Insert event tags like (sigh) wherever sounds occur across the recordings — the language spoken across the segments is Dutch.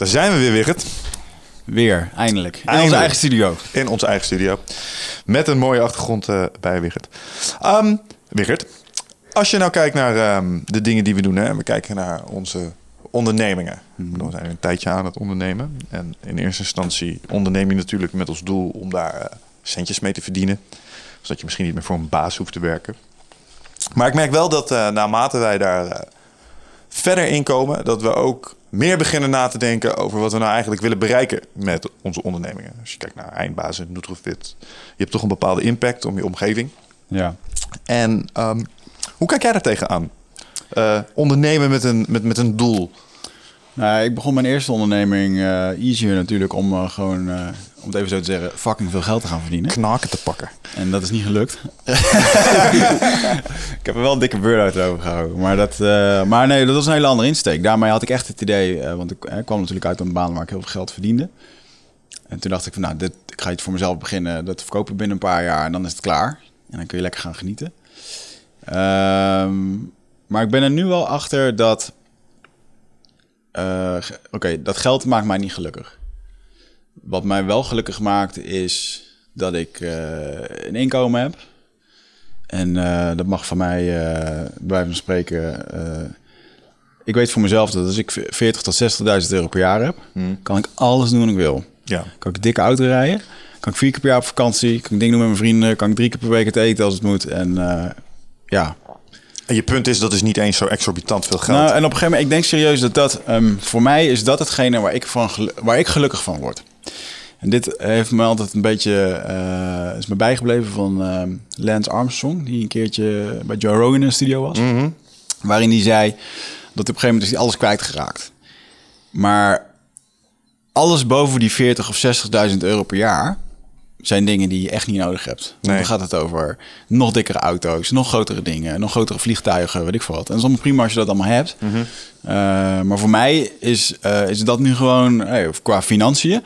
Daar zijn we weer, Wigert. Weer, eindelijk. In onze eigen studio. In onze eigen studio. Met een mooie achtergrond eh, bij Wigert. Ehm Wigert, als je nou kijkt naar ehm, de dingen die we doen... Hè, we kijken naar onze ondernemingen. We zijn een tijdje aan het ondernemen. En in eerste instantie onderneem je natuurlijk met als doel... om daar eh, centjes mee te verdienen. Zodat je misschien niet meer voor een baas hoeft te werken. Maar ik merk wel dat eh, naarmate wij daar verder in komen... dat we ook meer beginnen na te denken over wat we nou eigenlijk willen bereiken met onze ondernemingen. Als je kijkt naar eindbazen, Nutrofit, je hebt toch een bepaalde impact om je omgeving. Ja. En ehm, hoe kijk jij daar tegenaan? Eh ondernemen met een, met, met een doel. Nou, ik begon mijn eerste onderneming eh, easier natuurlijk om eh, gewoon, om het even zo te zeggen, fucking veel geld te gaan verdienen. Knaken te pakken. En dat is niet gelukt. (laughs) ik heb er wel een dikke burn-out over gehouden. Maar, dat, eh, maar nee, dat was een hele andere insteek. Daarmee had ik echt het idee, eh, want ik eh, kwam natuurlijk uit een baan waar ik heel veel geld verdiende. En toen dacht ik van, nou, dit, ik ga iets voor mezelf beginnen. Dat verkopen binnen een paar jaar en dan is het klaar. En dan kun je lekker gaan genieten. Ehm, maar ik ben er nu wel achter dat... Oké, dat geld maakt mij niet gelukkig. Wat mij wel gelukkig maakt is dat ik eh, een inkomen heb. En eh, dat mag van mij, eh bij van spreken... ik weet voor mezelf dat als ik 40 tot 60.000 euro per jaar heb... kan ik alles doen wat ik wil. Ja. Kan ik dikke auto rijden. Kan ik vier keer per jaar op vakantie. Kan ik dingen doen met mijn vrienden. Kan ik drie keer per week het eten als het moet. En ja, En je punt is, dat is niet eens zo exorbitant veel geld. nou, en op een gegeven moment, ik denk serieus dat dat, ehm, voor mij is dat hetgene waar ik, van, waar ik gelukkig van word. En dit heeft me altijd een beetje, eh, is me bijgebleven van ehm, Lance Armstrong, die een keertje bij Joe Rogan in de studio was. Waarin hij zei dat op een gegeven moment is hij alles kwijtgeraakt. Maar alles boven die 40 of 60.000 euro per jaar zijn dingen die je echt niet nodig hebt. Nee. Dan gaat het over nog dikkere auto's, nog grotere dingen, nog grotere vliegtuigen, weet ik veel wat. En dat is allemaal prima als je dat allemaal hebt. Eh, maar voor mij is, eh, is dat nu gewoon, hey, of qua financiën,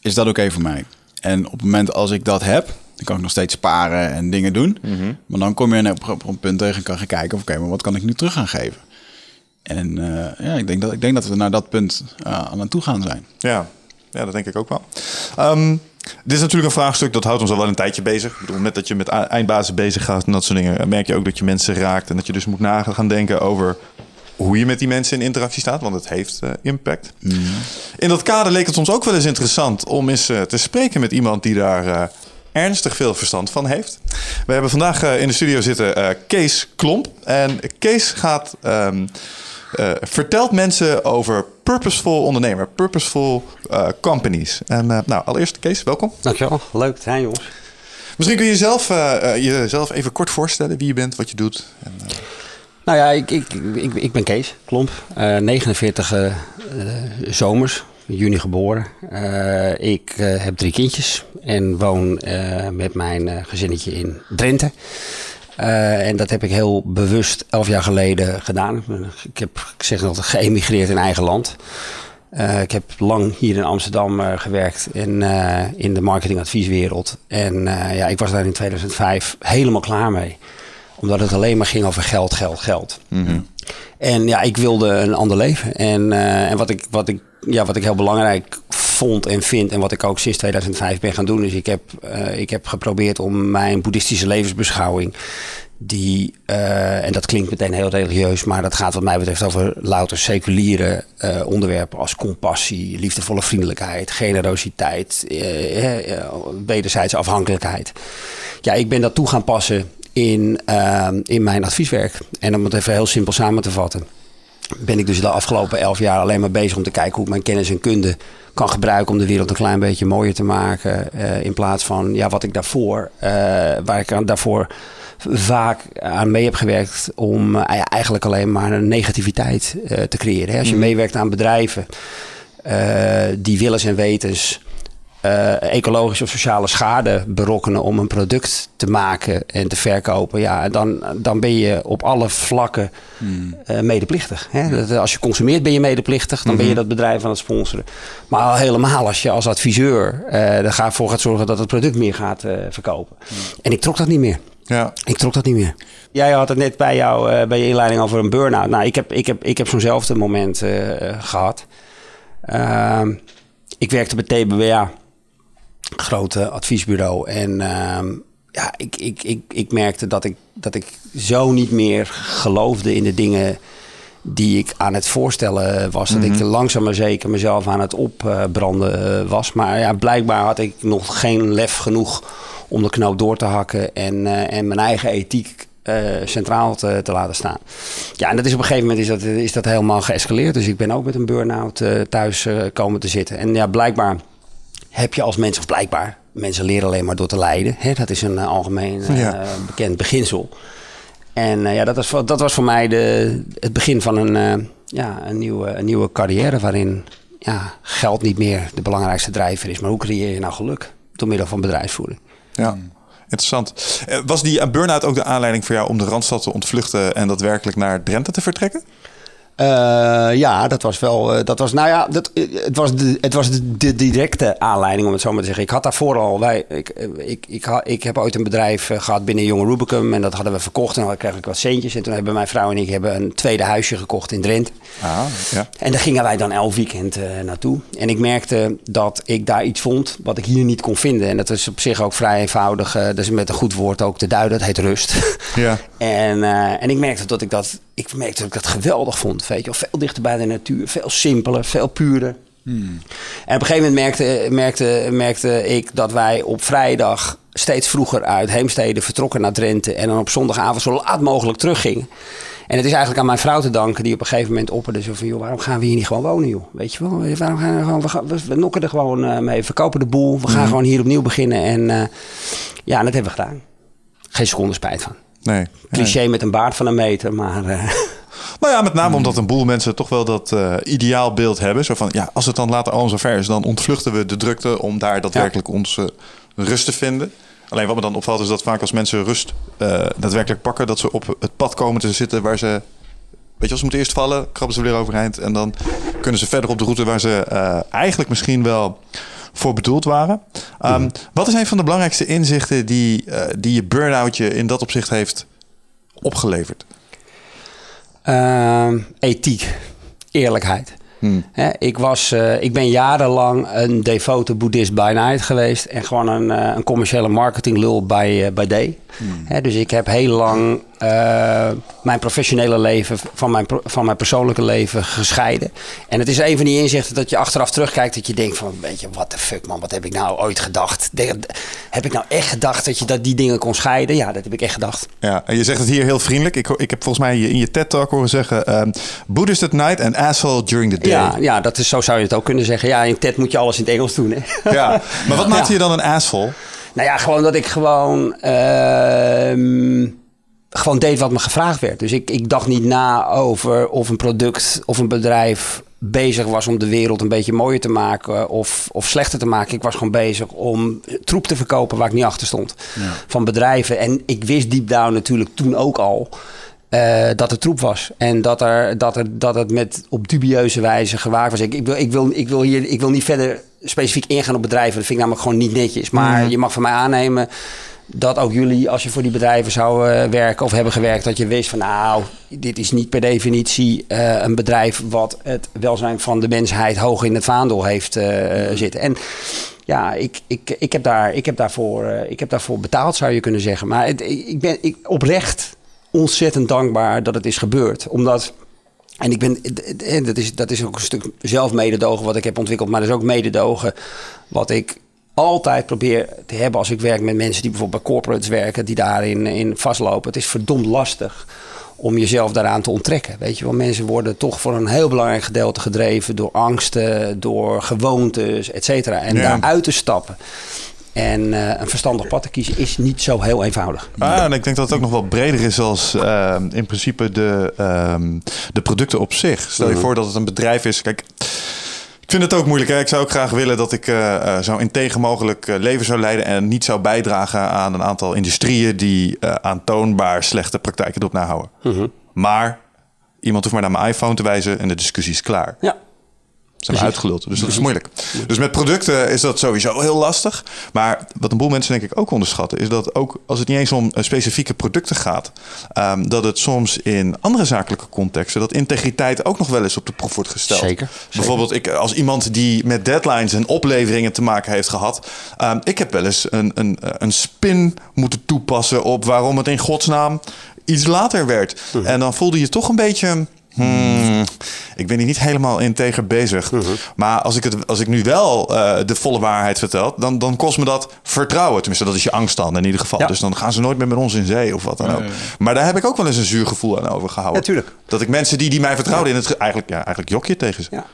is dat oké voor mij. En op het moment als ik dat heb, dan kan ik nog steeds sparen en dingen doen. Maar dan kom je op, op een punt tegen en kan gaan kijken, of, oké, maar wat kan ik nu terug gaan geven? En eh, ja, ik denk, dat, ik denk dat we naar dat punt aan aan toe gaan zijn. Ja. ja, dat denk ik ook wel. Ehm, dit is natuurlijk een vraagstuk dat houdt ons al wel een tijdje bezig. Ik bedoel, met dat je met eindbazen bezig gaat en dat soort dingen, merk je ook dat je mensen raakt. En dat je dus moet na gaan denken over hoe je met die mensen in interactie staat, want het heeft eh, impact. In dat kader leek het ons ook wel eens interessant om eens eh, te spreken met iemand die daar eh, ernstig veel verstand van heeft. We hebben vandaag in de studio zitten Kees Klomp. En Kees gaat ehm, eh, vertelt mensen over purposeful ondernemer, purposeful eh, companies. En eh, nou, allereerst Kees, welkom. Dankjewel, leuk te zijn jongens. Misschien kun je jezelf, jezelf even kort voorstellen wie je bent, wat je doet. En, Nou ja, ik, ik, ik, ik ben Kees Klomp, eh 49 eh, eh, zomers, juni geboren. Ik heb drie kindjes en woon met mijn gezinnetje in Drenthe. Eh, en dat heb ik heel bewust elf jaar geleden gedaan. Ik heb, ik zeg altijd, geëmigreerd in eigen land. Eh, ik heb lang hier in Amsterdam eh, gewerkt in, in de marketingadvieswereld. En ja, ik was daar in 2005 helemaal klaar mee. Omdat het alleen maar ging over geld, geld, geld. En ja, ik wilde een ander leven. En, en wat, ik, wat, ik, ja, wat ik heel belangrijk vond en vind... en wat ik ook sinds 2005 ben gaan doen... is ik heb, eh, ik heb geprobeerd om mijn boeddhistische levensbeschouwing... die, eh, en dat klinkt meteen heel religieus, maar dat gaat wat mij betreft over louter seculiere eh, onderwerpen als compassie, liefdevolle vriendelijkheid, generositeit, wederzijdse afhankelijkheid. Ja, ik ben dat toe gaan passen in, in mijn advieswerk. En om het even heel simpel samen te vatten, ben ik dus de afgelopen elf jaar alleen maar bezig om te kijken hoe ik mijn kennis en kunde kan gebruiken om de wereld een klein beetje mooier te maken. eh, in plaats van ja, wat ik daarvoor, eh, waar ik aan, daarvoor vaak aan mee heb gewerkt om eh, eigenlijk alleen maar een negativiteit te creëren. Hè. Als je meewerkt aan bedrijven die willens en wetens eh, ecologische of sociale schade berokkenen om een product te maken en te verkopen, ja, dan, dan ben je op alle vlakken eh, medeplichtig. Hè? Dat, als je consumeert ben je medeplichtig, dan ben je dat bedrijf aan het sponsoren. Maar al helemaal als je als adviseur eh er gaat zorgen dat het product meer gaat verkopen. En ik trok dat niet meer. Ja. Ik trok dat niet meer. Jij had het net bij, jou, bij je inleiding over een burn-out. Nou, ik heb, ik heb, ik heb zo'nzelfde moment eh, eh, gehad. Ehm, ik werkte bij TBWA, grote adviesbureau. En ehm, ja, ik, ik, ik, ik merkte dat ik, dat ik zo niet meer geloofde in de dingen die ik aan het voorstellen was. Dat ik langzaam maar zeker mezelf aan het opbranden eh, was. Maar ja, blijkbaar had ik nog geen lef genoeg om de knoop door te hakken en, eh, en mijn eigen ethiek eh, centraal te, te laten staan. Ja, en dat is op een gegeven moment is dat, is dat helemaal geëscaleerd. Dus ik ben ook met een burn-out thuis komen te zitten. En ja, blijkbaar heb je als mens, of blijkbaar, mensen leren alleen maar door te lijden. Hè? Dat is een eh, algemeen eh, Ja. bekend beginsel. En eh, ja, dat was, voor- dat was voor mij de, het begin van een, ja, een, nieuwe, een nieuwe carrière waarin ja, geld niet meer de belangrijkste drijver is. Maar hoe creëer je nou geluk door middel van bedrijfsvoering? Ja, interessant. Was die burn-out ook de aanleiding voor jou om de Randstad te ontvluchten en daadwerkelijk naar Drenthe te vertrekken? Eh, ja, dat was wel. eh, dat was, nou ja, dat, eh, het was, de, het was de, de directe aanleiding, om het zo maar te zeggen. Ik had daarvoor al. Wij, ik, ik, ik, ha- ik heb ooit een bedrijf eh, gehad binnen Jonge Rubicum. En dat hadden we verkocht. En dan kreeg ik wat centjes. En toen hebben mijn vrouw en ik hebben een tweede huisje gekocht in Drenthe. Ah, ja. En daar gingen wij dan elk weekend naartoe. En ik merkte dat ik daar iets vond wat ik hier niet kon vinden. En dat is op zich ook vrij eenvoudig. dat is met een goed woord ook te duiden. Dat heet rust. Ja. (laughs) En, en ik merkte dat ik dat, ik merkte dat ik dat geweldig vond. Weet je, wel. veel dichter bij de natuur, veel simpeler, veel puurder. En op een gegeven moment merkte, merkte, merkte ik dat wij op vrijdag steeds vroeger uit Heemstede vertrokken naar Drenthe. En dan op zondagavond zo laat mogelijk teruggingen. En het is eigenlijk aan mijn vrouw te danken die op een gegeven moment opperde. Zo van, joh, waarom gaan we hier niet gewoon wonen, joh? Weet je wel, waarom gaan we gewoon, we, gaan, we, we nokken er gewoon eh, mee, verkopen de boel. We gaan gewoon hier opnieuw beginnen. En eh, ja, en dat hebben we gedaan. Geen seconde spijt van. Nee. Cliché met een baard van een meter, maar... eh, (laughs) Nou ja, met name omdat een boel mensen toch wel dat eh, ideaalbeeld hebben. Zo van, ja, als het dan later allemaal zo ver is, dan ontvluchten we de drukte om daar daadwerkelijk onze rust te vinden. Alleen wat me dan opvalt is dat vaak als mensen rust eh, daadwerkelijk pakken, dat ze op het pad komen te zitten waar ze, weet je wel, ze moeten eerst vallen, krabben ze weer overeind en dan kunnen ze verder op de route waar ze eh, eigenlijk misschien wel voor bedoeld waren. Um, Wat is een van de belangrijkste inzichten die, die je burn-out je in dat opzicht heeft opgeleverd? Ehm, ethiek, eerlijkheid. Hè, ik, was, eh, ik ben jarenlang een devote boeddhist by night geweest en gewoon een, eh, een commerciële marketinglul bij, eh, bij day. Hè, dus ik heb heel lang eh, mijn professionele leven van mijn, van mijn persoonlijke leven gescheiden. En het is een van die inzichten dat je achteraf terugkijkt dat je denkt van, weet je, what the fuck man, wat heb ik nou ooit gedacht? De- heb ik nou echt gedacht dat je dat die dingen kon scheiden? Ja, dat heb ik echt gedacht. Ja, en je zegt het hier heel vriendelijk. Ik, ik heb volgens mij in je TED-talk horen zeggen... ehm Buddhist at night and asshole during the day. Ja, ja dat is, zo zou je het ook kunnen zeggen. Ja, in TED moet je alles in het Engels doen. Hè? Ja, Maar wat (laughs) maakt Ja. je dan een asshole? Nou ja, gewoon dat ik gewoon, ehm, gewoon deed wat me gevraagd werd. Dus ik, ik dacht niet na over of een product of een bedrijf bezig was om de wereld een beetje mooier te maken of, of slechter te maken. Ik was gewoon bezig om troep te verkopen waar ik niet achter stond. Van bedrijven. En ik wist deep down natuurlijk toen ook al eh, dat het troep was. En dat, er, dat, er, dat het met op dubieuze wijze gewaakt was. Ik, ik, wil, ik, wil, ik, wil hier, ik wil niet verder specifiek ingaan op bedrijven. Dat vind ik namelijk gewoon niet netjes. Maar je mag van mij aannemen dat ook jullie, als je voor die bedrijven zou eh, werken of hebben gewerkt, dat je wist van nou, dit is niet per definitie eh, een bedrijf wat het welzijn van de mensheid hoog in het vaandel heeft eh, zitten. En ja, ik, ik, ik, heb daar, ik, heb daarvoor, ik heb daarvoor betaald, zou je kunnen zeggen. Maar ik ben ik, oprecht ontzettend dankbaar dat het is gebeurd. Omdat, en ik ben, en dat is, dat is ook een stuk zelf mededogen wat ik heb ontwikkeld, maar dat is ook mededogen wat ik altijd probeer te hebben als ik werk met mensen die bijvoorbeeld bij corporates werken, die daarin in vastlopen. Het is verdomd lastig om jezelf daaraan te onttrekken. Weet je wel, mensen worden toch voor een heel belangrijk gedeelte gedreven door angsten, door gewoontes, et cetera. En Ja. daaruit te stappen en eh, een verstandig pad te kiezen is niet zo heel eenvoudig. Ah, en ik denk dat het ook nog wel breder is als ehm, in principe de, ehm, de producten op zich. Stel je Mhm. voor dat het een bedrijf is. Kijk, vind het ook moeilijk. Hè? Ik zou ook graag willen dat ik eh, zo integer mogelijk eh, leven zou leiden en niet zou bijdragen aan een aantal industrieën die eh, aantoonbaar slechte praktijken erop nahouden. Mhm. Maar iemand hoeft maar naar mijn iPhone te wijzen en de discussie is klaar. Ja, Zijn we uitgeluld. Dus dat is moeilijk. Dus met producten is dat sowieso heel lastig. Maar wat een boel mensen denk ik ook onderschatten... is dat ook als het niet eens om eh, specifieke producten gaat... ehm, dat het soms in andere zakelijke contexten... dat integriteit ook nog wel eens op de proef wordt gesteld. Zeker, Bijvoorbeeld ik, als iemand die met deadlines en opleveringen te maken heeft gehad... ehm, ik heb wel eens een, een, een spin moeten toepassen op waarom het in godsnaam iets later werd. En dan voelde je toch een beetje... Hmm, ik ben hier niet helemaal integer bezig. Maar als ik, het, als ik nu wel eh, de volle waarheid vertel, dan, dan kost me dat vertrouwen. Tenminste, dat is je angst dan in ieder geval. Ja. Dus dan gaan ze nooit meer met ons in zee of wat dan ook. Nee. Maar daar heb ik ook wel eens een zuur gevoel aan overgehouden. Natuurlijk. Dat ik mensen die, die mij vertrouwden in het... ge- Eigenlijk, ja, eigenlijk jok je tegen ze. Ja.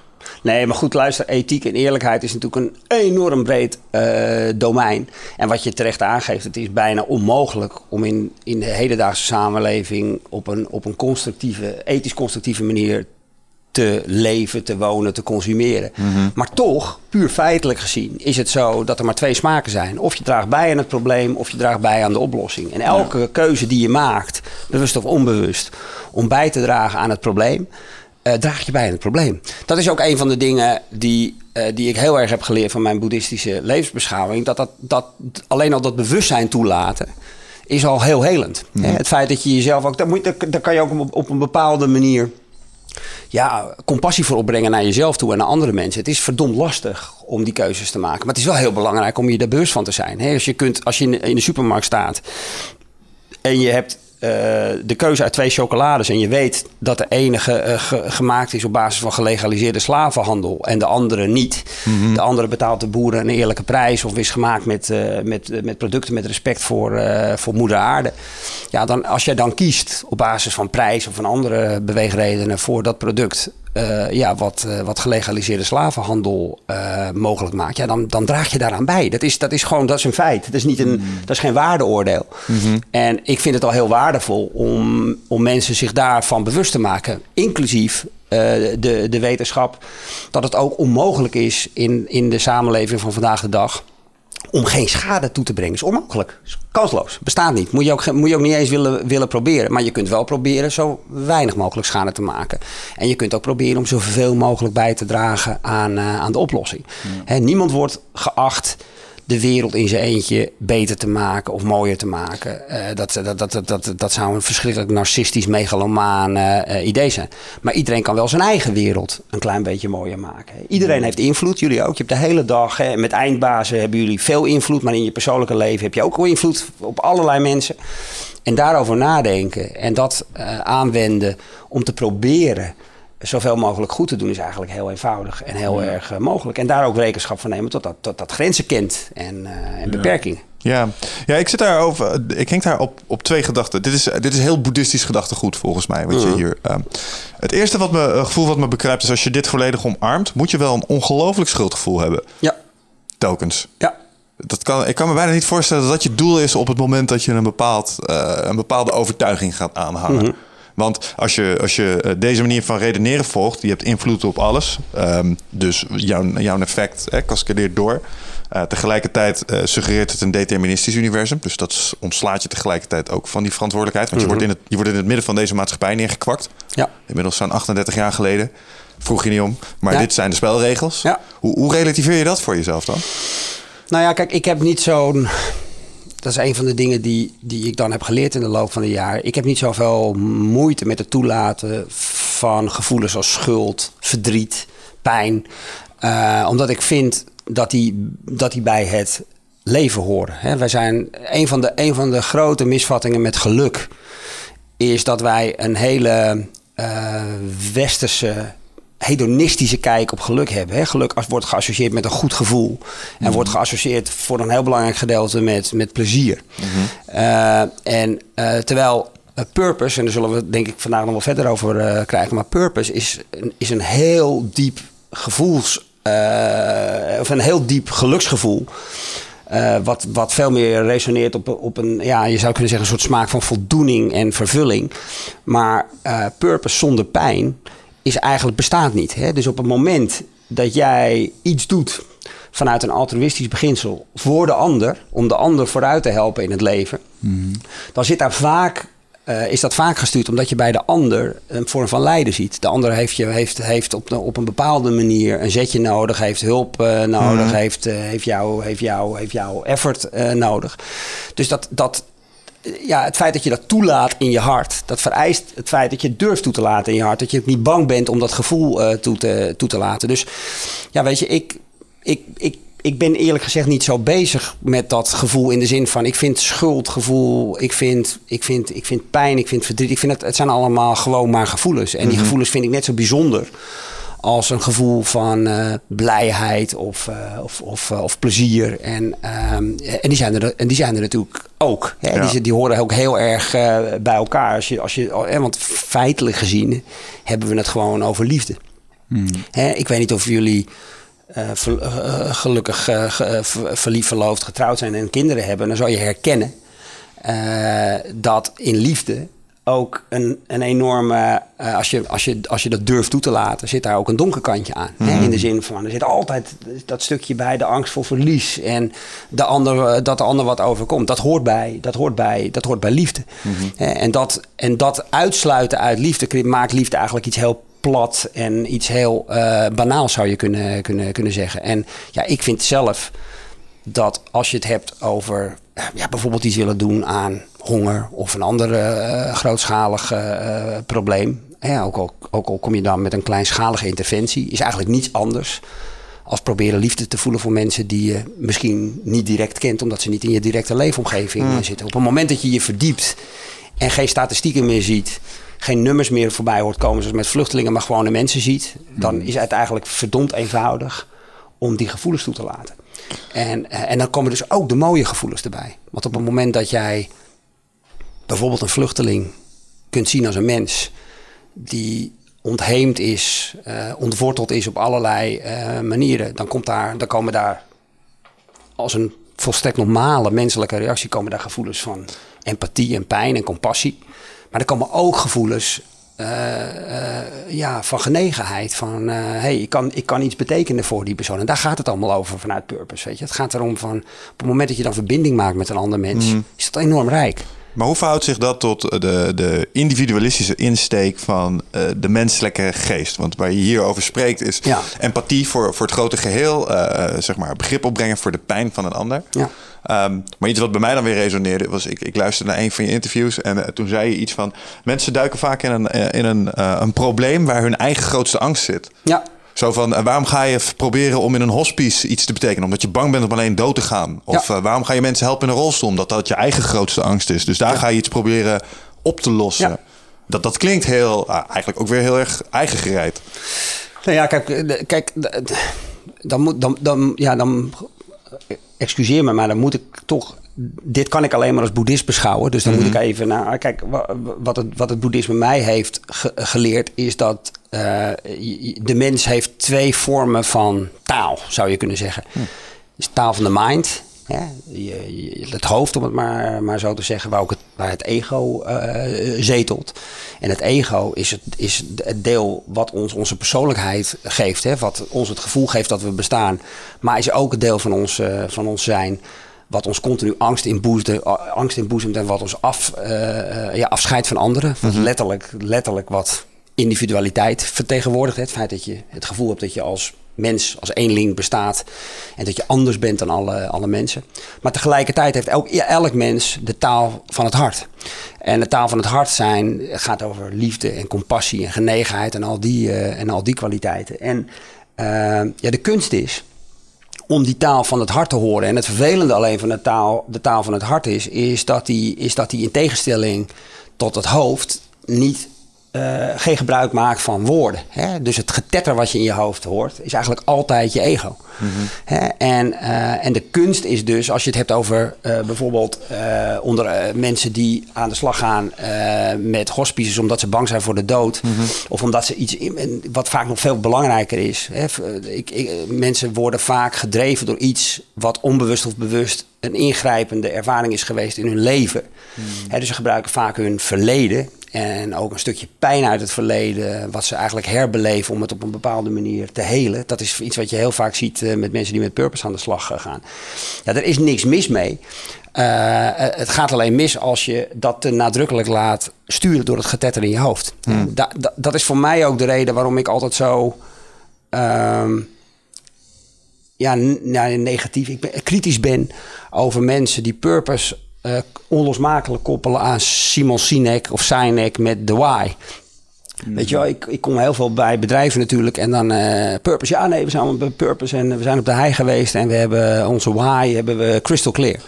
Nee, maar goed, luister, ethiek en eerlijkheid is natuurlijk een enorm breed eh, domein. En wat je terecht aangeeft, het is bijna onmogelijk om in, in de hedendaagse samenleving op een, op een constructieve, ethisch constructieve manier te leven, te wonen, te consumeren. Maar toch, puur feitelijk gezien, is het zo dat er maar twee smaken zijn. Of je draagt bij aan het probleem, of je draagt bij aan de oplossing. En elke keuze die je maakt, bewust of onbewust, om bij te dragen aan het probleem, eh, draag je bij aan het probleem. Dat is ook een van de dingen die, eh, die ik heel erg heb geleerd van mijn boeddhistische levensbeschouwing. Dat, dat, dat alleen al dat bewustzijn toelaten is al heel helend. Hè, Het feit dat je jezelf ook... Daar, moet, daar, daar kan je ook op, op een bepaalde manier ja, compassie voor opbrengen naar jezelf toe en naar andere mensen. Het is verdomd lastig om die keuzes te maken. Maar het is wel heel belangrijk om je daar bewust van te zijn. Hè? Als, je kunt, als je in de supermarkt staat en je hebt eh, de keuze uit twee chocolades en je weet dat de enige eh, ge- gemaakt is op basis van gelegaliseerde slavenhandel en de andere niet. De andere betaalt de boeren een eerlijke prijs of is gemaakt met, eh, met, met producten met respect voor, voor moeder aarde. Ja, dan, als jij dan kiest op basis van prijs of van andere beweegredenen voor dat product. Eh, ja, wat, eh, wat gelegaliseerde slavenhandel eh, mogelijk maakt, ja, dan, dan draag je daaraan bij. Dat is, dat is gewoon dat is een feit. Dat is, niet een, dat is geen waardeoordeel. En ik vind het al heel waardevol om, om mensen zich daarvan bewust te maken, inclusief de, de wetenschap, dat het ook onmogelijk is in, in de samenleving van vandaag de dag om geen schade toe te brengen. is onmogelijk. Is kansloos. Bestaat niet. Moet je ook, moet je ook niet eens willen, willen proberen. Maar je kunt wel proberen zo weinig mogelijk schade te maken. En je kunt ook proberen om zoveel mogelijk bij te dragen aan, eh, aan de oplossing. Niemand wordt geacht de wereld in zijn eentje beter te maken of mooier te maken. Eh, dat, dat, dat, dat, dat, zou een verschrikkelijk narcistisch, megalomaan eh, eh, idee zijn. Maar iedereen kan wel zijn eigen wereld een klein beetje mooier maken. Iedereen heeft invloed, jullie ook. Je hebt de hele dag, hè, met eindbazen hebben jullie veel invloed, maar in je persoonlijke leven heb je ook invloed op allerlei mensen. En daarover nadenken en dat eh, aanwenden om te proberen zoveel mogelijk goed te doen is eigenlijk heel eenvoudig en heel erg eh, mogelijk. En daar ook rekenschap van nemen tot dat, tot dat grenzen kent en, eh, en beperkingen. Ja, ja ik zit daar over. Ik denk daar op, op twee gedachten. Dit is, dit is heel boeddhistisch gedachtegoed volgens mij. Wat je hier. ehm, het eerste wat me, een gevoel wat me bekruipt is als je dit volledig omarmt, moet je wel een ongelooflijk schuldgevoel hebben. Ja, Telkens. ja. Dat kan, ik kan me bijna niet voorstellen dat dat je doel is op het moment dat je een, bepaald, eh, een bepaalde overtuiging gaat aanhangen. Want als je, als je eh, deze manier van redeneren volgt, je hebt invloed op alles. Ehm, dus jouw, jouw effect hè, cascadeert door. Eh, tegelijkertijd eh, suggereert het een deterministisch universum. Dus dat ontslaat je tegelijkertijd ook van die verantwoordelijkheid. Want je, wordt in het, je wordt in het midden van deze maatschappij neergekwakt. Ja. Inmiddels zo'n 38 jaar geleden. Vroeg je niet om. Maar Ja. dit zijn de spelregels. Ja. Hoe, hoe relativeer je dat voor jezelf dan? Nou ja, kijk, ik heb niet zo'n. Dat is een van de dingen die, die ik dan heb geleerd in de loop van de jaren. Ik heb niet zoveel moeite met het toelaten van gevoelens als schuld, verdriet, pijn. Eh, omdat ik vind dat die, dat die bij het leven horen. Hè? Wij zijn een van, de, een van de grote misvattingen met geluk is dat wij een hele uh, westerse hedonistische kijk op geluk hebben. Hè? Geluk wordt geassocieerd met een goed gevoel. En mhm. wordt geassocieerd voor een heel belangrijk gedeelte met, met plezier. Mhm. Uh, en uh, terwijl purpose, en daar zullen we denk ik vandaag nog wel verder over krijgen. Maar purpose is, is een heel diep gevoels... of een heel diep geluksgevoel. Uh, wat, wat veel meer resoneert op, op een, ja, je zou kunnen zeggen, een soort smaak van voldoening en vervulling. Maar uh, purpose zonder pijn is eigenlijk bestaat niet. Hè? Dus op het moment dat jij iets doet vanuit een altruïstisch beginsel voor de ander, om de ander vooruit te helpen in het leven, mm. dan zit daar vaak uh, is dat vaak gestuurd omdat je bij de ander een vorm van lijden ziet. De ander heeft, je, heeft, heeft op, op een bepaalde manier een zetje nodig, heeft hulp uh, nodig, mm. heeft, uh, heeft, jou, heeft, jou, heeft jouw effort nodig. Dus dat, dat, ja, het feit dat je dat toelaat in je hart, dat vereist het feit dat je het durft toe te laten in je hart. Dat je niet bang bent om dat gevoel toe, te, toe te laten. Dus ja, weet je, ik, ik, ik ik ben eerlijk gezegd niet zo bezig met dat gevoel in de zin van ik vind schuldgevoel, ik vind, ik vind, ik vind pijn, ik vind verdriet. Ik vind het, het zijn allemaal gewoon maar gevoelens. En die mhm. gevoelens vind ik net zo bijzonder als een gevoel van uh, blijheid of, uh, of, of, uh, of, plezier. En, um, en, die zijn er, en die zijn er natuurlijk ook. Hè? Ja. Die, die horen ook heel erg bij elkaar. Als je, als je, want feitelijk gezien hebben we het gewoon over liefde. Mm. Hè? Ik weet niet of jullie gelukkig verliefd, verloofd, getrouwd zijn en kinderen hebben, dan zou je herkennen dat in liefde ook een, een enorme, als, je, als, je, als je dat durft toe te laten, zit daar ook een donker kantje aan. hè? Mhm. In de zin van, er zit altijd dat stukje bij, de angst voor verlies en de ander, dat de ander wat overkomt. Dat hoort bij, dat hoort bij, dat hoort bij liefde. Mhm. en, dat, en dat uitsluiten uit liefde maakt liefde eigenlijk iets heel plat en iets heel uh, banaals zou je kunnen, kunnen, kunnen zeggen. En ja, ik vind zelf dat als je het hebt over eh, ja, bijvoorbeeld iets willen doen aan honger of een ander uh, grootschalig uh, probleem. Ja, ook, al, ook al kom je dan met een kleinschalige interventie, is eigenlijk niets anders als proberen liefde te voelen voor mensen die je misschien niet direct kent, omdat ze niet in je directe leefomgeving hmm. zitten. Op het moment dat je je verdiept en geen statistieken meer ziet, geen nummers meer voorbij hoort komen, zoals met vluchtelingen, maar gewoon de mensen ziet, dan hmm. is het eigenlijk verdomd eenvoudig om die gevoelens toe te laten. En, eh, en dan komen dus ook de mooie gevoelens erbij. Want op het moment dat jij bijvoorbeeld een vluchteling kunt zien als een mens die ontheemd is, uh, ontworteld is op allerlei uh, manieren, dan, komt daar, dan komen daar als een volstrekt normale menselijke reactie komen daar gevoelens van empathie en pijn en compassie. Maar er komen ook gevoelens uh, uh, ja, van genegenheid. Van hey, ik kan, ik kan iets betekenen voor die persoon. En daar gaat het allemaal over vanuit purpose. Weet je? Het gaat erom van op het moment dat je dan verbinding maakt met een ander mens, mm. is dat enorm rijk. Maar hoe verhoudt zich dat tot de, de individualistische insteek van uh, de menselijke geest? Want waar je hier over spreekt is ja. empathie voor, voor het grote geheel, uh, zeg maar begrip opbrengen voor de pijn van een ander. Ja. Um, maar iets wat bij mij dan weer resoneerde was, ik, ik luisterde naar een van je interviews en uh, toen zei je iets van, mensen duiken vaak in een, in een, een probleem waar hun eigen grootste angst zit. Ja. Zo van, uh, waarom ga je proberen om in een hospice iets te betekenen? Omdat je bang bent om alleen dood te gaan. Of ja. uh, waarom ga je mensen helpen in een rolstoel? Omdat dat je eigen grootste angst is. Dus daar ja. ga je iets proberen op te lossen. Ja. Dat, dat klinkt heel, uh, eigenlijk ook weer heel erg eigen gereid. Nou ja, kijk, kijk dan moet, dan, dan, ja, dan, excuseer me, maar dan moet ik toch dit kan ik alleen maar als boeddhist beschouwen. Dus dan moet mhm. ik even naar. Kijk, wat het, wat het boeddhisme mij heeft geleerd, is dat uh, de mens heeft twee vormen van taal, zou je kunnen zeggen. Dus taal van de mind, hè? Je, het hoofd, om het maar, maar zo te zeggen, waar, ook het, waar het ego uh, zetelt. En het ego is het, is het deel wat ons onze persoonlijkheid geeft, hè? wat ons het gevoel geeft dat we bestaan, maar is ook het deel van ons, uh, van ons zijn wat ons continu angst inboezemt, angst inboezemt en wat ons af, uh, ja, afscheidt van anderen. -hmm. letterlijk, letterlijk wat individualiteit vertegenwoordigt. Het feit dat je het gevoel hebt dat je als mens, als eenling bestaat en dat je anders bent dan alle, alle mensen. Maar tegelijkertijd heeft elk, elk mens de taal van het hart. En de taal van het hart zijn gaat over liefde en compassie en genegenheid en al die, uh, en al die kwaliteiten. En uh, ja, de kunst is om die taal van het hart te horen. En het vervelende alleen van de taal, de taal van het hart is, is dat die, is dat die in tegenstelling tot het hoofd niet uh, geen gebruik maakt van woorden. Hè? Dus het getetter wat je in je hoofd hoort, is eigenlijk altijd je ego. Mm hè? En, uh, en de kunst is dus, als je het hebt over uh, bijvoorbeeld onder mensen die aan de slag gaan met hospices omdat ze bang zijn voor de dood. Mm -hmm. Of omdat ze iets, in, wat vaak nog veel belangrijker is. Hè? Ik, ik, mensen worden vaak gedreven door iets wat onbewust of bewust een ingrijpende ervaring is geweest in hun leven. Mm. Hè? Dus ze gebruiken vaak hun verleden en ook een stukje pijn uit het verleden, wat ze eigenlijk herbeleven om het op een bepaalde manier te helen. Dat is iets wat je heel vaak ziet uh, met mensen die met purpose aan de slag uh, gaan. Ja, er is niks mis mee. Uh, het gaat alleen mis als je dat te nadrukkelijk laat sturen door het getetter in je hoofd. Hmm. Da, da, dat is voor mij ook de reden waarom ik altijd zo. Um, ja, negatief, ik ben, kritisch ben over mensen die purpose uh, onlosmakelijk koppelen aan Simon Sinek of Sinek met The Why. Mm. Weet je wel, ik, ik kom heel veel bij bedrijven natuurlijk en dan uh, Purpose. Ja, nee, we zijn bij Purpose en we zijn op de hei geweest en we hebben onze Why hebben we crystal clear.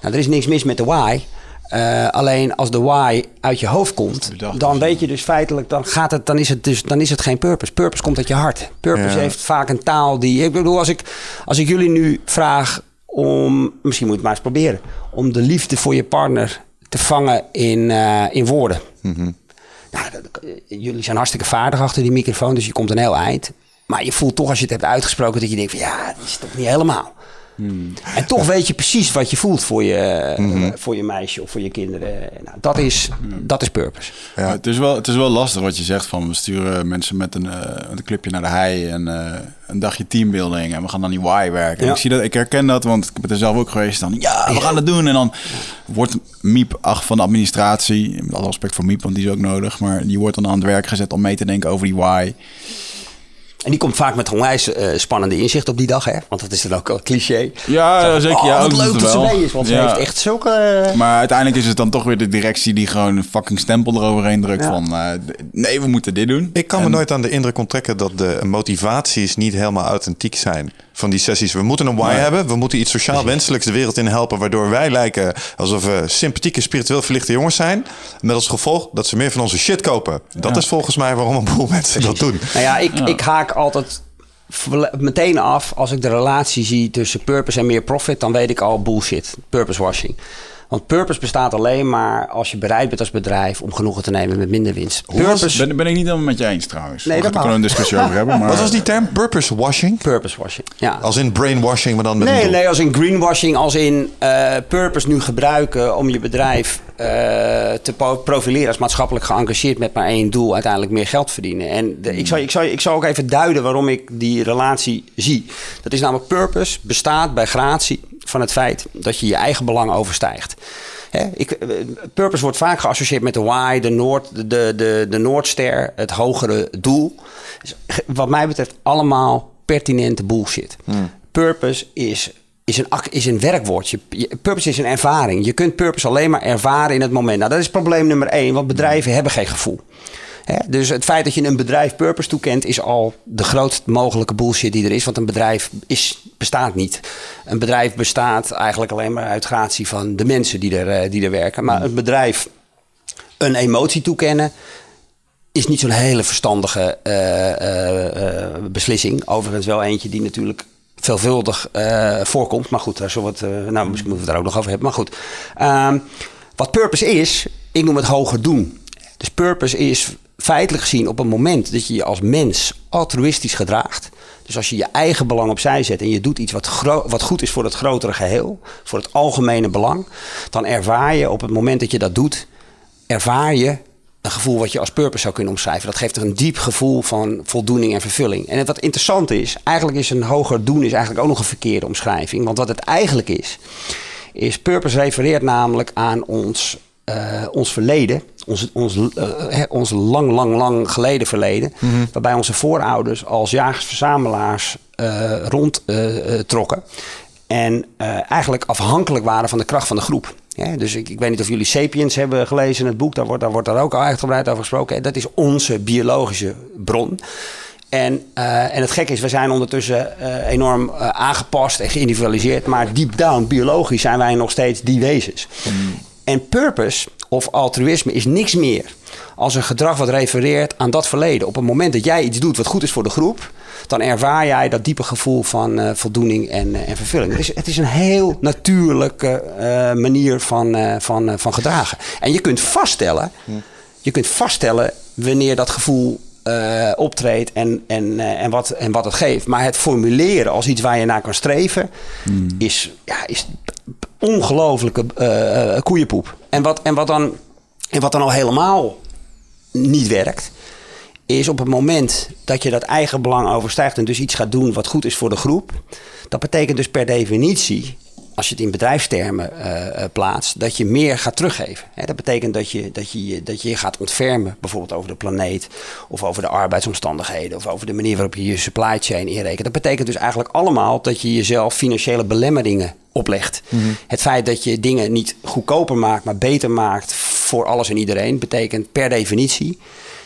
Nou, er is niks mis met de Why. Uh, alleen als de why uit je hoofd komt, dan weet je dus feitelijk, dan, gaat het, dan, is het dus, dan is het geen purpose. Purpose komt uit je hart. Purpose ja. heeft vaak een taal die. Ik bedoel, als ik, als ik jullie nu vraag om, misschien moet je het maar eens proberen, om de liefde voor je partner te vangen in, uh, in woorden. Mm -hmm. nou, jullie zijn hartstikke vaardig achter die microfoon, dus je komt een heel eind. Maar je voelt toch als je het hebt uitgesproken dat je denkt van ja, dat is toch niet helemaal. Hmm. En toch weet je precies wat je voelt voor je, mm-hmm. uh, voor je meisje of voor je kinderen. Nou, dat, is, mm. dat is purpose. Ja. Het, is wel, het is wel lastig wat je zegt van we sturen mensen met een, uh, een clubje naar de hei en uh, een dagje teambuilding en we gaan dan die why werken. Ja. Ik, zie dat, ik herken dat, want ik ben er zelf ook geweest. Dan ja, we gaan het doen. En dan wordt Miep ach van de administratie, met alle respect voor Miep, want die is ook nodig, maar die wordt dan aan het werk gezet om mee te denken over die why. En die komt vaak met onwijs uh, spannende inzicht op die dag, hè? Want dat is dan ook al cliché. Ja, Zo, zeker. Oh, ja, wat leuk dat ze mee is, want ja. ze heeft echt zulke... Uh... Maar uiteindelijk is het dan toch weer de directie die gewoon een fucking stempel eroverheen drukt ja. van... Uh, nee, we moeten dit doen. Ik kan en... me nooit aan de indruk onttrekken dat de motivaties niet helemaal authentiek zijn van die sessies. We moeten een why ja. hebben. We moeten iets sociaal (laughs) wenselijks de wereld in helpen. Waardoor wij lijken alsof we sympathieke, spiritueel verlichte jongens zijn. Met als gevolg dat ze meer van onze shit kopen. Dat ja. is volgens mij waarom een boel mensen Precies. dat doen. Nou ja, ik, ik haak altijd meteen af als ik de relatie zie tussen purpose en meer profit. Dan weet ik al bullshit. Purpose washing. Want purpose bestaat alleen maar als je bereid bent als bedrijf om genoegen te nemen met minder winst. Purpose... Ben, ben ik niet helemaal met je eens trouwens. Nee, dat kan er een discussie over hebben. (laughs) Maar... Wat was die term? Purpose washing? Purpose washing, ja. Als in brainwashing, maar dan met Nee, nee, als in greenwashing, als in uh, purpose nu gebruiken om je bedrijf uh, te profileren als maatschappelijk geëngageerd met maar één doel, uiteindelijk meer geld verdienen. En de, ik, zal, ik, zal, ik zal ook even duiden waarom ik die relatie zie. Dat is namelijk purpose bestaat bij gratie van het feit dat je je eigen belang overstijgt. Hè, ik, purpose wordt vaak geassocieerd met de why, de, Noord, de, de, de Noordster, het hogere doel. Dus, wat mij betreft allemaal pertinente bullshit. Hmm. Purpose is is een, is een werkwoordje. Purpose is een ervaring. Je kunt purpose alleen maar ervaren in het moment. Nou, dat is probleem nummer één, want bedrijven hebben geen gevoel. Dus het feit dat je een bedrijf purpose toekent, is al de grootst mogelijke bullshit die er is. Want een bedrijf is, bestaat niet. Een bedrijf bestaat eigenlijk alleen maar uit gratie van de mensen die er, die er werken. Maar een bedrijf een emotie toekennen, is niet zo'n hele verstandige uh, uh, beslissing. Overigens wel eentje die natuurlijk veelvuldig voorkomt. Maar goed, daar we het, nou, misschien moeten we het daar ook nog over hebben. Maar goed, ehm, wat purpose is, ik noem het hoger doen. Dus purpose is feitelijk gezien op een moment dat je je als mens altruïstisch gedraagt. Dus als je je eigen belang opzij zet en je doet iets wat, wat goed is voor het grotere geheel, voor het algemene belang, dan ervaar je op het moment dat je dat doet, ervaar je een gevoel wat je als purpose zou kunnen omschrijven. Dat geeft een diep gevoel van voldoening en vervulling. En wat interessant is, eigenlijk is een hoger doen is eigenlijk ook nog een verkeerde omschrijving. Want wat het eigenlijk is, is purpose refereert namelijk aan ons, uh, ons verleden. Ons, ons, uh, ons lang, lang, lang geleden verleden. Mm-hmm. Waarbij onze voorouders als jagers-verzamelaars uh, rondtrokken. en eigenlijk afhankelijk waren van de kracht van de groep. Ja, dus ik, ik, weet niet of jullie Sapiens hebben gelezen, het boek. Daar wordt daar, wordt daar ook uitgebreid over gesproken. Dat is onze biologische bron. En, eh, en het gekke is, we zijn ondertussen eh, enorm eh, aangepast en geïndividualiseerd. Maar deep down, biologisch, zijn wij nog steeds die wezens. En purpose of altruïsme is niks meer als een gedrag wat refereert aan dat verleden. Op het moment dat jij iets doet wat goed is voor de groep, dan ervaar jij dat diepe gevoel van eh, voldoening en, eh, en vervulling. Het is, het is een heel natuurlijke eh, manier van, van, van gedragen. En je kunt vaststellen, je kunt vaststellen wanneer dat gevoel optreedt en, en, en, wat, en wat het geeft. Maar het formuleren als iets waar je naar kan streven, is, ja, is ongelofelijke eh, eh, koeienpoep. En wat, en, wat dan, en wat dan al helemaal niet werkt, is op het moment dat je dat eigen belang overstijgt en dus iets gaat doen wat goed is voor de groep. Dat betekent dus per definitie, als je het in bedrijfstermen eh, eh, plaatst, dat je meer gaat teruggeven. Dat betekent dat je, dat, je, dat je je gaat ontfermen, bijvoorbeeld over de planeet, of over de arbeidsomstandigheden, of over de manier waarop je je supply chain inrekent. Dat betekent dus eigenlijk allemaal dat je jezelf financiële belemmeringen oplegt. Het feit dat je dingen niet goedkoper maakt, maar beter maakt voor alles en iedereen, betekent per definitie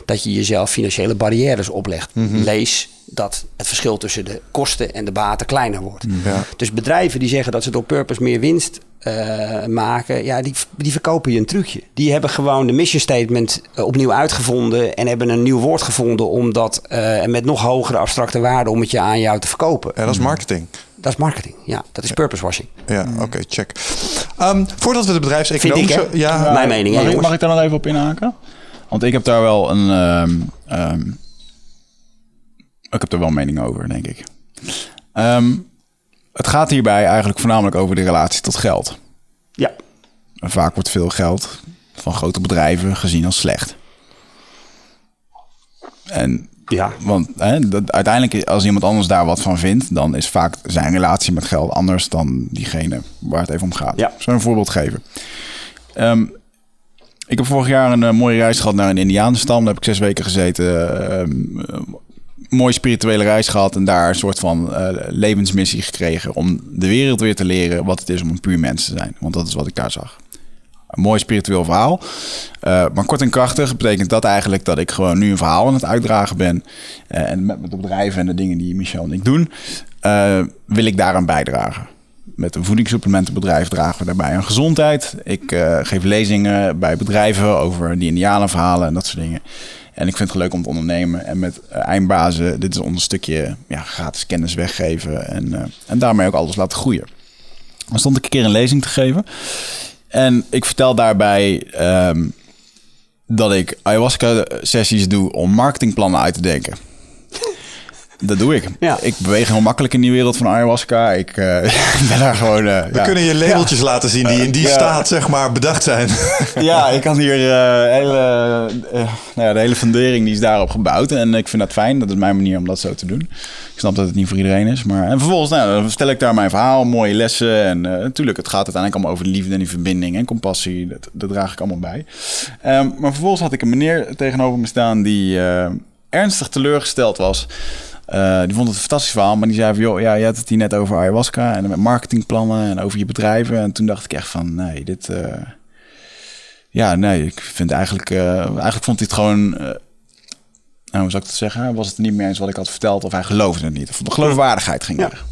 dat je jezelf financiële barrières oplegt. Lees dat het verschil tussen de kosten en de baten kleiner wordt. Ja. Dus bedrijven die zeggen dat ze door purpose meer winst eh, maken, ja, die, die verkopen je een trucje. Die hebben gewoon de mission statement eh, opnieuw uitgevonden en hebben een nieuw woord gevonden om dat eh, met nog hogere abstracte waarde om het je aan jou te verkopen. Ja, dat is marketing. Dat is marketing, ja. Dat is purpose washing. Ja, oké, check. Ehm, voordat we de bedrijfseconomische... Vind ik, hè? ja, Mijn mening, hè, mag ik daar nog even op inhaken? Want ik heb daar wel een. ehm, ehm, ik heb er wel mening over, denk ik. Ehm, het gaat hierbij eigenlijk voornamelijk over de relatie tot geld. Ja. En vaak wordt veel geld van grote bedrijven gezien als slecht. En Ja. want hè, dat, uiteindelijk, als iemand anders daar wat van vindt, dan is vaak zijn relatie met geld anders dan diegene waar het even om gaat. Ja. Een voorbeeld geven. Ehm, ik heb vorig jaar een eh, mooie reis gehad naar een Indianenstam. Daar heb ik zes weken gezeten. Ehm, eh, mooie spirituele reis gehad en daar een soort van eh, levensmissie gekregen om de wereld weer te leren wat het is om een puur mens te zijn. Want dat is wat ik daar zag. Een mooi spiritueel verhaal. Eh, maar kort en krachtig betekent dat eigenlijk dat ik gewoon nu een verhaal aan het uitdragen ben. Eh, en met, de bedrijven en de dingen die Michel en ik doen, eh, wil ik daaraan bijdragen. Met een voedingssupplementenbedrijf dragen we daarbij aan gezondheid. Ik eh, geef lezingen bij bedrijven over die indianenverhalen en dat soort dingen. En ik vind het leuk om te ondernemen. En met eh, eindbazen, dit is ons stukje ja, gratis kennis weggeven. En, eh, en daarmee ook alles laten groeien. Dan stond ik een keer een lezing te geven. En ik vertel daarbij ehm, dat ik ayahuasca-sessies doe om marketingplannen uit te denken. Dat doe ik. Ja. Ik beweeg heel makkelijk in die wereld van ayahuasca. Ik eh, (laughs) ben daar gewoon... eh, We ja. kunnen je labeltjes laten zien die in die Ja. staat, zeg maar, bedacht zijn. (laughs) Ja, ik kan hier eh, hele, eh, nou ja, de hele fundering die is daarop gebouwd. En ik vind dat fijn. Dat is mijn manier om dat zo te doen. Ik snap dat het niet voor iedereen is. Maar, en vervolgens nou, dan vertel ik daar mijn verhaal, mooie lessen. En eh, natuurlijk, het gaat uiteindelijk allemaal over de liefde en die verbinding en compassie. Dat, dat draag ik allemaal bij. Ehm, maar vervolgens had ik een meneer tegenover me staan die eh, ernstig teleurgesteld was. Eh, die vond het een fantastisch verhaal, maar die zei van... joh, ja, je had het hier net over ayahuasca en met marketingplannen en over je bedrijven. En toen dacht ik echt van, nee, dit... eh, ja, nee, ik vind eigenlijk... eh, eigenlijk vond hij het gewoon... nou, hoe zou ik dat zeggen? Was het niet meer eens wat ik had verteld of hij geloofde het niet. Of de geloofwaardigheid ging Ja. weg.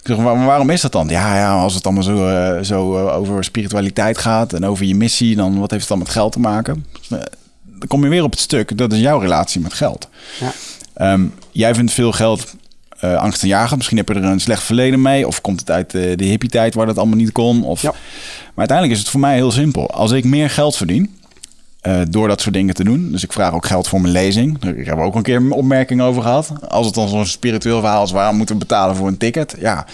Ik zeg, maar waarom is dat dan? Ja, ja als het allemaal zo, zo over spiritualiteit gaat en over je missie, dan wat heeft het dan met geld te maken? Eh, Dan kom je weer op het stuk, dat is jouw relatie met geld. Ja. Ehm, jij vindt veel geld eh angstaanjagend. Misschien heb je er een slecht verleden mee. Of komt het uit eh, de hippie-tijd waar dat allemaal niet kon. Of... Ja. Maar uiteindelijk is het voor mij heel simpel. Als ik meer geld verdien, eh, door dat soort dingen te doen. Dus ik vraag ook geld voor mijn lezing. Daar heb ik ook een keer een opmerking over gehad. Als het dan zo'n spiritueel verhaal is, waarom moeten we betalen voor een ticket? Ja,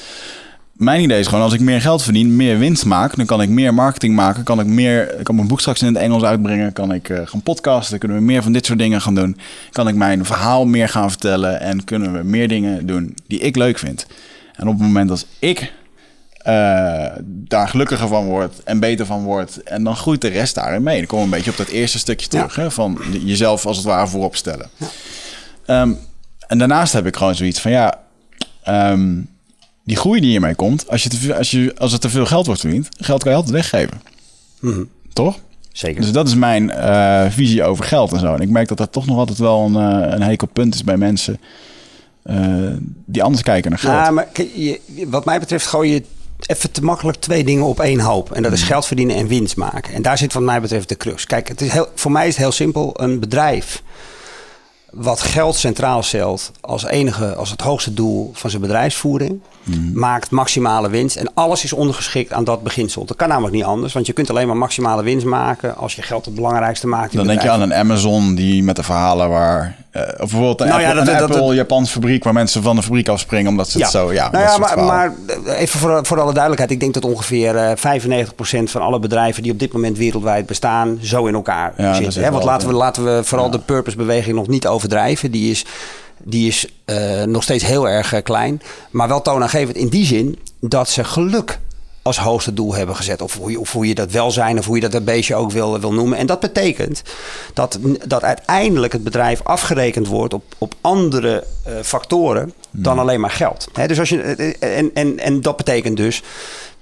mijn idee is gewoon, als ik meer geld verdien, meer winst maak, dan kan ik meer marketing maken. Kan ik meer, ik kan mijn boek straks in het Engels uitbrengen. Kan ik eh, gaan podcasten. Kunnen we meer van dit soort dingen gaan doen. Kan ik mijn verhaal meer gaan vertellen. En kunnen we meer dingen doen die ik leuk vind. En op het moment als ik eh, daar gelukkiger van word en beter van word. En dan groeit de rest daarin mee. Dan kom ik een beetje op dat eerste stukje terug. Hè, van jezelf als het ware voorop stellen. Ehm, en daarnaast heb ik gewoon zoiets van ja. ehm, die groei die hiermee komt, als, je te veel, als, je, als er te veel geld wordt verdiend, geld kan je altijd weggeven. Mhm. Toch? Zeker. Dus dat is mijn eh, visie over geld en zo. En ik merk dat dat toch nog altijd wel een, uh, een hekel punt is bij mensen uh, die anders kijken naar geld. Ja, maar je, wat mij betreft gooi je even te makkelijk twee dingen op één hoop. En dat is geld verdienen en winst maken. En daar zit wat mij betreft de crux. Kijk, het is heel, voor mij is het heel simpel. Een bedrijf wat geld centraal stelt als enige, als het hoogste doel van zijn bedrijfsvoering, mm. maakt maximale winst. En alles is ondergeschikt aan dat beginsel. Dat kan namelijk niet anders, want je kunt alleen maar maximale winst maken als je geld het belangrijkste maakt. Dan denk je aan een Amazon die met de verhalen waar. Uh, of bijvoorbeeld een nou Apple, ja, dat, een Apple Japans fabriek waar mensen van de fabriek afspringen omdat ze ja. het zo. Ja, nou ja, maar, maar, even voor, voor alle duidelijkheid. Ik denk dat ongeveer uh, 95% van alle bedrijven die op dit moment wereldwijd bestaan, zo in elkaar ja, zitten. Hè? Want laten we, laten we vooral de purpose-beweging nog niet overdrijven. Die is die is uh, nog steeds heel erg klein. Maar wel toonaangevend in die zin dat ze geluk als hoogste doel hebben gezet. Of hoe, je, of hoe je dat welzijn of hoe je dat een beestje ook wil, wil noemen. En dat betekent dat, dat uiteindelijk het bedrijf afgerekend wordt op, op andere uh, factoren dan hmm. alleen maar geld. He, dus als je, en, en, en dat betekent dus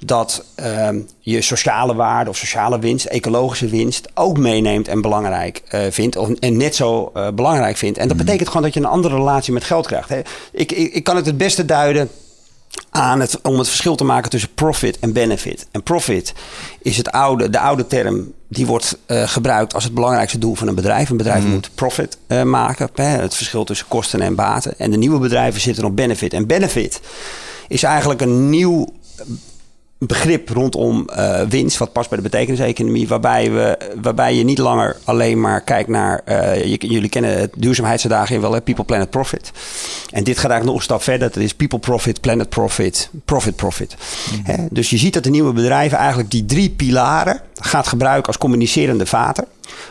dat um, je sociale waarde of sociale winst, ecologische winst ook meeneemt en belangrijk uh, vindt. Of, en net zo belangrijk vindt. En dat mm. betekent gewoon dat je een andere relatie met geld krijgt. Ik, ik, ik kan het het beste duiden aan het, om het verschil te maken tussen profit en benefit. En profit is het oude, de oude term die wordt uh, gebruikt als het belangrijkste doel van een bedrijf. Een bedrijf mm. moet profit uh, maken. Hè, het verschil tussen kosten en baten. En de nieuwe bedrijven zitten op benefit. En benefit is eigenlijk een nieuw begrip rondom uh, winst, wat past bij de betekeniseconomie, waarbij, we, waarbij je niet langer alleen maar kijkt naar, uh, jullie kennen het duurzaamheidsdagen wel, hè, people, planet, profit. En dit gaat eigenlijk nog een stap verder, dat is people, profit, planet, profit, profit, profit. Mm Dus je ziet dat de nieuwe bedrijven eigenlijk die drie pilaren gaat gebruiken als communicerende vaten.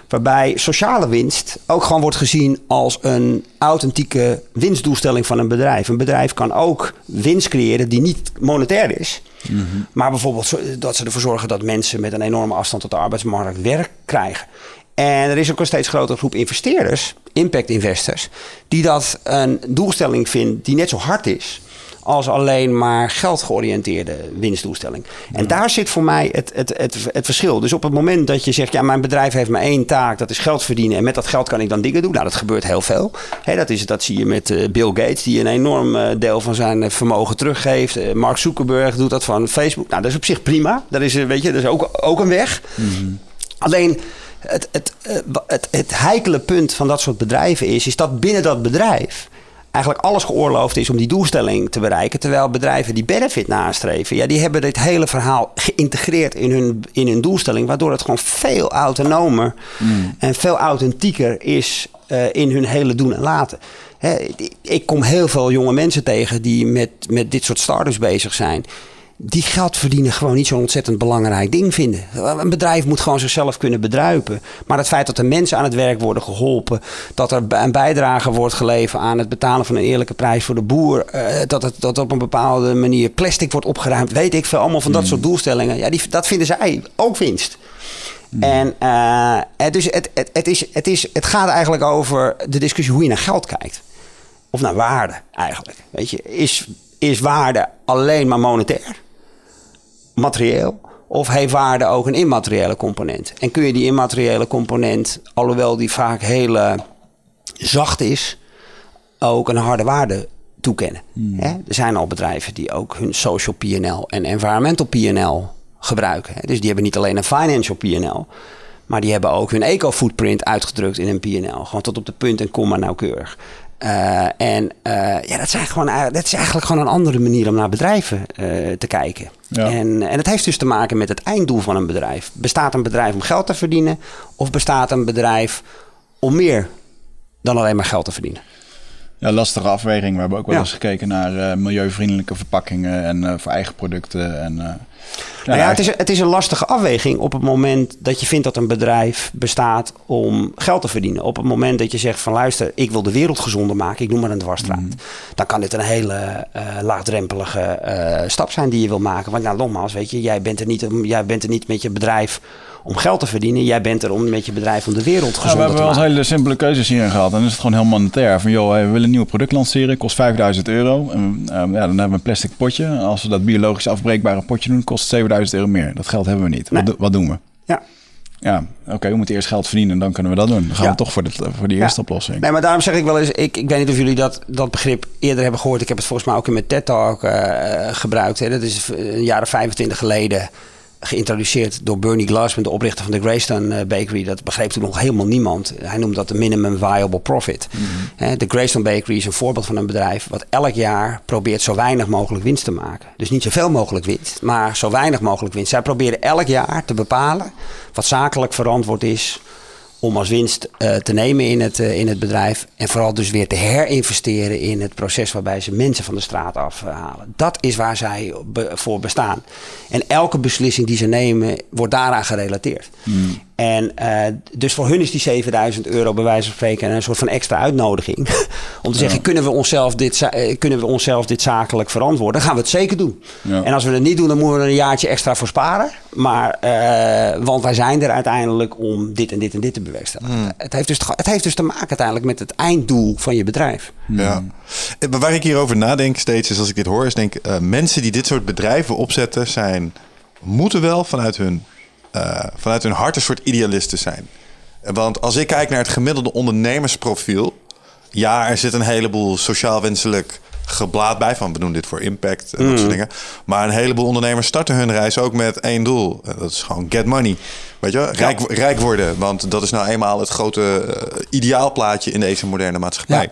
Waarbij sociale winst ook gewoon wordt gezien als een authentieke winstdoelstelling van een bedrijf. Een bedrijf kan ook winst creëren die niet monetair is. Mm -hmm. Maar bijvoorbeeld dat ze ervoor zorgen dat mensen met een enorme afstand tot de arbeidsmarkt werk krijgen. En er is ook een steeds grotere groep investeerders, impact investors, die dat een doelstelling vindt die net zo hard is als alleen maar geldgeoriënteerde winstdoelstelling. En daar zit voor mij het, het, het, het verschil. Dus op het moment dat je zegt, ja, mijn bedrijf heeft maar één taak, dat is geld verdienen. En met dat geld kan ik dan dingen doen. Nou, dat gebeurt heel veel. dat, is, dat zie je met uh, Bill Gates, die een enorm uh, deel van zijn eh, vermogen teruggeeft. Mark Zuckerberg doet dat van Facebook. Nou, dat is op zich prima. Dat is, weet je, dat is ook, ook een weg. Mm -hmm. Alleen het, het, het, het heikele punt van dat soort bedrijven is, is dat binnen dat bedrijf eigenlijk alles geoorloofd is om die doelstelling te bereiken. Terwijl bedrijven die benefit nastreven, ja, die hebben dit hele verhaal geïntegreerd in hun, in hun doelstelling. Waardoor het gewoon veel autonomer mm. en veel authentieker is uh, in hun hele doen en laten. ik kom heel veel jonge mensen tegen die met, met dit soort startups bezig zijn die geld verdienen gewoon niet zo'n ontzettend belangrijk ding vinden. Een bedrijf moet gewoon zichzelf kunnen bedruipen. Maar het feit dat er mensen aan het werk worden geholpen, dat er een bijdrage wordt geleverd aan het betalen van een eerlijke prijs voor de boer, uh, dat, het, dat op een bepaalde manier plastic wordt opgeruimd, weet ik veel, allemaal van dat hmm. soort doelstellingen. Ja, die, dat vinden zij ook winst. Hmm. En uh, dus het, het, het, is, het, is, het gaat eigenlijk over de discussie hoe je naar geld kijkt. Of naar waarde eigenlijk. Weet je, is, is waarde alleen maar monetair? Materieel? Of heeft waarde ook een immateriële component? En kun je die immateriële component, alhoewel die vaak heel uh, zacht is, ook een harde waarde toekennen? Hmm. Er zijn al bedrijven die ook hun social PL en environmental PL gebruiken. Hè? Dus die hebben niet alleen een financial PL, maar die hebben ook hun eco-footprint uitgedrukt in een PL. Gewoon tot op de punt en komma nauwkeurig. Uh, en uh, ja, dat, zijn gewoon, dat is eigenlijk gewoon een andere manier om naar bedrijven uh, te kijken. Ja. En, en het heeft dus te maken met het einddoel van een bedrijf. Bestaat een bedrijf om geld te verdienen? Of bestaat een bedrijf om meer dan alleen maar geld te verdienen? Ja, lastige afweging. We hebben ook wel ja. eens gekeken naar milieuvriendelijke verpakkingen en voor eigen producten. En nou ja, het, is, het is een lastige afweging op het moment dat je vindt dat een bedrijf bestaat om geld te verdienen. Op het moment dat je zegt van luister, ik wil de wereld gezonder maken, ik noem maar een dwarsstraat. Mm. Dan kan dit een hele uh, laagdrempelige uh, stap zijn die je wil maken. Want nou, nogmaals, weet je, jij bent er niet, jij bent er niet met je bedrijf om geld te verdienen. Jij bent er om met je bedrijf om de wereld gezonder ja, we hebben wel eens hele simpele keuzes hierin gehad. En dan is het gewoon heel monetair. Van joh, we willen een nieuw product lanceren, kost 5000 euro. En, um, ja, dan hebben we een plastic potje. Als we dat biologisch afbreekbare potje doen, kost 7000 euro meer. Dat geld hebben we niet. Wat, wat, doen we? Ja. ja, oké, we moeten eerst geld verdienen en dan kunnen we dat doen. Dan gaan Ja. we toch voor de, voor de eerste oplossing. Nee, maar daarom zeg ik wel eens, ik, ik weet niet of jullie dat, dat begrip eerder hebben gehoord. Ik heb het volgens mij ook in mijn TED-talk eh, gebruikt. Hè. Dat is een jaar of 25 geleden geïntroduceerd door Bernie Glassman, de oprichter van de Greystone eh, Bakery. Dat begreep toen nog helemaal niemand. Hij noemde dat de minimum viable profit. Hè, De Greystone Bakery is een voorbeeld van een bedrijf wat elk jaar probeert zo weinig mogelijk winst te maken. Dus niet zoveel mogelijk winst, maar zo weinig mogelijk winst. Zij proberen elk jaar te bepalen wat zakelijk verantwoord is om als winst eh, te nemen in het, eh, in het bedrijf. En vooral dus weer te herinvesteren in het proces waarbij ze mensen van de straat afhalen. Dat is waar zij voor bestaan. En elke beslissing die ze nemen wordt daaraan gerelateerd. En eh, dus voor hun is die 7000 euro bij wijze van spreken een soort van extra uitnodiging. (laughs) Om te zeggen, kunnen we, onszelf dit, eh, kunnen we onszelf dit zakelijk verantwoorden? Dan gaan we het zeker doen. Ja. En als we het niet doen, dan moeten we er een jaartje extra voor sparen. Maar, eh, want wij zijn er uiteindelijk om dit en dit en dit te bewerkstelligen. Het, heeft dus, te- het heeft dus te maken uiteindelijk met het einddoel van je bedrijf. Ja. Maar Waar ik hierover nadenk steeds is als ik dit hoor, is denk eh, mensen die dit soort bedrijven opzetten zijn, moeten wel vanuit hun, eh, vanuit hun hart een soort idealisten zijn. Want als ik kijk naar het gemiddelde ondernemersprofiel, ja, er zit een heleboel sociaal wenselijk geblaad bij van we doen dit voor impact en dat soort dingen. Maar een heleboel ondernemers starten hun reis ook met één doel. Eh, Dat is gewoon get money. Weet je, rijk, rijk worden. Want dat is nou eenmaal het grote eh, ideaalplaatje in deze moderne maatschappij.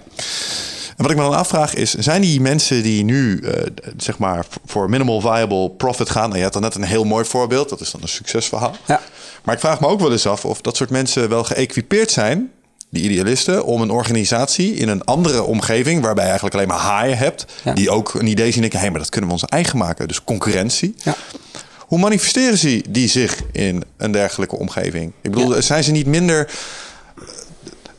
En wat ik me dan afvraag is, zijn die mensen die nu eh, zeg maar voor minimal viable profit gaan? Nou, je had dan net een heel mooi voorbeeld, dat is dan een succesverhaal. Ja. Maar ik vraag me ook wel eens af of dat soort mensen wel geëquipeerd zijn, die idealisten, om een organisatie in een andere omgeving, waarbij je eigenlijk alleen maar haaien hebt, Ja. die ook een idee zien en denken, hé, maar dat kunnen we ons eigen maken. Dus concurrentie. Ja. Hoe manifesteren ze die zich in een dergelijke omgeving? Ik bedoel, zijn ze niet minder.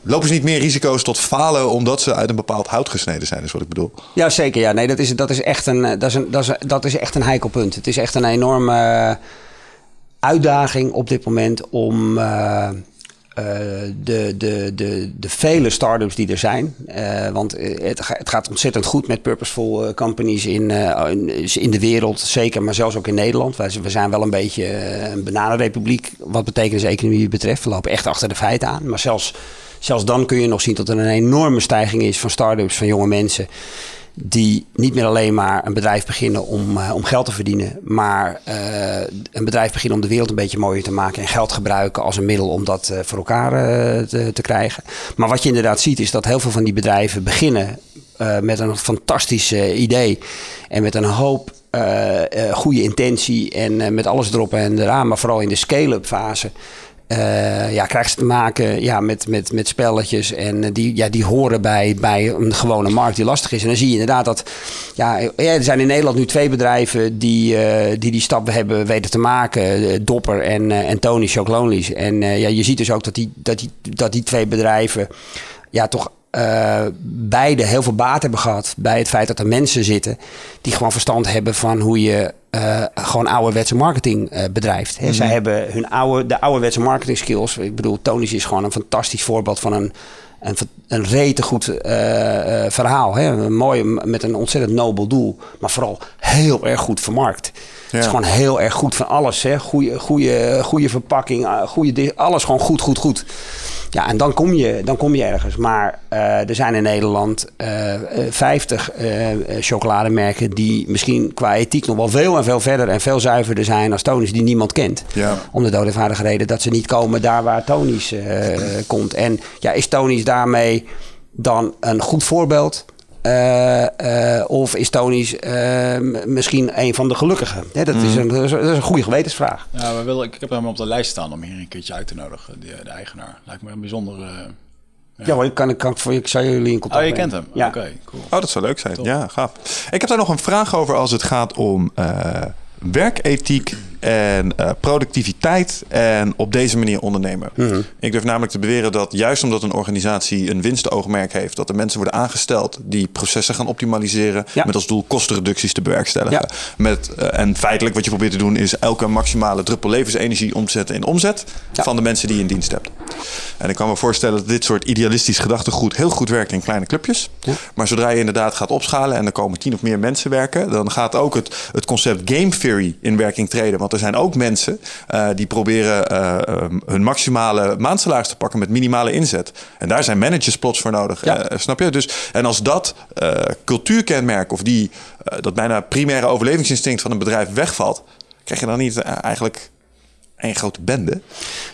Lopen ze niet meer risico's tot falen omdat ze uit een bepaald hout gesneden zijn, is wat ik bedoel. Ja, zeker. Ja. Nee, dat, is, dat, is echt een, eh, dat, is een, dat, is, dat is echt een heikel punt. Het is echt een enorme eh, uitdaging op dit moment om eh, de, de, de, de vele start-ups die er zijn. want het, het gaat ontzettend goed met purposeful companies in, in, de wereld, zeker, maar zelfs ook in Nederland. We zijn wel een beetje een bananenrepubliek wat betekenis-economie betreft. We lopen echt achter de feiten aan. Maar zelfs, zelfs dan kun je nog zien dat er een enorme stijging is van start-ups, van jonge mensen die niet meer alleen maar een bedrijf beginnen om, eh, om geld te verdienen, maar eh, een bedrijf beginnen om de wereld een beetje mooier te maken en geld gebruiken als een middel om dat eh, voor elkaar te, te krijgen. Maar wat je inderdaad ziet is dat heel veel van die bedrijven beginnen met een fantastisch idee en met een hoop goede intentie en met alles erop en eraan, maar vooral in de scale-up fase. Eh, ja, krijgen ze te maken ja, met, met, met spelletjes. En eh, die, ja, die horen bij, bij een gewone markt die lastig is. En dan zie je inderdaad dat. Ja, er zijn in Nederland nu twee bedrijven die eh, die, die stap hebben weten te maken: Dopper en, eh, en Tony Chocolonely's. En ja, je ziet dus ook dat die, dat die, dat die twee bedrijven. Ja, toch eh, beide heel veel baat hebben gehad bij het feit dat er mensen zitten die gewoon verstand hebben van hoe je eh, gewoon ouderwetse marketing eh, bedrijft. Hè. Zij hebben hun oude, de ouderwetse marketing skills. Ik bedoel, Tony's is gewoon een fantastisch voorbeeld van een, een, een rete goed verhaal. Hè. Een mooi, met een ontzettend nobel doel, maar vooral heel erg goed vermarkt. Het is gewoon heel erg goed van alles. Hè. Goede, goede, goede verpakking, eh, goede, alles gewoon goed, goed, goed. Ja, en dan kom je, dan kom je ergens. Maar eh, er zijn in Nederland eh eh, 50 eh, eh, chocolademerken die misschien qua ethiek nog wel veel en veel verder en veel zuiverder zijn als Tony's die niemand kent. Ja. Om de doodeenvoudige reden dat ze niet komen daar waar Tony's komt. En ja, is Tony's daarmee dan een goed voorbeeld? Eh, eh, of is Tony's eh, misschien een van de gelukkigen? Hè, dat, is een, dat is een goede gewetensvraag. Ja, we willen, ik heb hem op de lijst staan om hier een keertje uit te nodigen, de, de eigenaar. Lijkt me een bijzondere... Ja, hoor, ik, kan, ik, kan, ik voor- ik zou jullie in contact Oh, je brengen. kent hem? Ja. Oké, cool. Oh, dat zou leuk zijn. Ja, gaaf. Ik heb daar nog een vraag over als het gaat om eh, werkethiek en eh, productiviteit en op deze manier ondernemen. Mhm. Ik durf namelijk te beweren dat juist omdat een organisatie een winstoogmerk heeft, dat er mensen worden aangesteld die processen gaan optimaliseren Ja. met als doel kostenreducties te bewerkstelligen. Ja. Met, eh, en feitelijk wat je probeert te doen is elke maximale druppel levensenergie omzetten in omzet Ja. van de mensen die je in dienst hebt. En ik kan me voorstellen dat dit soort idealistisch gedachtegoed heel goed werkt in kleine clubjes. Maar zodra je inderdaad gaat opschalen en er komen tien of meer mensen werken, dan gaat ook het, het concept game theory in werking treden. Want er zijn ook mensen uh, die proberen uh, hun maximale maandsalaris te pakken met minimale inzet. En daar zijn managers plots voor nodig. Ja. Uh, snap je? Dus, en als dat cultuurkenmerk of die, dat bijna primaire overlevingsinstinct van een bedrijf wegvalt, krijg je dan niet eigenlijk een grote bende.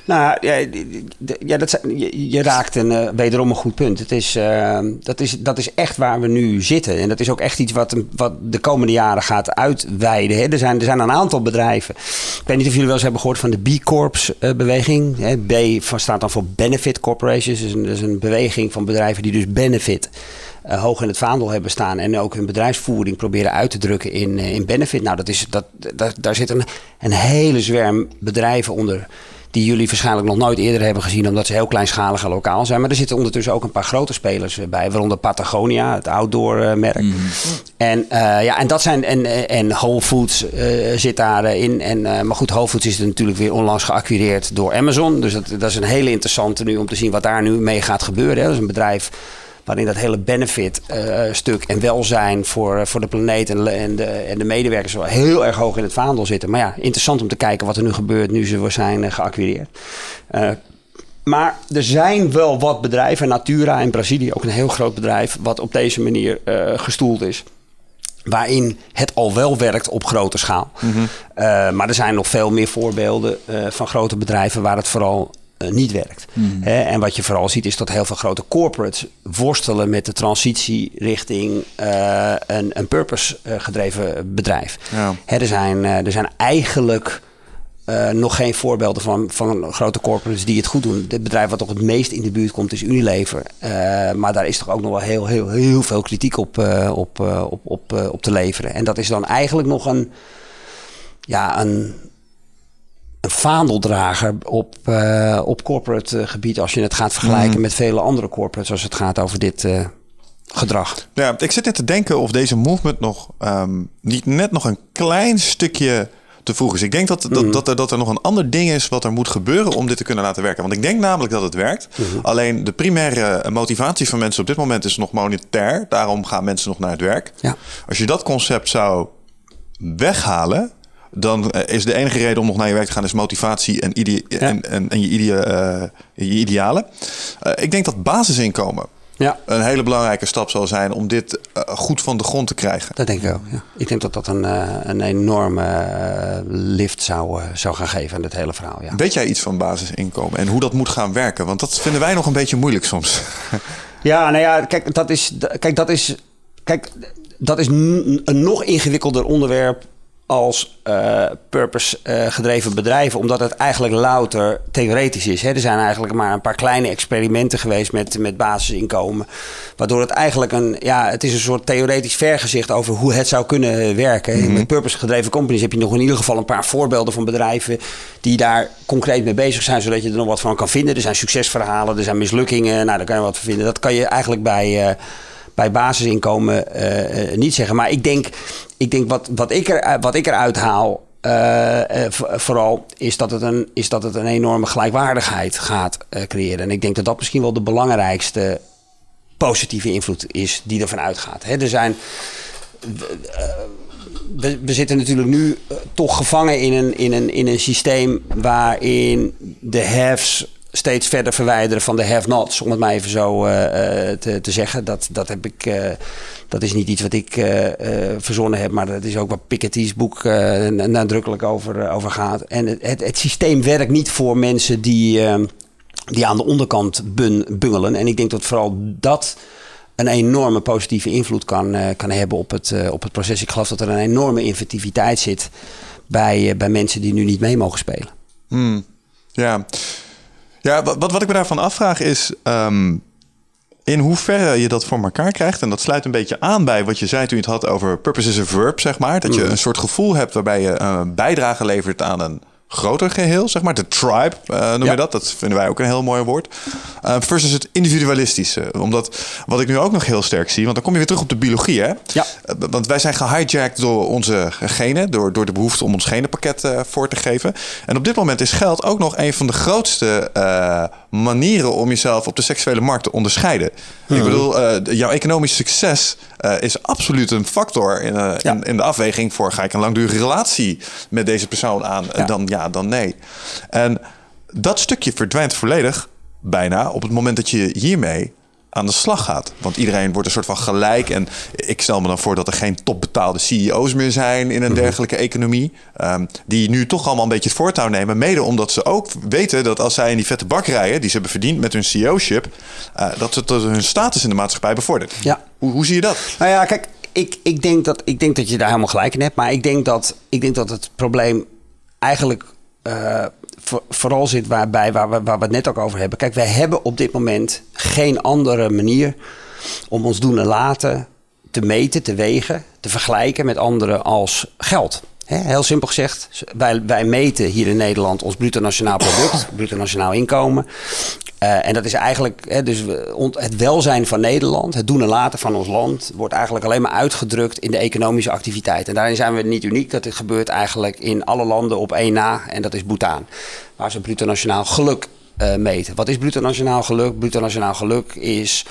Nou ja, ja dat, je, je raakt een, uh, wederom een goed punt. Het is, uh, dat, is, dat is echt waar we nu zitten. En dat is ook echt iets wat, wat de komende jaren gaat uitweiden. Hè. Er, zijn, er zijn een aantal bedrijven. Ik weet niet of jullie wel eens hebben gehoord van de B Corps uh, beweging. Hè. B staat dan voor Benefit Corporations. Is, een, dat is een beweging van bedrijven die dus benefit uh, hoog in het vaandel hebben staan en ook hun bedrijfsvoering proberen uit te drukken in, uh, in benefit. Nou, dat is, dat, dat, daar zit een, een hele zwerm bedrijven onder die jullie waarschijnlijk nog nooit eerder hebben gezien, omdat ze heel kleinschalig en lokaal zijn. Maar er zitten ondertussen ook een paar grote spelers bij, waaronder Patagonia, het outdoor-merk. Mm. En, uh, ja, en dat zijn en, en Whole Foods uh, zit daarin. En, uh, maar goed, Whole Foods is natuurlijk weer onlangs geacquireerd door Amazon. Dus dat, dat is een hele interessante nu om te zien wat daar nu mee gaat gebeuren. Hè. Dat is een bedrijf waarin dat hele benefit-stuk en welzijn voor, voor de planeet en, en, de, en de medewerkers wel heel erg hoog in het vaandel zitten. Maar ja, interessant om te kijken wat er nu gebeurt nu ze zijn geacquireerd. Uh, maar er zijn wel wat bedrijven, Natura in Brazilië, ook een heel groot bedrijf, wat op deze manier uh, gestoeld is waarin het al wel werkt op grote schaal. Mm -hmm. uh, maar er zijn nog veel meer voorbeelden uh, van grote bedrijven waar het vooral niet werkt. Mm. en wat je vooral ziet is dat heel veel grote corporates worstelen met de transitie richting uh, een, een purpose-gedreven bedrijf. Ja. er, zijn, er zijn eigenlijk uh, nog geen voorbeelden van, van grote corporates die het goed doen. Het bedrijf wat toch het meest in de buurt komt is Unilever. Uh, maar daar is toch ook nog wel heel, heel, heel veel kritiek op, op, op, op, op te leveren. En dat is dan eigenlijk nog een, ja, een vaandeldrager op, op corporate gebied. Als je het gaat vergelijken mm. met vele andere corporates als het gaat over dit gedrag. Ja, ik zit net te denken of deze movement nog um, niet net nog een klein stukje te vroeg is. Ik denk dat, dat, mm. dat, er, dat er nog een ander ding is wat er moet gebeuren om dit te kunnen laten werken. Want ik denk namelijk dat het werkt. Mm -hmm. Alleen de primaire motivatie van mensen op dit moment is nog monetair. Daarom gaan mensen nog naar het werk. Ja. Als je dat concept zou weghalen, dan is de enige reden om nog naar je werk te gaan is motivatie en, ide ja. en, en, en, je, uh, je idealen. Uh, ik denk dat basisinkomen ja. een hele belangrijke stap zal zijn om dit uh, goed van de grond te krijgen. Dat denk ik ook. Ja. Ik denk dat dat een, een enorme lift zou, zou gaan geven aan dit hele verhaal. Ja. Weet jij iets van basisinkomen en hoe dat moet gaan werken? Want dat vinden wij nog een beetje moeilijk soms. (laughs) ja, nou ja, kijk, dat is. Kijk, dat is. Kijk, dat is een nog ingewikkelder onderwerp als uh, purpose-gedreven uh, bedrijven, omdat het eigenlijk louter theoretisch is. Hè. Er zijn eigenlijk maar een paar kleine experimenten geweest met, met basisinkomen. Waardoor het eigenlijk een, ja, het is een soort theoretisch vergezicht over hoe het zou kunnen werken. Mm -hmm. Met purpose-gedreven companies heb je nog in ieder geval een paar voorbeelden van bedrijven die daar concreet mee bezig zijn, zodat je er nog wat van kan vinden. Er zijn succesverhalen, er zijn mislukkingen, nou, daar kan je wat van vinden. Dat kan je eigenlijk bij. Uh, bij basisinkomen uh, niet zeggen. Maar ik denk, ik denk wat, wat, ik er, wat ik eruit haal. Uh, vooral is dat, het een, is dat het een enorme gelijkwaardigheid gaat creëren. En ik denk dat dat misschien wel de belangrijkste positieve invloed is die ervan uitgaat. Hè, er zijn. We, we, zitten natuurlijk nu toch gevangen in een, in, een, in een systeem waarin de haves steeds verder verwijderen van de have-nots, om het maar even zo uh, te, te, zeggen. Dat, dat, heb ik, uh, dat is niet iets wat ik verzonnen heb, maar dat is ook wat Piketty's boek nadrukkelijk over, over gaat. En het, het, systeem werkt niet voor mensen die, die aan de onderkant bun, bungelen. En ik denk dat vooral dat een enorme positieve invloed kan, kan hebben op het, op het proces. Ik geloof dat er een enorme inventiviteit zit bij, bij mensen die nu niet mee mogen spelen. Hmm. Ja, ja, wat, wat ik me daarvan afvraag is. Um, in hoeverre je dat voor elkaar krijgt. En dat sluit een beetje aan bij wat je zei toen je het had over purpose is a verb, zeg maar. Dat je een soort gevoel hebt waarbij je een bijdrage levert aan een groter geheel, zeg maar. De tribe uh, noem Ja. je dat. Dat vinden wij ook een heel mooi woord. Uh, versus het individualistische. Omdat wat ik nu ook nog heel sterk zie, want dan kom je weer terug op de biologie, hè? Ja. Uh, want wij zijn gehijacked door onze genen, door, door de behoefte om ons genenpakket voor te geven. En op dit moment is geld ook nog een van de grootste manieren om jezelf op de seksuele markt te onderscheiden. Hmm. Ik bedoel, uh, jouw economisch succes is absoluut een factor in, ja. in, in, de afweging voor ga ik een langdurige relatie met deze persoon aan, ja. dan ja, dan nee. En dat stukje verdwijnt volledig bijna op het moment dat je hiermee aan de slag gaat. Want iedereen wordt een soort van gelijk. En ik stel me dan voor dat er geen topbetaalde CEO's meer zijn in een dergelijke economie. Um, die nu toch allemaal een beetje het voortouw nemen. Mede omdat ze ook weten dat als zij in die vette bak rijden, die ze hebben verdiend met hun CEO-ship, uh, dat het hun status in de maatschappij bevordert. Ja. Hoe, hoe zie je dat? Nou ja, kijk, ik, ik, denk dat, ik denk dat je daar helemaal gelijk in hebt. Maar ik denk dat, ik denk dat het probleem eigenlijk uh, voor, vooral zit waarbij waar we, waar we het net ook over hebben. Kijk, wij hebben op dit moment geen andere manier om ons doen en laten te meten, te wegen, te vergelijken met anderen als geld. He, heel simpel gezegd, wij, wij meten hier in Nederland ons bruto nationaal product, (clears throat) bruto nationaal inkomen. Uh, en dat is eigenlijk, hè, dus het welzijn van Nederland, het doen en laten van ons land, wordt eigenlijk alleen maar uitgedrukt in de economische activiteit. En daarin zijn we niet uniek. Dat gebeurt eigenlijk in alle landen op één na, en dat is Bhutan. Waar ze bruto nationaal geluk uh, meten. Wat is bruto nationaal geluk? Bruto nationaal geluk is,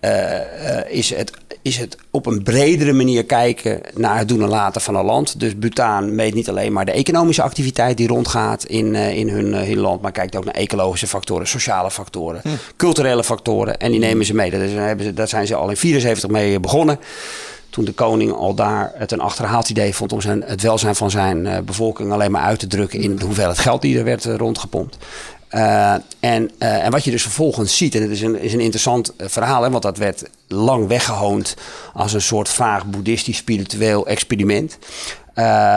uh, is, het, is het op een bredere manier kijken naar het doen en laten van een land. Dus Bhutan meet niet alleen maar de economische activiteit die rondgaat in, in hun, hun land, maar kijkt ook naar ecologische factoren, sociale factoren, hm. culturele factoren. En die nemen ze mee. Daar, hebben ze, daar zijn ze al in 74 mee begonnen toen de koning al daar het een achterhaald idee vond om zijn, het welzijn van zijn uh, bevolking alleen maar uit te drukken in de hoeveelheid geld die er werd rondgepompt. Uh, en, en wat je dus vervolgens ziet, en het is een, is een interessant verhaal, hè, want dat werd lang weggehoond als een soort vaag boeddhistisch spiritueel experiment.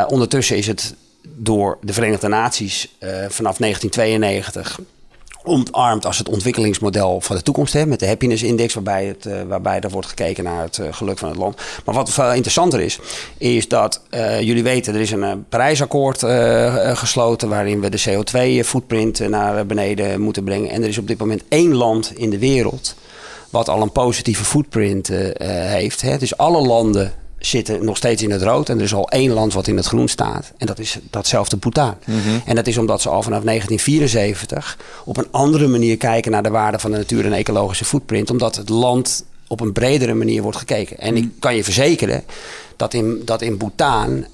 ondertussen is het door de Verenigde Naties vanaf 1992 omarmd als het ontwikkelingsmodel van de toekomst. Hè, met de happiness index, waarbij, het, uh, waarbij er wordt gekeken naar het uh, geluk van het land. Maar wat veel interessanter is, is dat uh, jullie weten, er is een Parijsakkoord gesloten waarin we de CO2-footprint naar beneden moeten brengen. En er is op dit moment één land in de wereld wat al een positieve footprint heeft. Hè. Dus alle landen zitten nog steeds in het rood. En er is al één land wat in het groen staat. En dat is datzelfde Bhutan. Mm -hmm. En dat is omdat ze al vanaf 1974 op een andere manier kijken naar de waarde van de natuur en ecologische footprint. Omdat het land op een bredere manier wordt gekeken. En ik kan je verzekeren dat in, dat in Bhutan uh,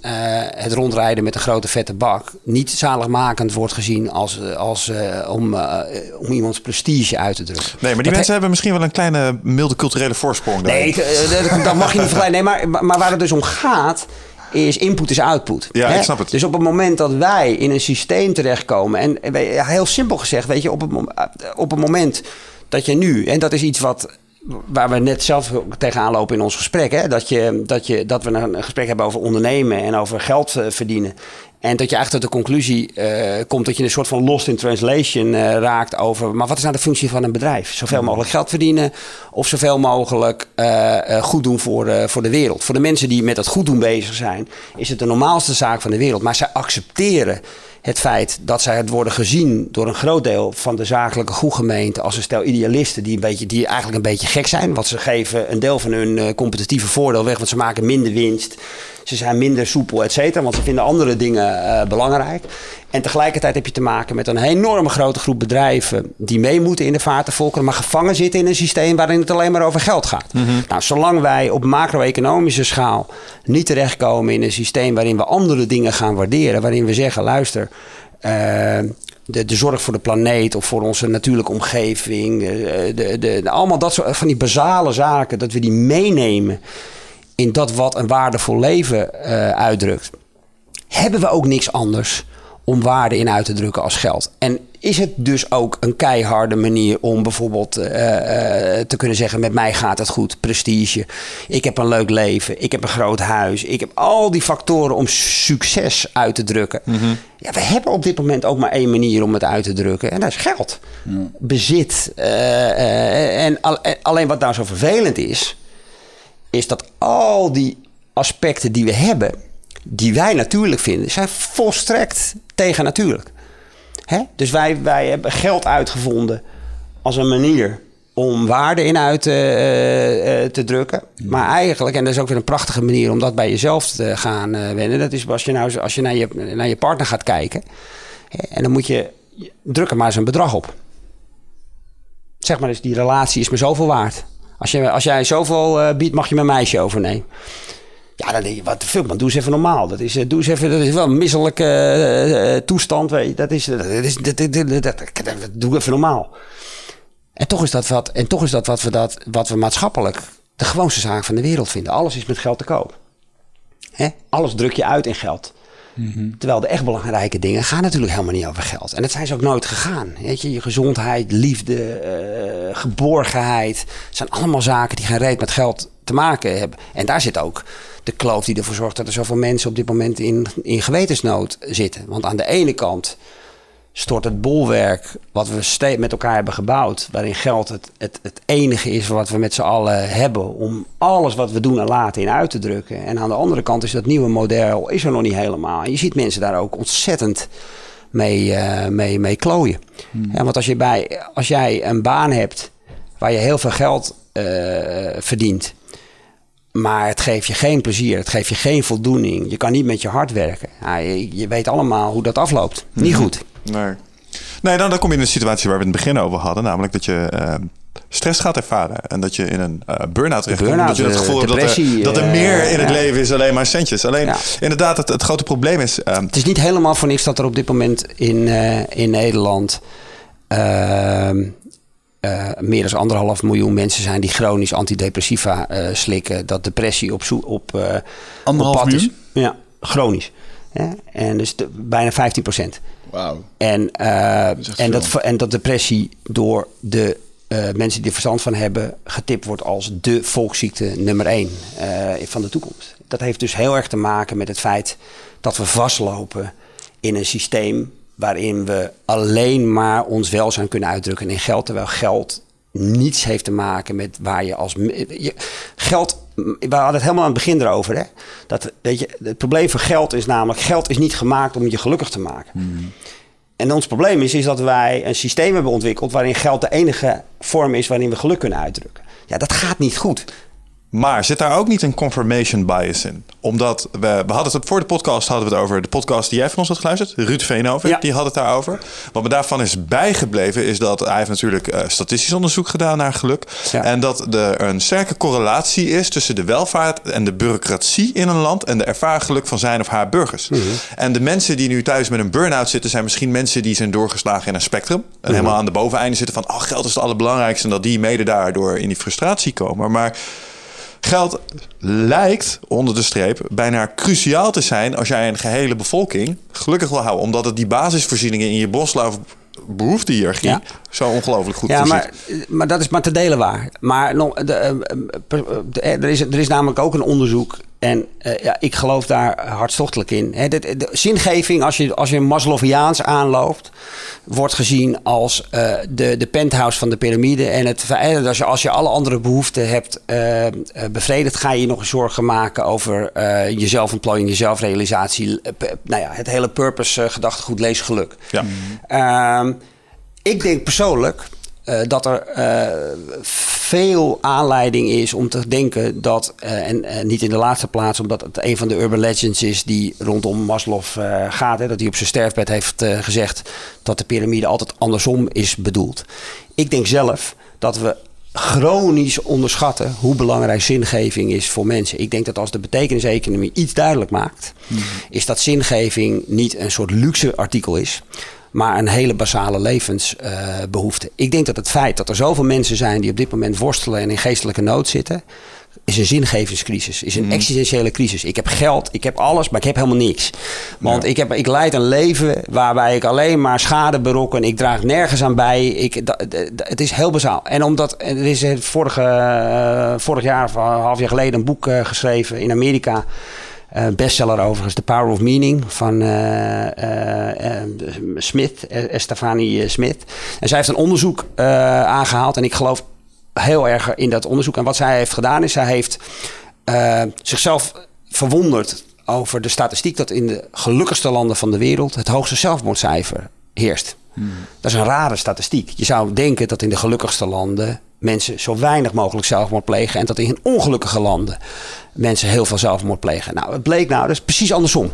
het rondrijden met een grote vette bak niet zaligmakend wordt gezien als, als, uh, om, uh, om iemands prestige uit te drukken. Nee, maar die dat mensen hebben misschien wel een kleine milde culturele voorsprong. Nee, dat, dat mag je niet vergelijken. Nee, maar, maar waar het dus om gaat is input is output. Ja, hè? ik snap het. Dus op het moment dat wij in een systeem terechtkomen... en heel simpel gezegd, weet je, op het, op het moment dat je nu... en dat is iets wat waar we net zelf tegenaan lopen in ons gesprek. Hè? Dat, je, dat, je, dat we een gesprek hebben over ondernemen en over geld verdienen. En dat je eigenlijk tot de conclusie uh, komt dat je een soort van lost in translation uh, raakt over... maar wat is nou de functie van een bedrijf? Zoveel mogelijk geld verdienen of zoveel mogelijk uh, goed doen voor, voor de wereld. Voor de mensen die met dat goed doen bezig zijn... is het de normaalste zaak van de wereld. Maar zij accepteren het feit dat zij het worden gezien door een groot deel van de zakelijke goedgemeente als een stel idealisten die, een beetje, die eigenlijk een beetje gek zijn. Want ze geven een deel van hun uh, competitieve voordeel weg, want ze maken minder winst. Ze zijn minder soepel, et cetera, want ze vinden andere dingen uh, belangrijk. En tegelijkertijd heb je te maken met een enorme grote groep bedrijven die mee moeten in de vaartenvolkeren, maar gevangen zitten in een systeem waarin het alleen maar over geld gaat. Mm -hmm. Nou, zolang wij op macro-economische schaal niet terechtkomen in een systeem waarin we andere dingen gaan waarderen, waarin we zeggen, luister, uh, de, de zorg voor de planeet of voor onze natuurlijke omgeving, de, de, de, allemaal dat soort van die basale zaken, dat we die meenemen in dat wat een waardevol leven uh, uitdrukt, hebben we ook niks anders om waarde in uit te drukken als geld. En is het dus ook een keiharde manier om bijvoorbeeld uh, uh, te kunnen zeggen: met mij gaat het goed, prestige, ik heb een leuk leven, ik heb een groot huis, ik heb al die factoren om succes uit te drukken. Mm -hmm. Ja, we hebben op dit moment ook maar één manier om het uit te drukken en dat is geld, mm. bezit. Uh, en al, alleen wat nou zo vervelend is, is dat al die aspecten die we hebben die wij natuurlijk vinden, zijn volstrekt tegennatuurlijk. Hè? Dus wij, wij hebben geld uitgevonden als een manier om waarde in uit uh, te drukken. Maar eigenlijk, en dat is ook weer een prachtige manier om dat bij jezelf te gaan uh, wennen. Dat is als je, nou, als je naar, je naar je partner gaat kijken. Hè, en dan moet je, druk er maar eens een bedrag op. Zeg maar eens, die relatie is me zoveel waard. Als, je, als jij zoveel biedt, mag je mijn meisje overnemen. Ja, dan denk je, wat veel, man, doe eens even normaal. Dat is, doe eens even, dat is wel een misselijke uh, toestand. Weet je. Dat is, dat is, dat, dat, doe even normaal. En toch is dat wat, en toch is dat wat we, dat, wat we maatschappelijk de gewoonste zaak van de wereld vinden. Alles is met geld te koop. Hè? Alles druk je uit in geld. Mm-hmm. Terwijl de echt belangrijke dingen gaan natuurlijk helemaal niet over geld. En dat zijn ze ook nooit gegaan. Weet je, je gezondheid, liefde, uh, geborgenheid. zijn allemaal zaken die geen reet met geld te maken hebben. En daar zit ook de kloof die ervoor zorgt dat er zoveel mensen op dit moment in, in gewetensnood zitten. Want aan de ene kant stort het bolwerk wat we met elkaar hebben gebouwd, waarin geld het, het, het enige is wat we met z'n allen hebben om alles wat we doen en laten in uit te drukken. En aan de andere kant is dat nieuwe model is er nog niet helemaal. En je ziet mensen daar ook ontzettend mee, uh, mee, mee klooien. Hmm. want als, je bij, als jij een baan hebt waar je heel veel geld uh, verdient, maar het geeft je geen plezier, het geeft je geen voldoening. Je kan niet met je hart werken. Ja, je, je, weet allemaal hoe dat afloopt. Niet mhm. goed. Nee. Nee, dan, dan kom je in een situatie waar we het in het begin over hadden. Namelijk dat je uh, stress gaat ervaren. En dat je in een uh, burn-out terechtkomt. Burn dat je het gevoel hebt dat er, dat er meer in het leven is alleen maar centjes. Alleen inderdaad, het, het grote probleem is... Uh, het is niet helemaal voor niks dat er op dit moment in, in Nederland... Uh, meer dan anderhalf miljoen mensen zijn die chronisch antidepressiva uh, slikken. Dat depressie op, op, uh, anderhalf miljoen? Is. Ja, chronisch. Ja, en dus de, bijna 15 procent. Wauw. En, en, dat, en dat depressie door de mensen die er verstand van hebben getipt wordt als de volksziekte nummer 1 van de toekomst. Dat heeft dus heel erg te maken met het feit dat we vastlopen in een systeem waarin we alleen maar ons welzijn kunnen uitdrukken in geld, terwijl geld niets heeft te maken met waar je als je, geld. We hadden het helemaal aan het begin erover. Hè? Dat, weet je, het probleem van geld is namelijk: geld is niet gemaakt om je gelukkig te maken. Hmm. En ons probleem is, is dat wij een systeem hebben ontwikkeld waarin geld de enige vorm is waarin we geluk kunnen uitdrukken. Ja, dat gaat niet goed. Maar zit daar ook niet een confirmation bias in? Omdat we, we hadden het voor de podcast hadden we het over de podcast die jij van ons had geluisterd, Ruud Veenhoven, die had het daarover. Wat me daarvan is bijgebleven is dat hij heeft natuurlijk uh, statistisch onderzoek gedaan naar geluk en dat er een sterke correlatie is tussen de welvaart en de bureaucratie in een land en de ervaren geluk van zijn of haar burgers. Mhm. En de mensen die nu thuis met een burn-out zitten, zijn misschien mensen die zijn doorgeslagen in een spectrum en mhm. helemaal aan de boveneinde zitten van, oh geld is het allerbelangrijkste en dat die mede daardoor in die frustratie komen. Maar Geld lijkt onder de streep bijna cruciaal te zijn als jij een gehele bevolking gelukkig wil houden. Omdat het die basisvoorzieningen in je boslaaf behoeftehiërarchie ja. Zo ongelooflijk goed ja, maar, maar dat is maar te delen waar. Maar nog, de, eh, eh, er, is, er is namelijk ook een onderzoek en uh, ja, ik geloof daar hartstochtelijk in. He, de, de, zingeving, als je, als je Maslowiaans aanloopt, wordt gezien als uh, de, de penthouse van de piramide. En het, als, je, als je alle andere behoeften hebt uh, bevredigd, ga je je nog zorgen maken over jezelf ontplooiing, jezelfrealisatie. nou ja, het hele purpose gedachtegoed, lees geluk. Ja. Ehm, ik denk persoonlijk uh, dat er uh, veel aanleiding is om te denken dat, uh, en niet in de laatste plaats omdat het een van de urban legends is die rondom Maslow gaat, hè, dat hij op zijn sterfbed heeft gezegd dat de piramide altijd andersom is bedoeld. Ik denk zelf dat we chronisch onderschatten hoe belangrijk zingeving is voor mensen. Ik denk dat als de betekeniseconomie iets duidelijk maakt, hmm. is dat zingeving niet een soort luxe artikel is, maar een hele basale levensbehoefte. ik denk dat het feit dat er zoveel mensen zijn die op dit moment worstelen en in geestelijke nood zitten, is een zingevingscrisis, is een mm. existentiële crisis. Ik heb geld, ik heb alles, maar ik heb helemaal niks. Want ik, heb, ik leid een leven waarbij ik alleen maar schade berokken. Ik draag nergens aan bij. Ik, het is heel bazaal. En omdat er is vorige, uh, vorig jaar of half jaar geleden een boek uh, geschreven in Amerika uh, bestseller overigens, The Power of Meaning van uh, Smith, Stefanie Smith. En zij heeft een onderzoek aangehaald en ik geloof heel erg in dat onderzoek. En wat zij heeft gedaan is, zij heeft zichzelf verwonderd over de statistiek dat in de gelukkigste landen van de wereld het hoogste zelfmoordcijfer heerst. Dat is een rare statistiek. Je zou denken dat in de gelukkigste landen mensen zo weinig mogelijk zelfmoord plegen. En dat in ongelukkige landen mensen heel veel zelfmoord plegen. Nou, het bleek nou, is precies andersom.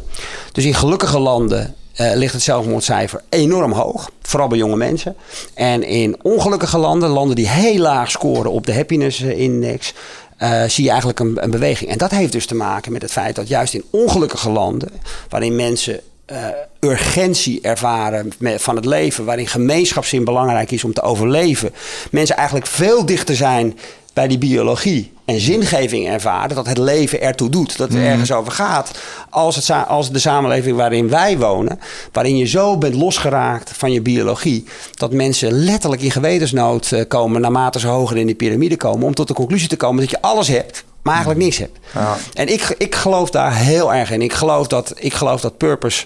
Dus in gelukkige landen eh, ligt het zelfmoordcijfer enorm hoog. Vooral bij jonge mensen. En in ongelukkige landen, landen die heel laag scoren op de happiness index. eh, zie je eigenlijk een, een beweging. En dat heeft dus te maken met het feit dat juist in ongelukkige landen, waarin mensen eh, urgentie ervaren van het leven, waarin gemeenschapszin belangrijk is om te overleven, mensen eigenlijk veel dichter zijn bij die biologie en zingeving ervaren, dat het leven ertoe doet, dat het ergens over gaat, als, het, als de samenleving waarin wij wonen, waarin je zo bent losgeraakt van je biologie, dat mensen letterlijk in gewetensnood eh, komen naarmate ze hoger in de piramide komen, om tot de conclusie te komen dat je alles hebt, maar eigenlijk niks hebt. En ik, ik geloof daar heel erg in. Ik geloof dat, ik geloof dat purpose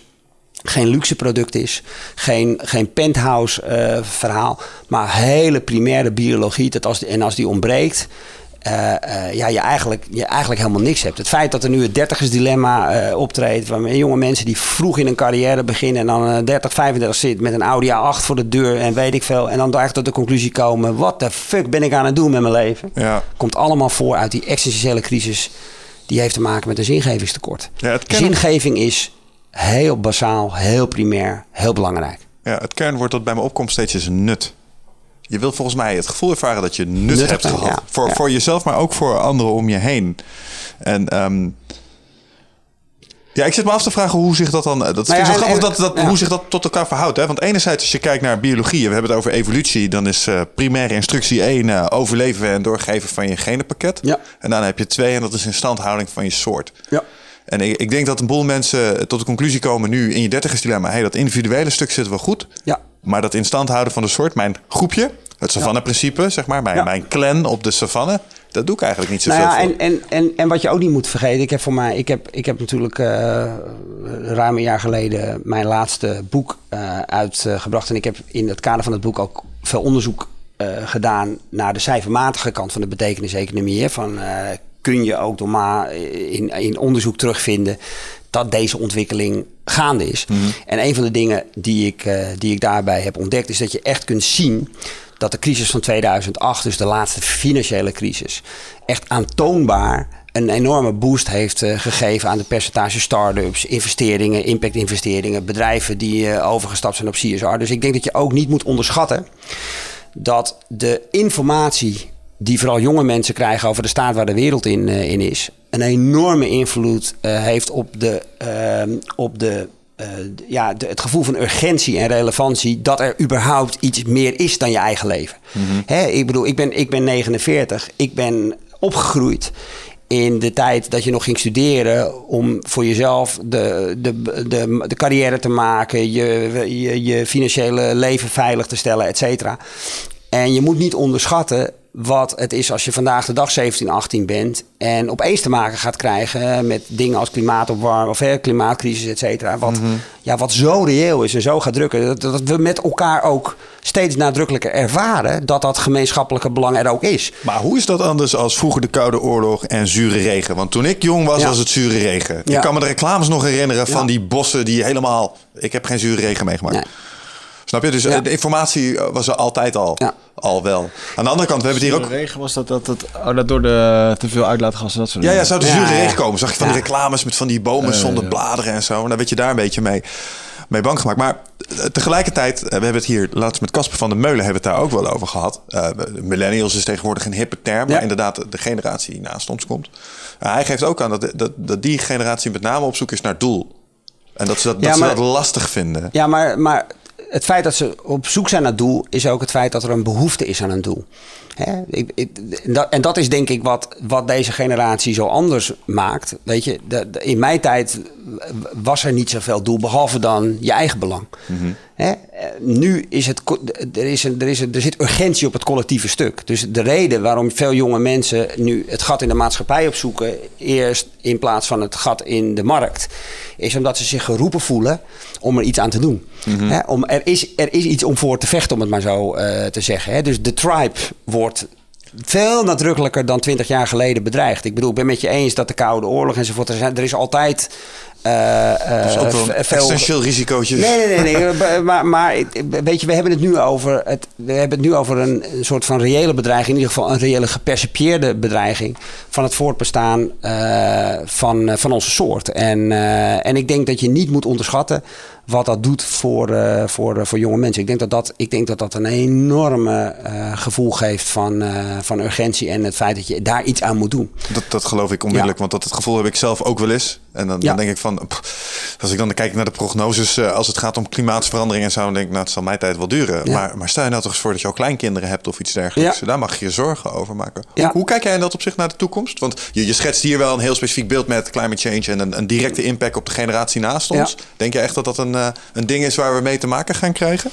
geen luxe product is, geen, geen penthouse eh, verhaal, maar hele primaire biologie. Dat als, en als die ontbreekt, eh, eh, ja, je, eigenlijk, je eigenlijk helemaal niks hebt. Het feit dat er nu het dertigersdilemma eh optreedt, waarmee jonge mensen die vroeg in een carrière beginnen en dan eh, 30, 35 zit met een Audi A8 voor de deur en weet ik veel, en dan eigenlijk tot de conclusie komen: wat de fuck ben ik aan het doen met mijn leven? Ja. Komt allemaal voor uit die existentiële crisis. Die heeft te maken met een zingevingstekort. Ja, Zingeving is heel basaal, heel primair, heel belangrijk. Ja, het kernwoord dat bij me opkomt steeds is nut. Je wil volgens mij het gevoel ervaren dat je nut, Nut hebt gehad. ja. Voor, Ja. voor jezelf, maar ook voor anderen om je heen. En ehm, ja, ik zit me af te vragen hoe zich dat dan... Dat Nou vind ja, ik zo grappig dat, dat, ja. hoe zich dat tot elkaar verhoudt. Hè? Want enerzijds als je kijkt naar biologie... we hebben het over evolutie... dan is eh, primaire instructie 1 eh, overleven en doorgeven van je genenpakket. Ja. En dan heb je 2 en dat is instandhouding van je soort. Ja. En ik, ik denk dat een boel mensen tot de conclusie komen nu in je dertigers dilemma. Hey, dat individuele stuk zit wel goed. Ja. Maar dat in stand houden van de soort, mijn groepje, het savanne-principe, zeg maar, mijn, Ja. mijn clan op de savanne, dat doe ik eigenlijk niet Nou zoveel ja, voor. en, en, en, en wat je ook niet moet vergeten, ik heb voor mij, ik heb, ik heb natuurlijk eh, ruim een jaar geleden mijn laatste boek eh, uitgebracht. En ik heb in het kader van het boek ook veel onderzoek eh, gedaan naar de cijfermatige kant van de betekeniseconomie. Hè. Van kun je ook door maar in, in onderzoek terugvinden dat deze ontwikkeling gaande is. En een van de dingen die ik, eh, die ik daarbij heb ontdekt, is dat je echt kunt zien dat de crisis van 2008, dus de laatste financiële crisis, echt aantoonbaar een enorme boost heeft eh, gegeven aan de percentage start-ups, investeringen, impact-investeringen, bedrijven die eh, overgestapt zijn op CSR. Dus ik denk dat je ook niet moet onderschatten dat de informatie die vooral jonge mensen krijgen over de staat waar de wereld in, eh, in is, een enorme invloed eh, heeft op, de, ehm, op de, eh, ja, de- het gevoel van urgentie en relevantie dat er überhaupt iets meer is dan je eigen leven. Hè, ik bedoel, ik ben, ik ben 49, ik ben opgegroeid in de tijd dat je nog ging studeren om voor jezelf de, de, de, de carrière te maken, je, je, je financiële leven veilig te stellen, et cetera. En je moet niet onderschatten wat het is als je vandaag de dag 17, 18 bent en opeens te maken gaat krijgen met dingen als klimaatopwarming of hè, klimaatcrisis, et cetera. Wat, ja, wat zo reëel is en zo gaat drukken. Dat, dat we met elkaar ook steeds nadrukkelijker ervaren dat dat gemeenschappelijke belang er ook is. Maar hoe is dat anders als vroeger de Koude Oorlog en zure regen? Want toen ik jong was, Ja. was het zure regen. Ja. Ik kan me de reclames nog herinneren van Ja. die bossen die helemaal... Ik heb geen zure regen meegemaakt. Nee. Snap je? Dus Ja. eh, de informatie was er altijd al, Ja. al wel. Aan de andere kant, we hebben het hier ook... regen was dat, dat, dat, oh, dat door de te veel uitlaatgassen, dat soort Ja, ja, zou de Ja, zure ja. regen komen. Zag je van Ja. die reclames met van die bomen Eh, zonder ja. bladeren en zo. En dan werd je daar een beetje mee, mee bang gemaakt. Maar eh, tegelijkertijd, eh, we hebben het hier laatst met Casper van der Meulen hebben we het daar ook wel over gehad. Eh, millennials is tegenwoordig een hippe term. Ja. Maar inderdaad, de generatie die naast ons komt. Uh, hij geeft ook aan dat, dat, dat die generatie met name op zoek is naar doel. En dat ze dat, Ja, dat, ze dat lastig vinden. Ja, maar, maar het feit dat ze op zoek zijn naar doel is ook het feit dat er een behoefte is aan een doel. Hè? Ik, ik, en dat- en dat is denk ik wat, wat deze generatie zo anders maakt. Weet je, de- de- in mijn tijd was er niet zoveel doel behalve dan je eigen belang. Hè? Eh, Nu is het, er, is een, er, is een, er zit urgentie op het collectieve stuk. Dus de reden waarom veel jonge mensen nu het gat in de maatschappij opzoeken, eerst in plaats van het gat in de markt, is omdat ze zich geroepen voelen om er iets aan te doen. Hè, om, er, is, er is iets om voor te vechten, om het maar zo eh, te zeggen. Dus de tribe wordt veel nadrukkelijker dan twintig jaar geleden bedreigt. Ik bedoel, ik ben met je eens dat de Koude Oorlog enzovoort... er, zijn, er is altijd... Uh, dus ook wel een veel... essentieel risicootje. Nee, nee, nee. nee. (laughs) maar, maar weet je, we hebben het nu over, het, we hebben het nu over een, een, soort van reële bedreiging. In ieder geval een reële gepercipieerde bedreiging van het voortbestaan uh, van, van onze soort. En, en ik denk dat je niet moet onderschatten wat dat doet voor, uh, voor, uh, voor jonge mensen. Ik denk dat dat, ik denk dat, dat een enorme uh, gevoel geeft van, van urgentie en het feit dat je daar iets aan moet doen. Dat, dat geloof ik onmiddellijk, ja. want dat het gevoel heb ik zelf ook wel eens. En dan, ja. dan denk ik van, pff, als ik dan kijk naar de prognoses als het gaat om klimaatverandering en zo, dan denk ik, nou, het zal mijn tijd wel duren. Ja. Maar, maar stel je nou toch eens voor dat je al kleinkinderen hebt of iets dergelijks. Daar mag je je zorgen over maken. Hoe, hoe, kijk jij in dat opzicht naar de toekomst? Want je, je schetst hier wel een heel specifiek beeld met climate change en een, een directe impact op de generatie naast ons. Denk je echt dat dat een een ding is waar we mee te maken gaan krijgen?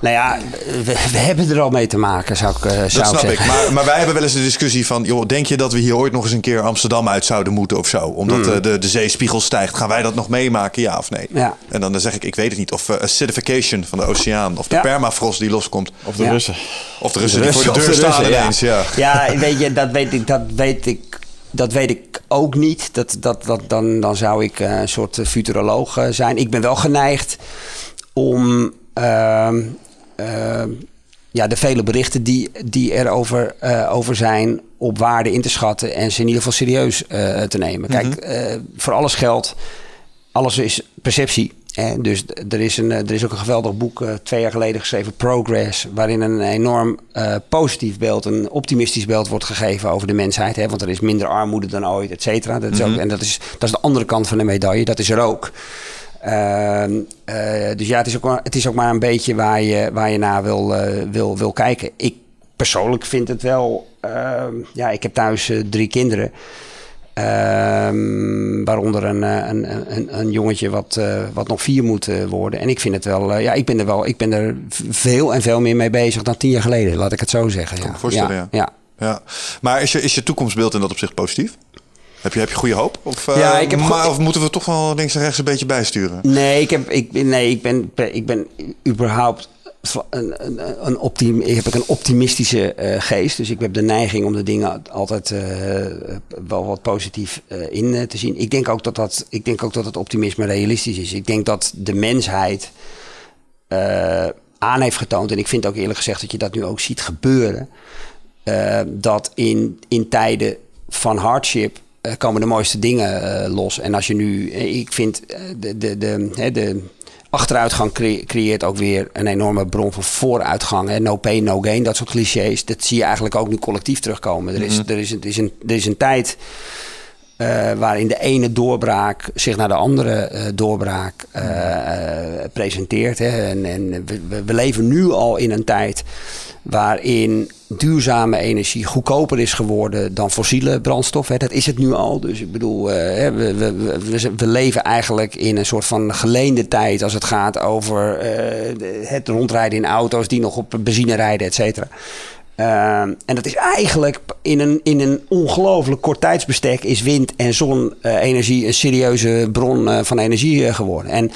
Nou ja, we, we, hebben er al mee te maken, zou ik, uh, zou dat snap zeggen. ik. Maar, maar, wij hebben wel eens de discussie van... Joh, denk je dat we hier ooit nog eens een keer Amsterdam uit zouden moeten of zo? Omdat mm. de, de zeespiegel stijgt. Gaan wij dat nog meemaken, ja of nee? Ja. En dan, dan zeg ik, ik weet het niet. Of uh, acidification van de oceaan. Of de ja. permafrost die loskomt. Of de ja. Russen. Of de Russen, de Russen die voor de deur staan ineens, ja. Ja, weet je, dat weet ik... Dat weet ik dat weet ik ook niet. Dat, dat, dat, dan, dan zou ik uh, een soort futuroloog uh, zijn. Ik ben wel geneigd om uh, uh, ja, de vele berichten die, die er over, uh, over zijn op waarde in te schatten en ze in ieder geval serieus te nemen. Kijk, mm -hmm. voor alles geldt, alles is perceptie. Dus er is, een, er is ook een geweldig boek twee jaar geleden geschreven, Progress, waarin een enorm positief beeld, een optimistisch beeld wordt gegeven over de mensheid. Hè? Want er is minder armoede dan ooit, et cetera. Dat is ook, mm -hmm. En dat is, dat is de andere kant van de medaille, dat is er ook. Uh, uh, dus ja, het is, ook maar, het is ook maar een beetje waar je, waar je naar wil, wil, wil kijken. Ik persoonlijk vind het wel. Ehm, ja, ik heb thuis eh, drie kinderen. Ehm, waaronder een, een, een, een jongetje wat, wat nog vier moet worden. En ik vind het wel. ja, ik ben er wel. Ik ben er veel en veel meer mee bezig dan tien jaar geleden. Laat ik het zo zeggen. Ja. Voorstellen, ja. ja. ja. Maar is je, is je toekomstbeeld in dat opzicht positief? Heb je, heb je goede hoop? Of, ja, ik heb maar, of moeten we toch wel links en rechts een beetje bijsturen? Nee, ik, heb, ik, nee, ik, ben, ik ben überhaupt een, een, een heb ik een optimistische uh, geest. Dus ik heb de neiging om de dingen altijd uh, wel wat positief uh, in te zien. Ik denk, ook dat dat, ik denk ook dat het optimisme realistisch is. Ik denk dat de mensheid aan heeft getoond, en ik vind ook eerlijk gezegd dat je dat nu ook ziet gebeuren, dat in, in tijden van hardship komen de mooiste dingen los. En als je nu, ik vind de, de, de, de achteruitgang cre creëert ook weer een enorme bron van vooruitgang. Hè? No pain, no gain, dat soort clichés. Dat zie je eigenlijk ook nu collectief terugkomen. Er is, mm -hmm. er is, er is, een, er is een tijd uh, waarin de ene doorbraak zich naar de andere uh, doorbraak uh, presenteert. Hè? En, en we, we, leven nu al in een tijd waarin duurzame energie goedkoper is geworden dan fossiele brandstof. Hè. Dat is het nu al. Dus ik bedoel, we, we, we, leven eigenlijk in een soort van geleende tijd als het gaat over het rondrijden in auto's die nog op benzine rijden, et cetera. Uh, en dat is eigenlijk in een, in een ongelooflijk kort tijdsbestek is wind- en zonne-energie een serieuze bron van energie geworden. En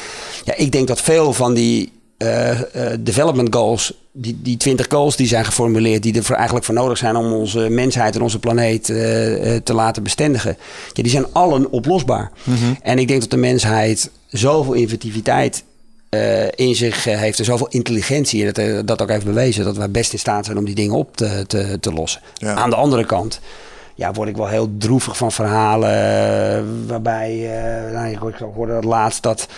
ja, ik denk dat veel van die uh, uh, development goals, die, die 20 goals die zijn geformuleerd, die er voor, eigenlijk voor nodig zijn om onze mensheid en onze planeet uh, te laten bestendigen, ja, die zijn allen oplosbaar. Mm -hmm. En ik denk dat de mensheid zoveel inventiviteit in zich heeft en zoveel intelligentie, en dat, dat ook heeft bewezen, dat we best in staat zijn om die dingen op te, te, te lossen. Ja. Aan de andere kant ja, word ik wel heel droevig van verhalen waarbij, nou, ik hoorde dat laatst dat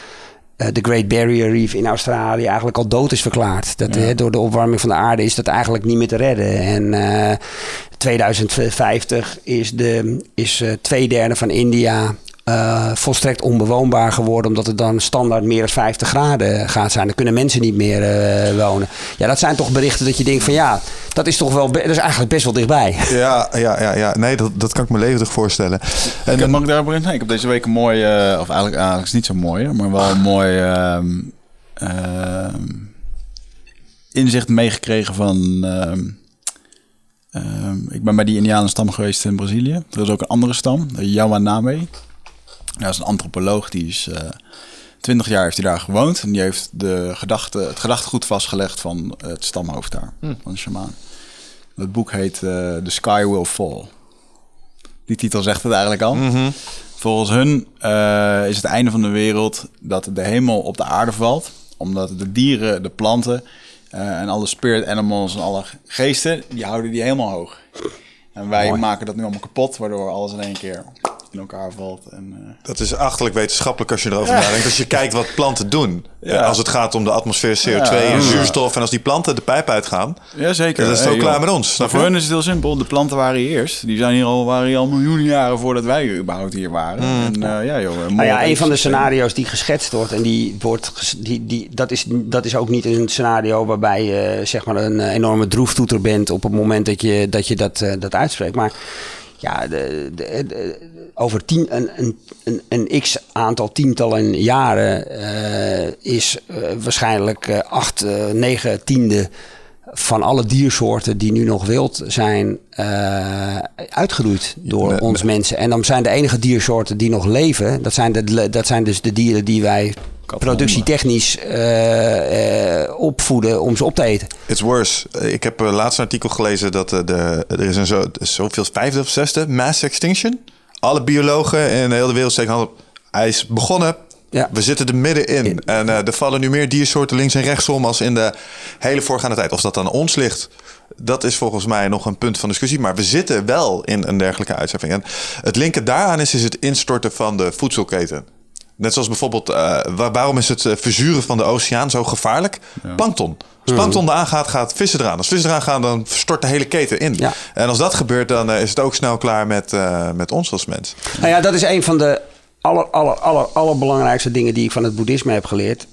de Great Barrier Reef in Australië eigenlijk al dood is verklaard. Dat, ja. door de opwarming van de aarde is dat eigenlijk niet meer te redden. En uh, 2050 is, de, is uh, twee derde van India uh, volstrekt onbewoonbaar geworden. Omdat het dan standaard meer dan 50 graden gaat zijn. Dan kunnen mensen niet meer uh, wonen. Ja, dat zijn toch berichten dat je denkt van ja, dat is toch wel, dat is eigenlijk best wel dichtbij. (laughs) Ja, ja, ja, ja. nee, dat, dat kan ik me levendig voorstellen. En ik, mag ik daarop in? Ik heb deze week een mooi, uh, of eigenlijk, eigenlijk is niet zo mooi, maar wel een mooi inzicht meegekregen van. ik ben bij die Indianenstam geweest in Brazilië. Er is ook een andere stam, de Yawaname. Dat is een antropoloog, die is uh, 20 jaar heeft hij daar gewoond. En die heeft de gedachte, het gedachtegoed vastgelegd van het stamhoofd daar, hmm. van de shamaan. Dat boek heet eh, The Sky Will Fall. Die titel zegt het eigenlijk al. Volgens hun eh, is het einde van de wereld dat de hemel op de aarde valt. Omdat de dieren, de planten eh, en alle spirit animals en alle geesten, die houden die helemaal hoog. En wij Mooi. maken dat nu allemaal kapot, waardoor alles in één keer in elkaar valt. En, eh, Dat is achterlijk wetenschappelijk als je erover nadenkt. Als je kijkt wat planten doen. Ja. Eh, Als het gaat om de atmosfeer, CO2 Ja. en zuurstof. En als die planten de pijp uitgaan. Ja, zeker. Dan is het ook klaar joh. met ons, voor hun is het heel simpel. De planten waren hier eerst. Die zijn hier al, waren hier al miljoenen jaren voordat wij überhaupt hier waren. Mm. En eh, ja, joh. Nou ja, een van de scenario's die geschetst wordt, en die wordt, ges- die, die, dat, is, dat is ook niet een scenario waarbij je zeg maar een enorme droeftoeter bent op het moment dat je dat, je dat, eh, dat uitspreekt. Maar ja, de, de, de- over tien, een, een, een, een x aantal tientallen jaren eh, is eh, waarschijnlijk eh, acht, negen tiende van alle diersoorten die nu nog wild zijn, uitgeroeid door Nee, ons mensen. En dan zijn de enige diersoorten die nog leven, dat zijn, de, dat zijn dus de dieren die wij productietechnisch opvoeden om ze op te eten. It's worse. Ik heb uh, laatst een artikel gelezen dat de, er is een zo, zoveel vijfde of zesde mass extinction. Alle biologen in de hele wereld zeggen al, hij is begonnen. Ja. We zitten er middenin. In. En eh, er vallen nu meer diersoorten links en rechtsom als in de hele voorgaande tijd. Of dat aan ons ligt, dat is volgens mij nog een punt van discussie. Maar we zitten wel in een dergelijke uitzetting. En het linker daaraan is, is het instorten van de voedselketen. Net zoals bijvoorbeeld, eh, waar- waarom is het eh, verzuren van de oceaan zo gevaarlijk? Plankton. Als plankton eraan gaat, gaat vissen eraan. Als vissen eraan gaan, dan stort de hele keten in. Ja. En als dat gebeurt, dan eh, is het ook snel klaar met, eh, met ons als mens. Nou ja, dat is een van de aller, aller, aller, allerbelangrijkste dingen die ik van het boeddhisme heb geleerd.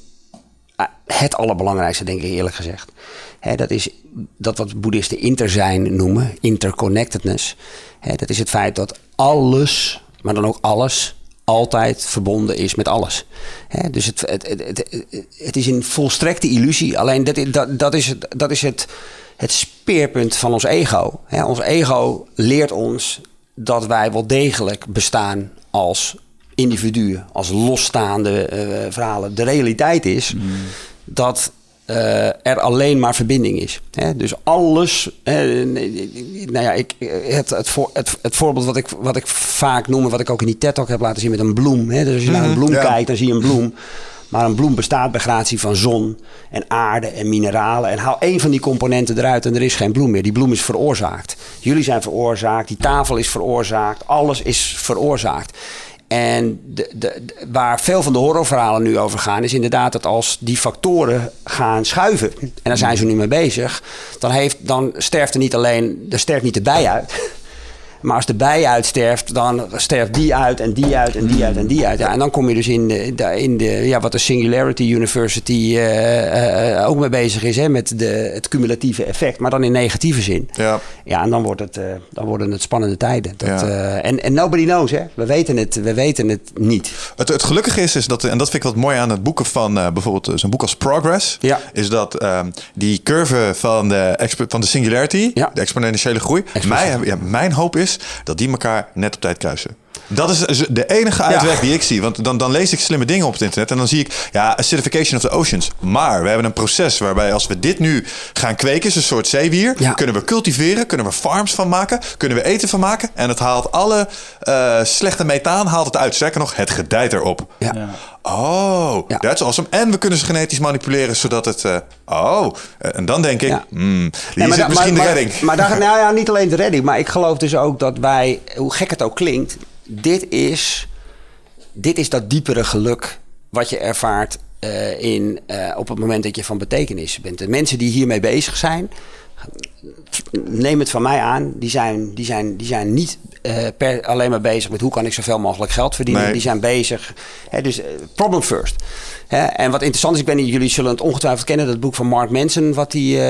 Ah, Het allerbelangrijkste, denk ik eerlijk gezegd. Hè, dat is dat wat boeddhisten interzijn noemen, interconnectedness. Hè, dat is het feit dat alles, maar dan ook alles, altijd verbonden is met alles. Dus het, het, het, het, is een volstrekte illusie. Alleen dat, is- dat, dat is, het, dat is het, het speerpunt van ons ego. Ons ego leert ons dat wij wel degelijk bestaan als individuen, als losstaande eh, verhalen. De realiteit is dat eh, er alleen maar verbinding is. Hè? Dus alles. hè, nou ja, ik, het, het, voor, het, het voorbeeld wat ik, wat ik vaak noem, en wat ik ook in die TED Talk heb laten zien met een bloem. Hè? Dus als je naar een bloem ja. kijkt, dan zie je een bloem. Maar een bloem bestaat bij gratie van zon en aarde en mineralen. En haal één van die componenten eruit en er is geen bloem meer. Die bloem is veroorzaakt. Jullie zijn veroorzaakt, die tafel is veroorzaakt, alles is veroorzaakt. En de, waar veel van de horrorverhalen nu over gaan, is inderdaad dat als die factoren gaan schuiven, en daar zijn ze nu mee bezig, dan, heeft, dan sterft er niet alleen, er sterft niet de bij uit. Maar als de bij uitsterft, dan sterft die uit en die uit en die uit en die uit. Ja, en dan kom je dus in, de, in de, ja, wat de Singularity University eh, eh, ook mee bezig is, hè, met de, het cumulatieve effect, maar dan in negatieve zin. Ja. Ja, en dan, wordt het, eh, dan worden het spannende tijden. Dat, Ja. eh, en, en nobody knows, hè. We weten het, we weten het niet. Het, het gelukkige is, is dat, en dat vind ik wat mooi aan het boeken van eh, bijvoorbeeld eh, zo'n boek als Progress, Ja. is dat ehm, die curve van de, van de singularity, Ja. de exponentiële groei, Exponentieel. mij, ja, mijn hoop is dat die elkaar net op tijd kruisen. Dat is de enige uitweg die ik zie. Want dan, dan lees ik slimme dingen op het internet. En dan zie ik, ja, acidification of the oceans. Maar we hebben een proces waarbij als we dit nu gaan kweken, is een soort zeewier. Ja. Kunnen we cultiveren, kunnen we farms van maken, kunnen we eten van maken. En het haalt alle eh, slechte methaan haalt het uit. Sterker nog, het gedijt erop. Ja. Ja. Oh, Ja. that's awesome. En we kunnen ze genetisch manipuleren zodat het... eh, oh, eh, en dan denk ik, Ja. hmm, Nee, maar zit da- misschien maar, de maar- redding. Maar, daar, (laughs) nou ja, niet alleen de redding. Maar ik geloof dus ook dat wij, hoe gek het ook klinkt, dit is, dit is dat diepere geluk wat je ervaart eh, in, eh, op het moment dat je van betekenis bent. De mensen die hiermee bezig zijn, neem het van mij aan, die zijn, die zijn, die zijn niet eh, per, alleen maar bezig met hoe kan ik zoveel mogelijk geld verdienen. Nee. Die zijn bezig, hè, dus eh, problem first. Hè, en wat interessant is, ik ben, jullie zullen het ongetwijfeld kennen, dat boek van Mark Manson, wat die, eh,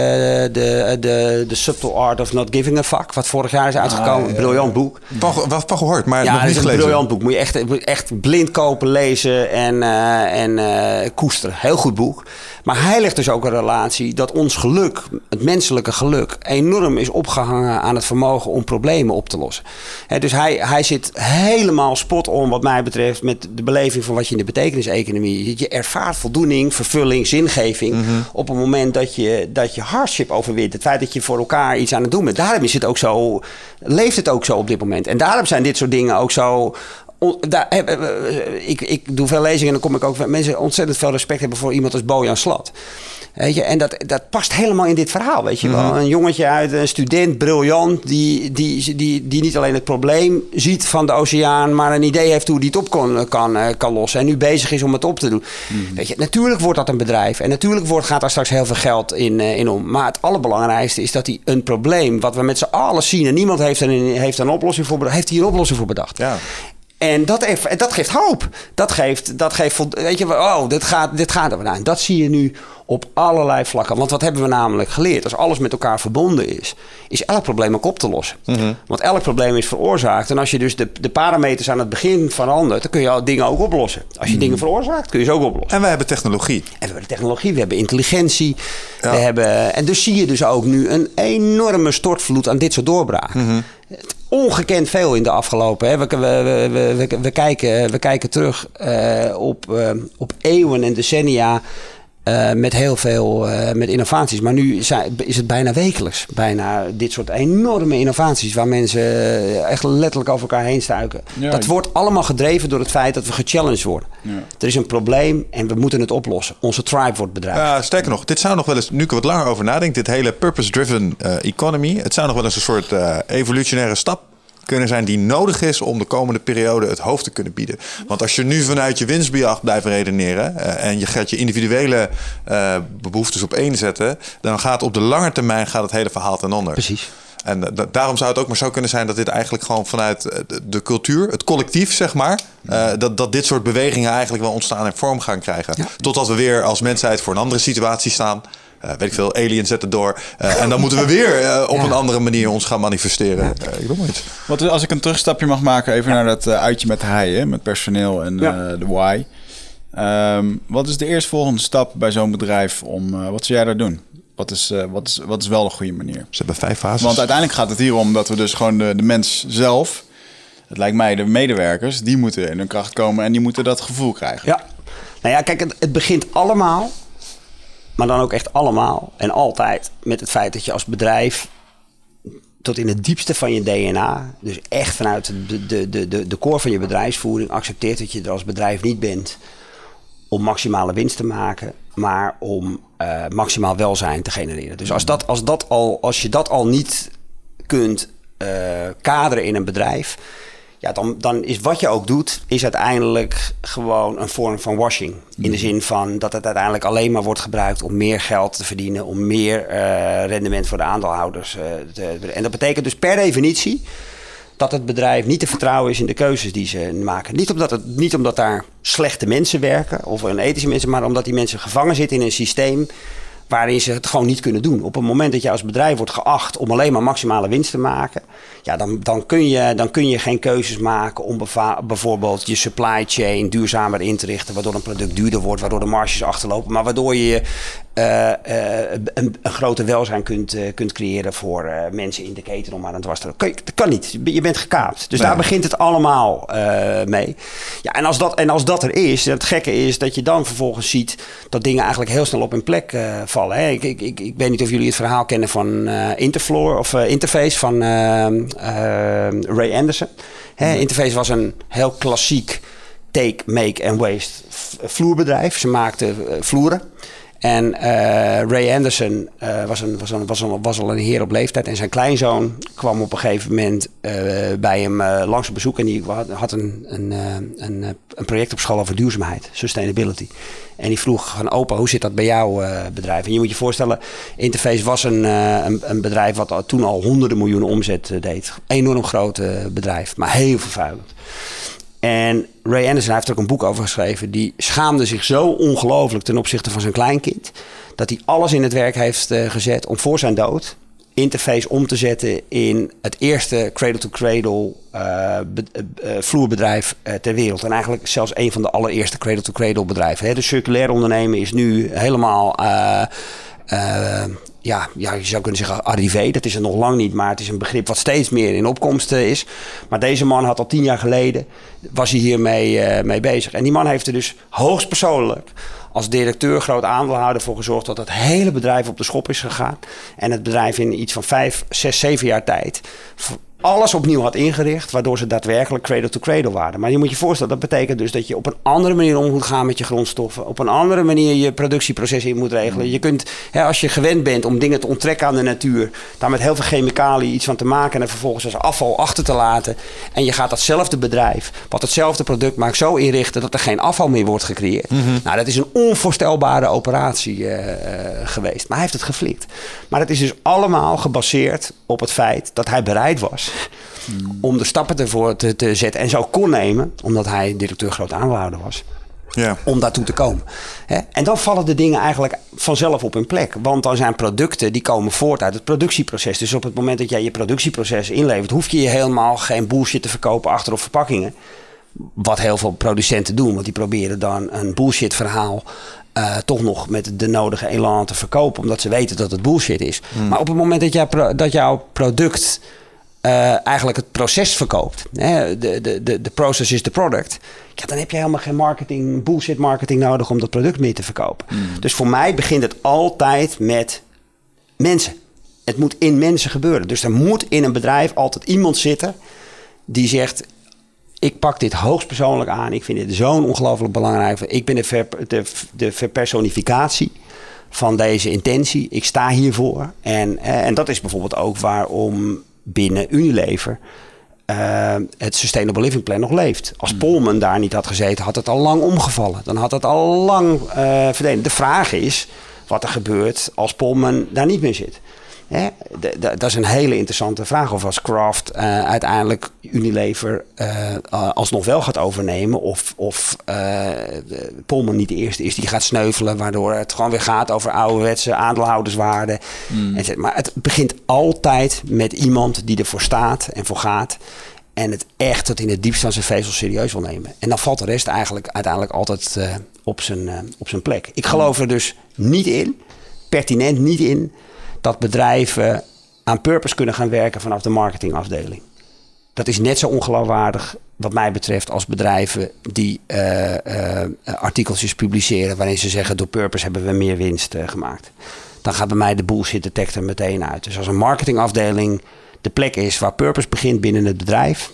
de, de, de Subtle Art of Not Giving a Fuck, wat vorig jaar is uitgekomen. Briljant boek. Van, ge- van, gehoord, maar Ja, nog niet is een gelezen. briljant boek. Moet je echt, moet je echt blind kopen, lezen en, eh, en eh, koesteren. Heel goed boek. Maar hij legt dus ook een relatie dat ons geluk, het menselijke geluk, enorm is opgehangen aan het vermogen om problemen op te lossen. Dus hij, hij zit helemaal spot on wat mij betreft met de beleving van wat je in de betekeniseconomie. Je ervaart voldoening, vervulling, zingeving op het moment dat je, dat je hardship overwint. Het feit dat je voor elkaar iets aan het doen bent. Daarom is het ook zo, leeft het ook zo op dit moment. En daarom zijn dit soort dingen ook zo ik, ik doe veel lezingen en dan kom ik ook mensen ontzettend veel respect hebben voor iemand als Bojan Slat. Weet je, en dat, dat past helemaal in dit verhaal, weet je wel. Een jongetje uit, een student, briljant, die, die, die, die niet alleen het probleem ziet van de oceaan, maar een idee heeft hoe die het op kan, kan, eh, kan lossen. En nu bezig is om het op te doen. Weet je, natuurlijk wordt dat een bedrijf. En natuurlijk wordt, gaat daar straks heel veel geld in, eh, in om. Maar het allerbelangrijkste is dat hij een probleem, wat we met z'n allen zien, en niemand heeft er een, heeft er een oplossing voor bedacht, heeft hij een oplossing voor bedacht. Ja. En dat, dat geeft hoop. Dat geeft, dat geeft weet je, oh, dit gaat, dit gaat er. En dat zie je nu op allerlei vlakken. Want wat hebben we namelijk geleerd? Als alles met elkaar verbonden is, is elk probleem ook op te lossen. Want elk probleem is veroorzaakt. En als je dus de, de parameters aan het begin verandert, dan kun je al dingen ook oplossen. Als je dingen veroorzaakt, kun je ze ook oplossen. En wij hebben technologie. En we hebben technologie, we hebben intelligentie. Ja. We hebben, en dus zie je dus ook nu een enorme stortvloed aan dit soort doorbraken. Mhm. Ongekend veel in de afgelopen. Hè. We, we, we, we, kijken, we kijken terug eh, op, eh, op eeuwen en decennia. Eh, met heel veel eh, met innovaties. Maar nu is het bijna wekelijks. Bijna dit soort enorme innovaties. Waar mensen eh, echt letterlijk over elkaar heen stuiken. Ja. dat wordt allemaal gedreven door het feit dat we gechallenged worden. Ja. Er is een probleem en we moeten het oplossen. Onze tribe wordt bedreigd. Ja, sterker nog, dit zou nog wel eens, nu ik er wat langer over nadenk, dit hele purpose-driven economy, het zou nog wel eens een soort evolutionaire stap kunnen zijn die nodig is om de komende periode het hoofd te kunnen bieden. Want als je nu vanuit je winstbejag blijft redeneren eh, en je gaat je individuele eh, behoeftes op één zetten, dan gaat op de lange termijn gaat het hele verhaal ten onder. Precies. En da- daarom zou het ook maar zo kunnen zijn dat dit eigenlijk gewoon vanuit eh, de, cultuur, het collectief zeg maar, dat, dat dit soort bewegingen eigenlijk wel ontstaan en vorm gaan krijgen. Ja. Totdat we weer als mensheid voor een andere situatie staan. Eh, weet ik veel, aliens zetten door. Eh, en dan moeten we weer eh, op Ja. een andere manier ons gaan manifesteren. Ik noem maar iets. Wat, als ik een terugstapje mag maken, even naar dat uitje met hij, hè, met personeel en Ja. eh, de why. Ehm, wat is de eerstvolgende stap bij zo'n bedrijf om, eh, wat zou jij daar doen? Wat is, eh, wat, is, wat is wel een goede manier? Ze hebben vijf fases. Want uiteindelijk gaat het hier om dat we dus gewoon de, de mens zelf, het lijkt mij de medewerkers, die moeten in hun kracht komen en die moeten dat gevoel krijgen. Ja. Nou ja, kijk, het, het begint allemaal, maar dan ook echt allemaal en altijd met het feit dat je als bedrijf tot in het diepste van je DNA, dus echt vanuit de, de, de, de, de core van je bedrijfsvoering, accepteert dat je er als bedrijf niet bent om maximale winst te maken, maar om eh, maximaal welzijn te genereren. Dus als, dat, als, dat al, als je dat al niet kunt eh, kaderen in een bedrijf, ja, dan, dan is wat je ook doet, is uiteindelijk gewoon een vorm van washing. In de zin van dat het uiteindelijk alleen maar wordt gebruikt om meer geld te verdienen, om meer eh, rendement voor de aandeelhouders eh, te En dat betekent dus per definitie dat het bedrijf niet te vertrouwen is in de keuzes die ze maken. Niet omdat, het, niet omdat daar slechte mensen werken of onethische mensen, maar omdat die mensen gevangen zitten in een systeem waarin ze het gewoon niet kunnen doen. Op het moment dat je als bedrijf wordt geacht om alleen maar maximale winst te maken, ja, dan, dan, kun, je, dan kun je geen keuzes maken om bijvoorbeeld je supply chain duurzamer in te richten, waardoor een product duurder wordt, waardoor de marges achterlopen, maar waardoor je eh, eh, een, een groter welzijn kunt, eh, kunt creëren voor mensen in de keten om aan het dwars te lopen. Dat kan niet. Je bent gekaapt. Dus Nee. daar begint het allemaal mee. Ja, en als, dat, en als dat er is, het gekke is dat je dan vervolgens ziet dat dingen eigenlijk heel snel op hun plek eh, Hè. Ik, ik, ik, ik weet niet of jullie het verhaal kennen van eh, Interfloor of eh, Interface van eh, eh, Ray Anderson. Hè, Interface was een heel klassiek take, make en waste vloerbedrijf. Ze maakten eh, vloeren. En eh, Ray Anderson eh, was, een, was, een, was, een, al een heer op leeftijd. En zijn kleinzoon kwam op een gegeven moment eh, bij hem langs op bezoek. En die had, een, een, een, een project op school over duurzaamheid, sustainability. En die vroeg van opa, hoe zit dat bij jouw bedrijf? En je moet je voorstellen, Interface was een, een, een bedrijf wat toen al honderden miljoenen omzet deed. Enorm groot bedrijf, maar heel vervuilend. En Ray Anderson heeft er ook een boek over geschreven. Die schaamde zich zo ongelooflijk ten opzichte van zijn kleinkind. Dat hij alles in het werk heeft eh, gezet om voor zijn dood interface om te zetten in het eerste cradle-to-cradle eh, eh, vloerbedrijf ter wereld. En eigenlijk zelfs een van de allereerste cradle-to-cradle bedrijven. Hè. De circulair ondernemen is nu helemaal ja, ja, je zou kunnen zeggen arrivé. Dat is er nog lang niet, maar het is een begrip wat steeds meer in opkomst eh, is. Maar deze man had al tien jaar geleden, was hij hiermee uh, mee bezig. En die man heeft er dus hoogstpersoonlijk als directeur, groot aandeelhouder voor gezorgd dat het hele bedrijf op de schop is gegaan. En het bedrijf in iets van vijf, zes, zeven jaar tijd alles opnieuw had ingericht, waardoor ze daadwerkelijk cradle to cradle waren. Maar je moet je voorstellen, dat betekent dus dat je op een andere manier om moet gaan met je grondstoffen, op een andere manier je productieproces in moet regelen. Je kunt, hè, als je gewend bent om dingen te onttrekken aan de natuur, daar met heel veel chemicaliën iets van te maken en vervolgens als afval achter te laten. En je gaat datzelfde bedrijf, wat hetzelfde product maakt, zo inrichten dat er geen afval meer wordt gecreëerd. Mm-hmm. Nou, dat is een onvoorstelbare operatie uh, uh, geweest. Maar hij heeft het geflikt. Maar het is dus allemaal gebaseerd op het feit dat hij bereid was om de stappen ervoor te, te zetten. En zo kon nemen, omdat hij directeur groot aandeelhouder was. Ja. Om daartoe te komen. En dan vallen de dingen eigenlijk vanzelf op hun plek. Want dan zijn producten die komen voort uit het productieproces. Dus op het moment dat jij je productieproces inlevert, hoef je je helemaal geen bullshit te verkopen achter op verpakkingen. Wat heel veel producenten doen, want die proberen dan een bullshit verhaal uh, toch nog met de nodige elan te verkopen, omdat ze weten dat het bullshit is. Hmm. Maar op het moment dat, jij, dat jouw product uh, eigenlijk het proces verkoopt. Hè? De, de, de, de process is de product. Ja, dan heb je helemaal geen marketing, bullshit marketing nodig om dat product meer te verkopen. Hmm. Dus voor mij begint het altijd met mensen. Het moet in mensen gebeuren. Dus er moet in een bedrijf altijd iemand zitten die zegt: Ik pak dit hoogstpersoonlijk aan. Ik vind dit zo'n ongelooflijk belangrijk. Ik ben de, ver, de, de verpersonificatie van deze intentie. Ik sta hiervoor. En, eh, en dat is bijvoorbeeld ook waarom binnen Unilever uh, het Sustainable Living Plan nog leeft. Als hmm. Polman daar niet had gezeten, had het al lang omgevallen. Dan had het al lang uh, verdwenen. De vraag is wat er gebeurt als Polman daar niet meer zit. Hè? dat is een hele interessante vraag. Of als Kraft uh, uiteindelijk Unilever uh, alsnog wel gaat overnemen. Of, of uh, Polman niet de eerste is die gaat sneuvelen. Waardoor het gewoon weer gaat over ouderwetse aandeelhouderswaarden. Mm. Maar het begint altijd met iemand die ervoor staat en voor gaat. En het echt tot in het diepst van zijn vezel serieus wil nemen. En dan valt de rest eigenlijk uiteindelijk altijd op, zijn, op zijn plek. Ik geloof er dus niet in, pertinent niet in dat bedrijven aan purpose kunnen gaan werken vanaf de marketingafdeling. Dat is net zo ongeloofwaardig wat mij betreft als bedrijven die uh, uh, artikeltjes publiceren waarin ze zeggen door purpose hebben we meer winst uh, gemaakt. Dan gaat bij mij de bullshit detector meteen uit. Dus als een marketingafdeling de plek is waar purpose begint binnen het bedrijf,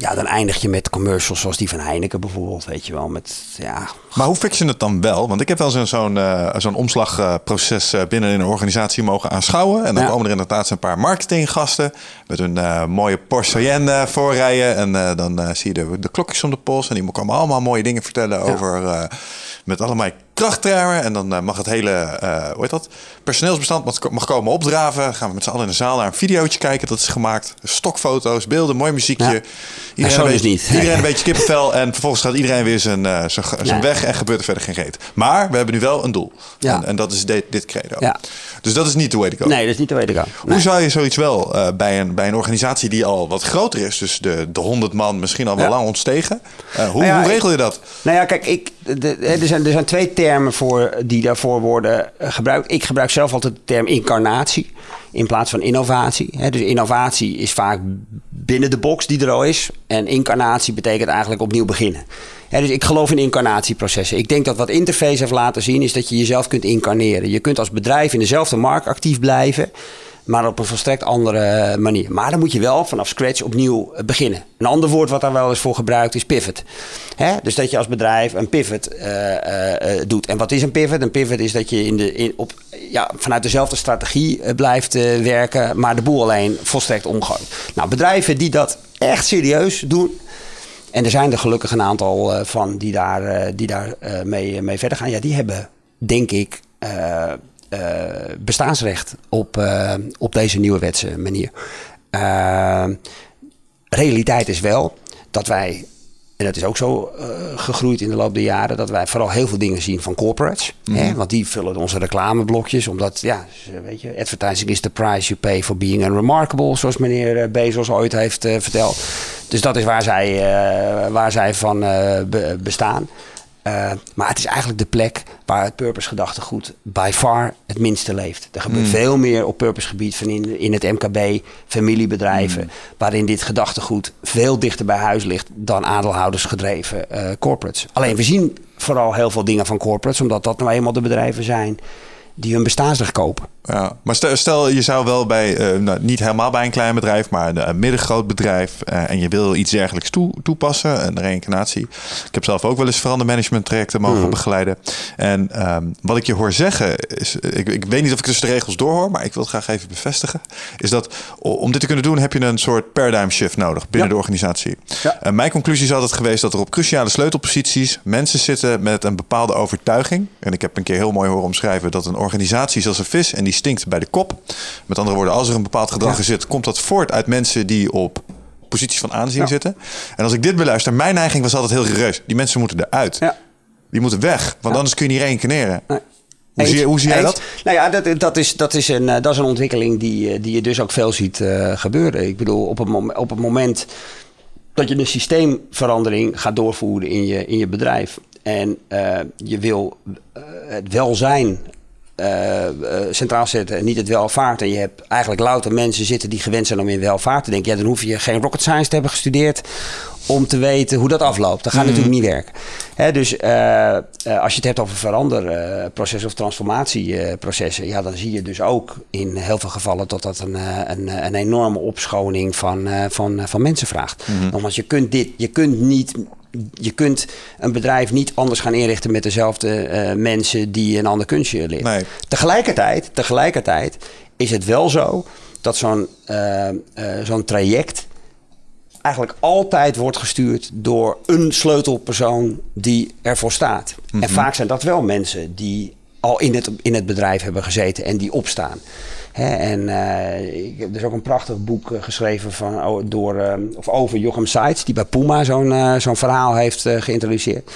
ja, dan eindig je met commercials zoals die van Heineken bijvoorbeeld, weet je wel. Met, ja. Maar hoe fix je het dan wel? Want ik heb wel zo'n zo'n uh, zo'n omslagproces uh, binnen in een organisatie mogen aanschouwen. En dan komen er inderdaad een paar marketinggasten met een uh, mooie Porsche voorrijden. En dan zie je de, de, klokjes om de pols en die komen allemaal mooie dingen vertellen over... met allemaal krachttermen. En dan mag het hele, hoe heet dat, personeelsbestand mag komen opdraven. Dan gaan we met z'n allen in de zaal naar een videootje kijken. Dat is gemaakt. Stokfoto's, beelden, mooi muziekje. Iedereen, een niet. iedereen een beetje kippenvel. En vervolgens gaat iedereen weer zijn, uh, zijn, zijn weg en gebeurt er verder geen reet. Maar we hebben nu wel een doel. Ja. En, en, dat is dit, dit credo. Ja. Dus dat is niet de way to go. Nee, dat is niet de way to go. Hoe zou je zoiets wel uh, bij, een, bij een organisatie die al wat groter is, dus de, de 100 man misschien al wel lang ontstegen. Hoe, nou hoe regel je dat? Nou ja, kijk, ik, de, er, zijn, er zijn twee termen voor die daarvoor worden gebruikt. Ik gebruik zelf altijd de term incarnatie in plaats van innovatie. Dus innovatie is vaak binnen de box die er al is. En incarnatie betekent eigenlijk opnieuw beginnen. dus ik geloof in incarnatieprocessen. Ik denk dat wat Interface heeft laten zien is dat je jezelf kunt incarneren. Je kunt als bedrijf in dezelfde markt actief blijven maar op een volstrekt andere manier. Maar dan moet je wel vanaf scratch opnieuw beginnen. Een ander woord wat daar wel eens voor gebruikt is pivot. Hè? Dus dat je als bedrijf een pivot uh, doet. En wat is een pivot? Een pivot is dat je in de, in, op, ja, vanuit dezelfde strategie blijft werken, maar de boel alleen volstrekt omgooit. Nou, bedrijven die dat echt serieus doen. En er zijn er gelukkig een aantal van die daar, die daar mee, mee verder gaan. Ja, die hebben, denk ik, bestaansrecht op, uh, op deze nieuwe wetse manier. Uh, realiteit is wel dat wij, en dat is ook zo gegroeid in de loop der jaren, dat wij vooral heel veel dingen zien van corporates. Hè? Mhm. Want die vullen onze reclameblokjes, omdat, ja, weet je, advertising is the price you pay for being unremarkable, zoals meneer Bezos ooit heeft verteld. Dus dat is waar zij, waar zij van bestaan. Eh, maar het is eigenlijk de plek waar het purpose gedachtegoed by far het minste leeft. Er gebeurt veel meer op purpose gebied van in, in het MKB, familiebedrijven, waarin dit gedachtegoed veel dichter bij huis ligt dan aandeelhouders gedreven eh, corporates. Alleen we zien vooral heel veel dingen van corporates, omdat dat nou eenmaal de bedrijven zijn die hun bestaansrecht kopen. Ja, maar stel, stel je zou wel bij, eh, nou, niet helemaal bij een klein bedrijf, maar een, middengroot bedrijf eh, en je wil iets dergelijks toe, toepassen, een reïncarnatie. Ik heb zelf ook wel eens verandermanagement trajecten mogen Hmm. begeleiden. En ehm, wat ik je hoor zeggen, is, ik, ik weet niet of ik tussen de regels doorhoor, maar ik wil het graag even bevestigen, is dat om dit te kunnen doen heb je een soort paradigm shift nodig binnen Ja. de organisatie. Ja. En mijn conclusie is altijd geweest dat er op cruciale sleutelposities mensen zitten met een bepaalde overtuiging. En ik heb een keer heel mooi horen omschrijven dat een organisatie zoals een vis en die stinkt bij de kop. Met andere woorden, als er een bepaald gedrag in zit, komt dat voort uit mensen die op posities van aanzien Ja. zitten. En als ik dit beluister, mijn neiging was altijd heel rigoureus. Die mensen moeten eruit. Ja. Die moeten weg, want anders kun je niet reïncarneren. Nee. Hoe, zie, hoe zie jij dat? Nou ja, dat, dat, is, dat, is een, eh, dat is een ontwikkeling die, eh, die je dus ook veel ziet eh, gebeuren. Ik bedoel, op het, mom- op het moment dat je een systeemverandering gaat doorvoeren in je, in je bedrijf. En je wil eh, het welzijn eh, eh, centraal zetten en niet het welvaart. En je hebt eigenlijk louter mensen zitten die gewend zijn om in welvaart te denken. Ja, dan hoef je geen rocket science te hebben gestudeerd om te weten hoe dat afloopt. Dat gaat natuurlijk niet werken. Hè, dus eh, als je het hebt over veranderprocessen of transformatieprocessen, ja, dan zie je dus ook in heel veel gevallen dat dat een, een, een enorme opschoning van, van, van mensen vraagt. Nogmaals, je kunt dit, je kunt niet. Je kunt een bedrijf niet anders gaan inrichten met dezelfde eh, mensen die een ander kunstje leren. Nee. Tegelijkertijd, tegelijkertijd is het wel zo dat zo'n eh, eh, zo'n traject eigenlijk altijd wordt gestuurd door een sleutelpersoon die ervoor staat. En vaak zijn dat wel mensen die al in het, in het bedrijf hebben gezeten en die opstaan. En eh, ik heb dus ook een prachtig boek eh, geschreven van, oh, door, eh, of over Jochem Seitz, die bij Puma zo'n eh, zo'n verhaal heeft geïntroduceerd.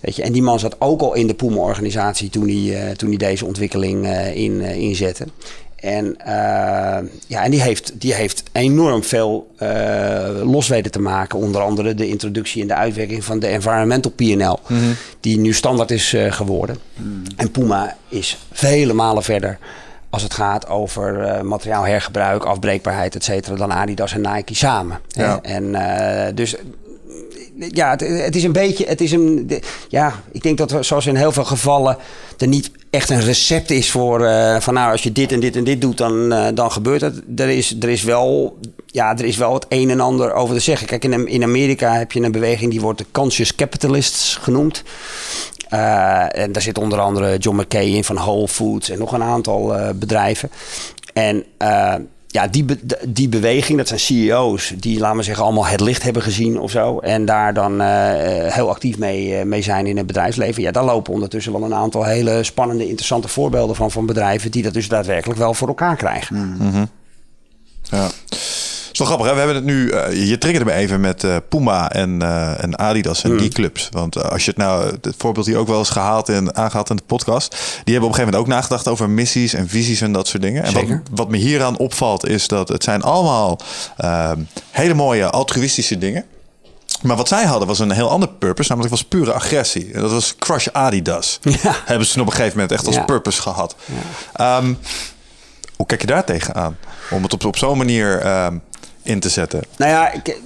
Weet je, en die man zat ook al in de Puma-organisatie toen hij, toen hij deze ontwikkeling in, inzette. En, ja, en die, heeft, die heeft enorm veel los weten te maken. Onder andere de introductie en de uitwerking van de environmental PNL. Die nu standaard is geworden. En Puma is vele malen verder als het gaat over eh, materiaalhergebruik, afbreekbaarheid, et cetera, dan Adidas en Nike samen. Ja. En eh, dus ja, het, is een beetje, het is een, ja, ik denk dat zoals in heel veel gevallen er niet echt een recept is voor eh, van nou als je dit en dit en dit doet dan, eh, dan gebeurt het. Er is, er is wel, ja, er is wel het een en ander over te zeggen. Kijk, in, in Amerika heb je een beweging die wordt de conscious capitalists genoemd. Eh, en daar zit onder andere John McKay in van Whole Foods en nog een aantal bedrijven. En ja, die, die beweging, dat zijn CEO's die, laten we zeggen, allemaal het licht hebben gezien of zo. En daar dan eh, eh, heel actief mee, eh, mee zijn in het bedrijfsleven. Ja, daar lopen ondertussen wel een aantal hele spannende, interessante voorbeelden van, van bedrijven die dat dus daadwerkelijk wel voor elkaar krijgen. Ja. Het is wel grappig, hè? we hebben het nu. eh, je triggerde me even met eh, Puma en, eh, en Adidas en die clubs. Want als je het nou, het voorbeeld hier ook wel eens gehaald en aangehaald in de podcast. Die hebben op een gegeven moment ook nagedacht over missies en visies en dat soort dingen. En wat, wat me hieraan opvalt, is dat het zijn allemaal ehm, hele mooie altruïstische dingen. Maar wat zij hadden was een heel ander purpose, namelijk was pure agressie. En dat was Crush Adidas. (laughs) Ja. Hebben ze op een gegeven moment echt als Ja. purpose gehad. Ehm, hoe kijk je daar tegenaan? Om het op, op zo'n manier ehm, in te zetten. Nou ja, ik,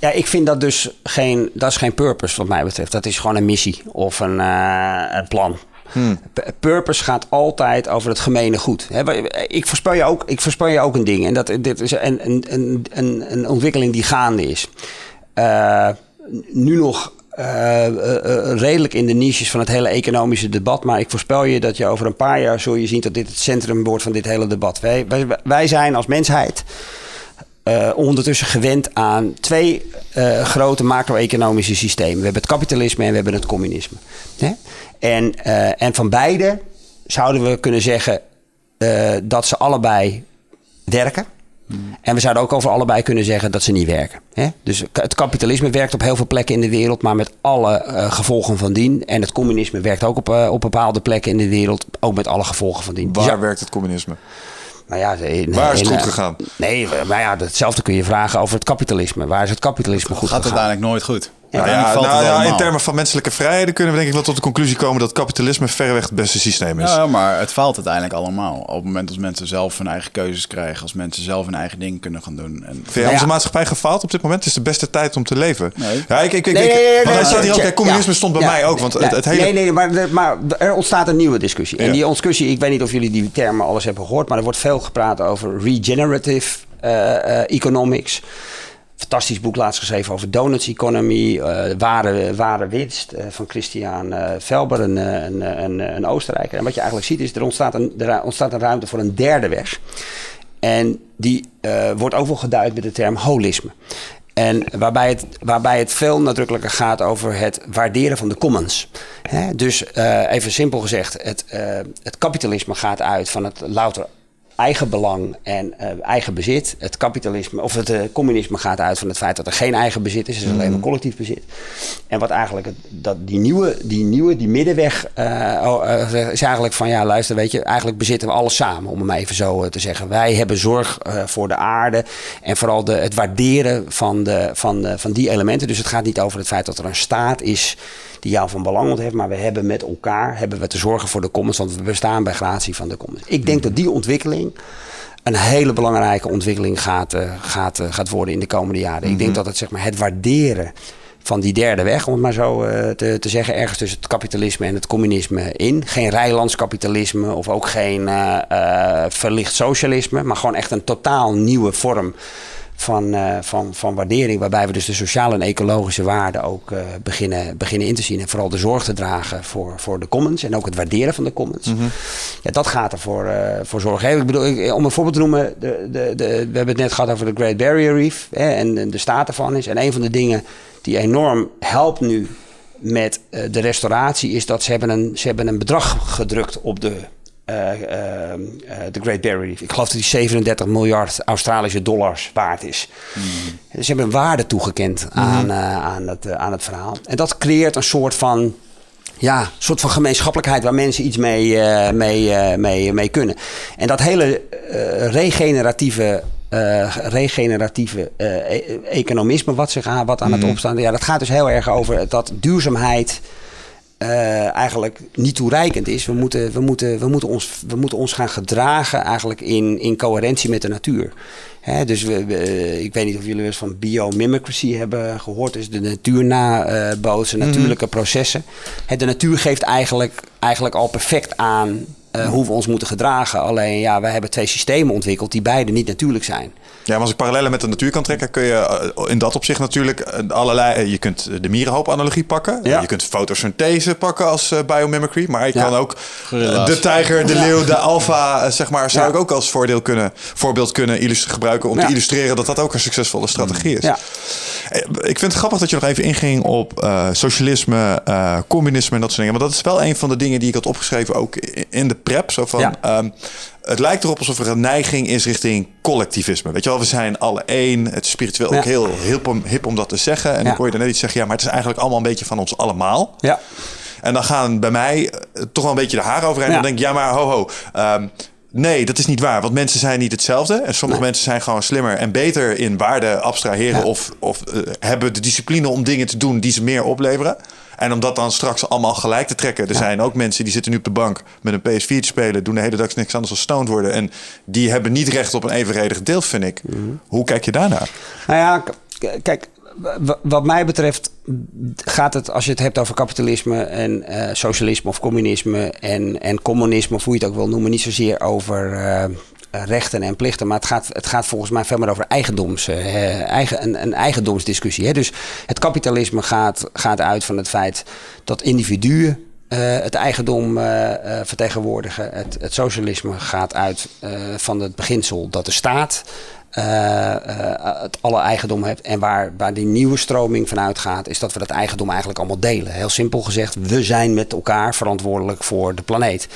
ja, ik vind dat dus geen, dat is geen purpose wat mij betreft. Dat is gewoon een missie of een, eh, een plan. P- Purpose gaat altijd over het gemene goed. Ik, voorspel je ook, ik voorspel je ook een ding. En dat dit is een, een, een, een, ontwikkeling die gaande is. Eh, nu nog eh, redelijk in de niches van het hele economische debat. Maar ik voorspel je dat je over een paar jaar zul je zien dat dit het centrum wordt van dit hele debat. Wij, wij, wij zijn als mensheid eh, ondertussen gewend aan twee eh, grote macro-economische systemen. We hebben het kapitalisme en we hebben het communisme. Hè? En, eh, en van beide zouden we kunnen zeggen dat ze allebei werken. En we zouden ook over allebei kunnen zeggen dat ze niet werken. Hè? Dus het kapitalisme werkt op heel veel plekken in de wereld, maar met alle gevolgen van dien. En het communisme werkt ook op, op bepaalde plekken in de wereld, ook met alle gevolgen van dien. Dus Waar ja, werkt het communisme? Maar ja, Waar is het goed gegaan? Nee, maar ja, hetzelfde kun je vragen over het kapitalisme. Waar is het kapitalisme goed gaat gegaan? uiteindelijk nooit goed. Nou ja, valt het nou ja, in termen van menselijke vrijheden kunnen we denk ik wel tot de conclusie komen dat kapitalisme verreweg het beste systeem is. Ja, maar het faalt uiteindelijk allemaal. Op het moment dat mensen zelf hun eigen keuzes krijgen, als mensen zelf hun eigen ding kunnen gaan doen. En Vind Nou onze ja. maatschappij gefaald op dit moment? Het is de beste tijd om te leven. Nee. Ja, ik, ik, ik, Nee, ik- nee, nee, want nee, hij staat nee, hier ook, ja, kijk, communisme stond bij ja. mij ook. Want het, Nee, het hele... Nee, nee, maar, maar er ontstaat een nieuwe discussie. Ja. En die discussie, ik weet niet of jullie die termen alles hebben gehoord, maar er wordt veel gepraat over regenerative eh, eh, economics. Fantastisch boek laatst geschreven over donuts economy, eh, ware, ware winst eh, van Christian eh, Velber, een, een, een, een Oostenrijker. En wat je eigenlijk ziet is, er ontstaat een, er ontstaat een ruimte voor een derde weg. En die wordt ook wel geduid met de term holisme. En waarbij het, waarbij het veel nadrukkelijker gaat over het waarderen van de commons. Dus even simpel gezegd, het, het kapitalisme gaat uit van het louter eigen belang en eh, eigen bezit. Het kapitalisme of het eh, communisme gaat uit van het feit dat er geen eigen bezit is, het is alleen maar collectief bezit. En wat eigenlijk het, dat die nieuwe, die nieuwe, die middenweg eh, is eigenlijk van ja, luister, weet je, eigenlijk bezitten we alles samen, om hem even zo te zeggen. Wij hebben zorg voor de aarde en vooral de, het waarderen van, de, van, de, van die elementen. Dus het gaat niet over het feit dat er een staat is die jou van belang ontheft, maar we hebben met elkaar hebben we te zorgen voor de commons, want we bestaan bij gratie van de commons. Ik denk dat die ontwikkeling een hele belangrijke ontwikkeling gaat, eh, gaat, eh, gaat worden in de komende jaren. Ik denk dat het, zeg maar, het waarderen van die derde weg, om het maar zo eh, te, te zeggen, ergens tussen het kapitalisme en het communisme in. Geen rijlandskapitalisme of ook geen verlicht socialisme, maar gewoon echt een totaal nieuwe vorm van, eh, van, van waardering. Waarbij we dus de sociale en ecologische waarden ook eh, beginnen, beginnen in te zien. En vooral de zorg te dragen voor, voor de commons. En ook het waarderen van de commons. Ja, dat gaat ervoor voor, voor zorgen. Hè, Ik bedoel, ik- om een voorbeeld te noemen. De, de, de, we hebben het net gehad over de Great Barrier Reef. Hè, en, de staat ervan is. En een van de dingen die enorm helpt nu met eh, de restauratie... is dat ze hebben een, ze hebben een bedrag gedrukt op de eh, eh, eh, de Great Barrier Reef. Ik geloof dat die 37 miljard Australische dollars waard is. Ze hebben een waarde toegekend aan, eh, aan, het, eh, aan het verhaal. En dat creëert een soort van, ja, een soort van gemeenschappelijkheid waar mensen iets mee, eh, mee, eh, mee, mee kunnen. En dat hele eh, regeneratieve. eh, regeneratieve eh, e- economisme wat, zich aan, wat aan het opstaan. Ja, dat gaat dus heel erg over dat duurzaamheid eh, eigenlijk niet toereikend is. We moeten, we, moeten, we, moeten ons, we moeten ons gaan gedragen eigenlijk in, in coherentie met de natuur. Hè, dus we, we- ik weet niet of jullie wel eens van biomimicry hebben gehoord. Dus de natuur nabootsen, natuurlijke processen. Hè, de natuur geeft eigenlijk, eigenlijk al perfect aan eh, hoe we ons moeten gedragen. Alleen ja, wij hebben twee systemen ontwikkeld die beide niet natuurlijk zijn. Ja, maar als ik parallellen met de natuur kan trekken, kun je eh, in dat opzicht natuurlijk eh, allerlei. Je kunt de mierenhoop-analogie pakken. Ja. Je kunt fotosynthese pakken als biomimicry. Maar je Ja. kan ook Gorilla's. de tijger, de leeuw, de alfa, zeg maar, zou Ja. ik ook als voordeel kunnen, voorbeeld kunnen gebruiken om Ja. te illustreren dat dat ook een succesvolle strategie is. Ja. Ik vind het grappig dat je nog even inging op eh, socialisme, eh, communisme en dat soort dingen. Want dat is wel een van de dingen die ik had opgeschreven ook in de prep. Zo van, Ja. ehm, het lijkt erop alsof er een neiging is richting collectivisme. Weet je wel, we zijn alle één. Het is spiritueel ook heel hip om, hip om dat te zeggen. En Ja. ik hoor je er net iets zeggen, ja, maar het is eigenlijk allemaal een beetje van ons allemaal. Ja. En dan gaan bij mij eh, toch wel een beetje de haren overheen. Ja. Dan denk ik, ja, maar ho, ho. ehm, nee, dat is niet waar. Want mensen zijn niet hetzelfde. En sommige Nee. mensen zijn gewoon slimmer en beter in waarde abstraheren. Ja. Of, of eh, hebben de discipline om dingen te doen die ze meer opleveren. En om dat dan straks allemaal gelijk te trekken. Er zijn ook mensen die zitten nu op de bank met een PS4 te spelen. Doen de hele dag niks anders dan stoned worden. En die hebben niet recht op een evenredig deel, vind ik. Mhm. Hoe kijk je daarnaar? Nou ja, kijk, wat mij betreft gaat het, als je het hebt over kapitalisme en eh, socialisme of communisme en, en communisme, of hoe je het ook wil noemen, niet zozeer over eh, rechten en plichten, maar het gaat, het gaat volgens mij veel meer over eigendoms, eh, eigen, een, een eigendomsdiscussie. Hè? Dus het kapitalisme gaat, gaat uit van het feit dat individuen eh, het eigendom eh, vertegenwoordigen. Het, socialisme gaat uit van het beginsel dat de staat het alle eigendom heeft. En waar, waar die nieuwe stroming vanuit gaat, is dat we dat eigendom eigenlijk allemaal delen. Heel simpel gezegd, we zijn met elkaar verantwoordelijk voor de planeet.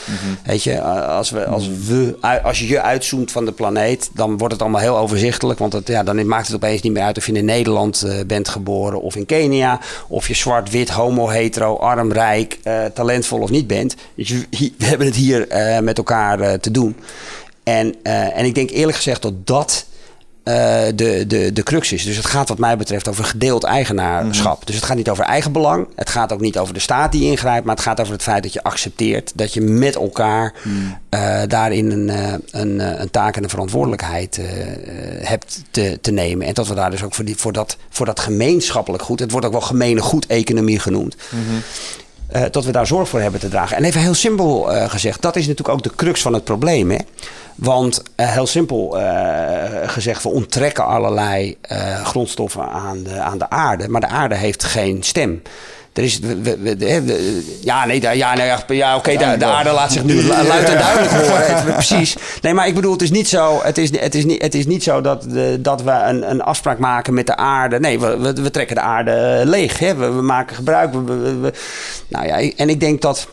Weet je, eh, als, we, als, we, als je je uitzoomt van de planeet, dan wordt het allemaal heel overzichtelijk. Want het, ja, dan maakt het opeens niet meer uit of je in Nederland eh, bent geboren of in Kenia. Of je zwart, wit, homo, hetero, arm, rijk, eh, talentvol of niet bent. Dus we hebben het hier eh, met elkaar eh, te doen. En, eh, en ik denk eerlijk gezegd dat dat eh, de, de, de crux is. Dus het gaat wat mij betreft over gedeeld eigenaarschap. Dus het gaat niet over eigen belang. Het gaat ook niet over de staat die ingrijpt. Maar het gaat over het feit dat je accepteert dat je met elkaar eh, daarin een, eh, een, een taak en een verantwoordelijkheid hebt te, te nemen. En dat we daar dus ook voor, die, voor, dat, voor dat gemeenschappelijk goed. Het wordt ook wel gemene goed economie genoemd. dat we daar zorg voor hebben te dragen. En even heel simpel gezegd, dat is natuurlijk ook de crux van het probleem. Hè? Want uh, heel simpel uh, gezegd, we onttrekken allerlei uh, grondstoffen aan de, aan de aarde. Maar de aarde heeft geen stem. Er is, we, we, we, ja, nee, ja, nee, ja oké, okay, de, de, aarde laat zich nu luid en duidelijk horen. (laughs) precies. Nee, maar ik bedoel, het is niet zo, het is, het is niet, het is niet zo dat, de, dat we een, een afspraak maken met de aarde. Nee, we, we, trekken de aarde leeg. Hè? We, we maken gebruik. Nou ja, en ik denk dat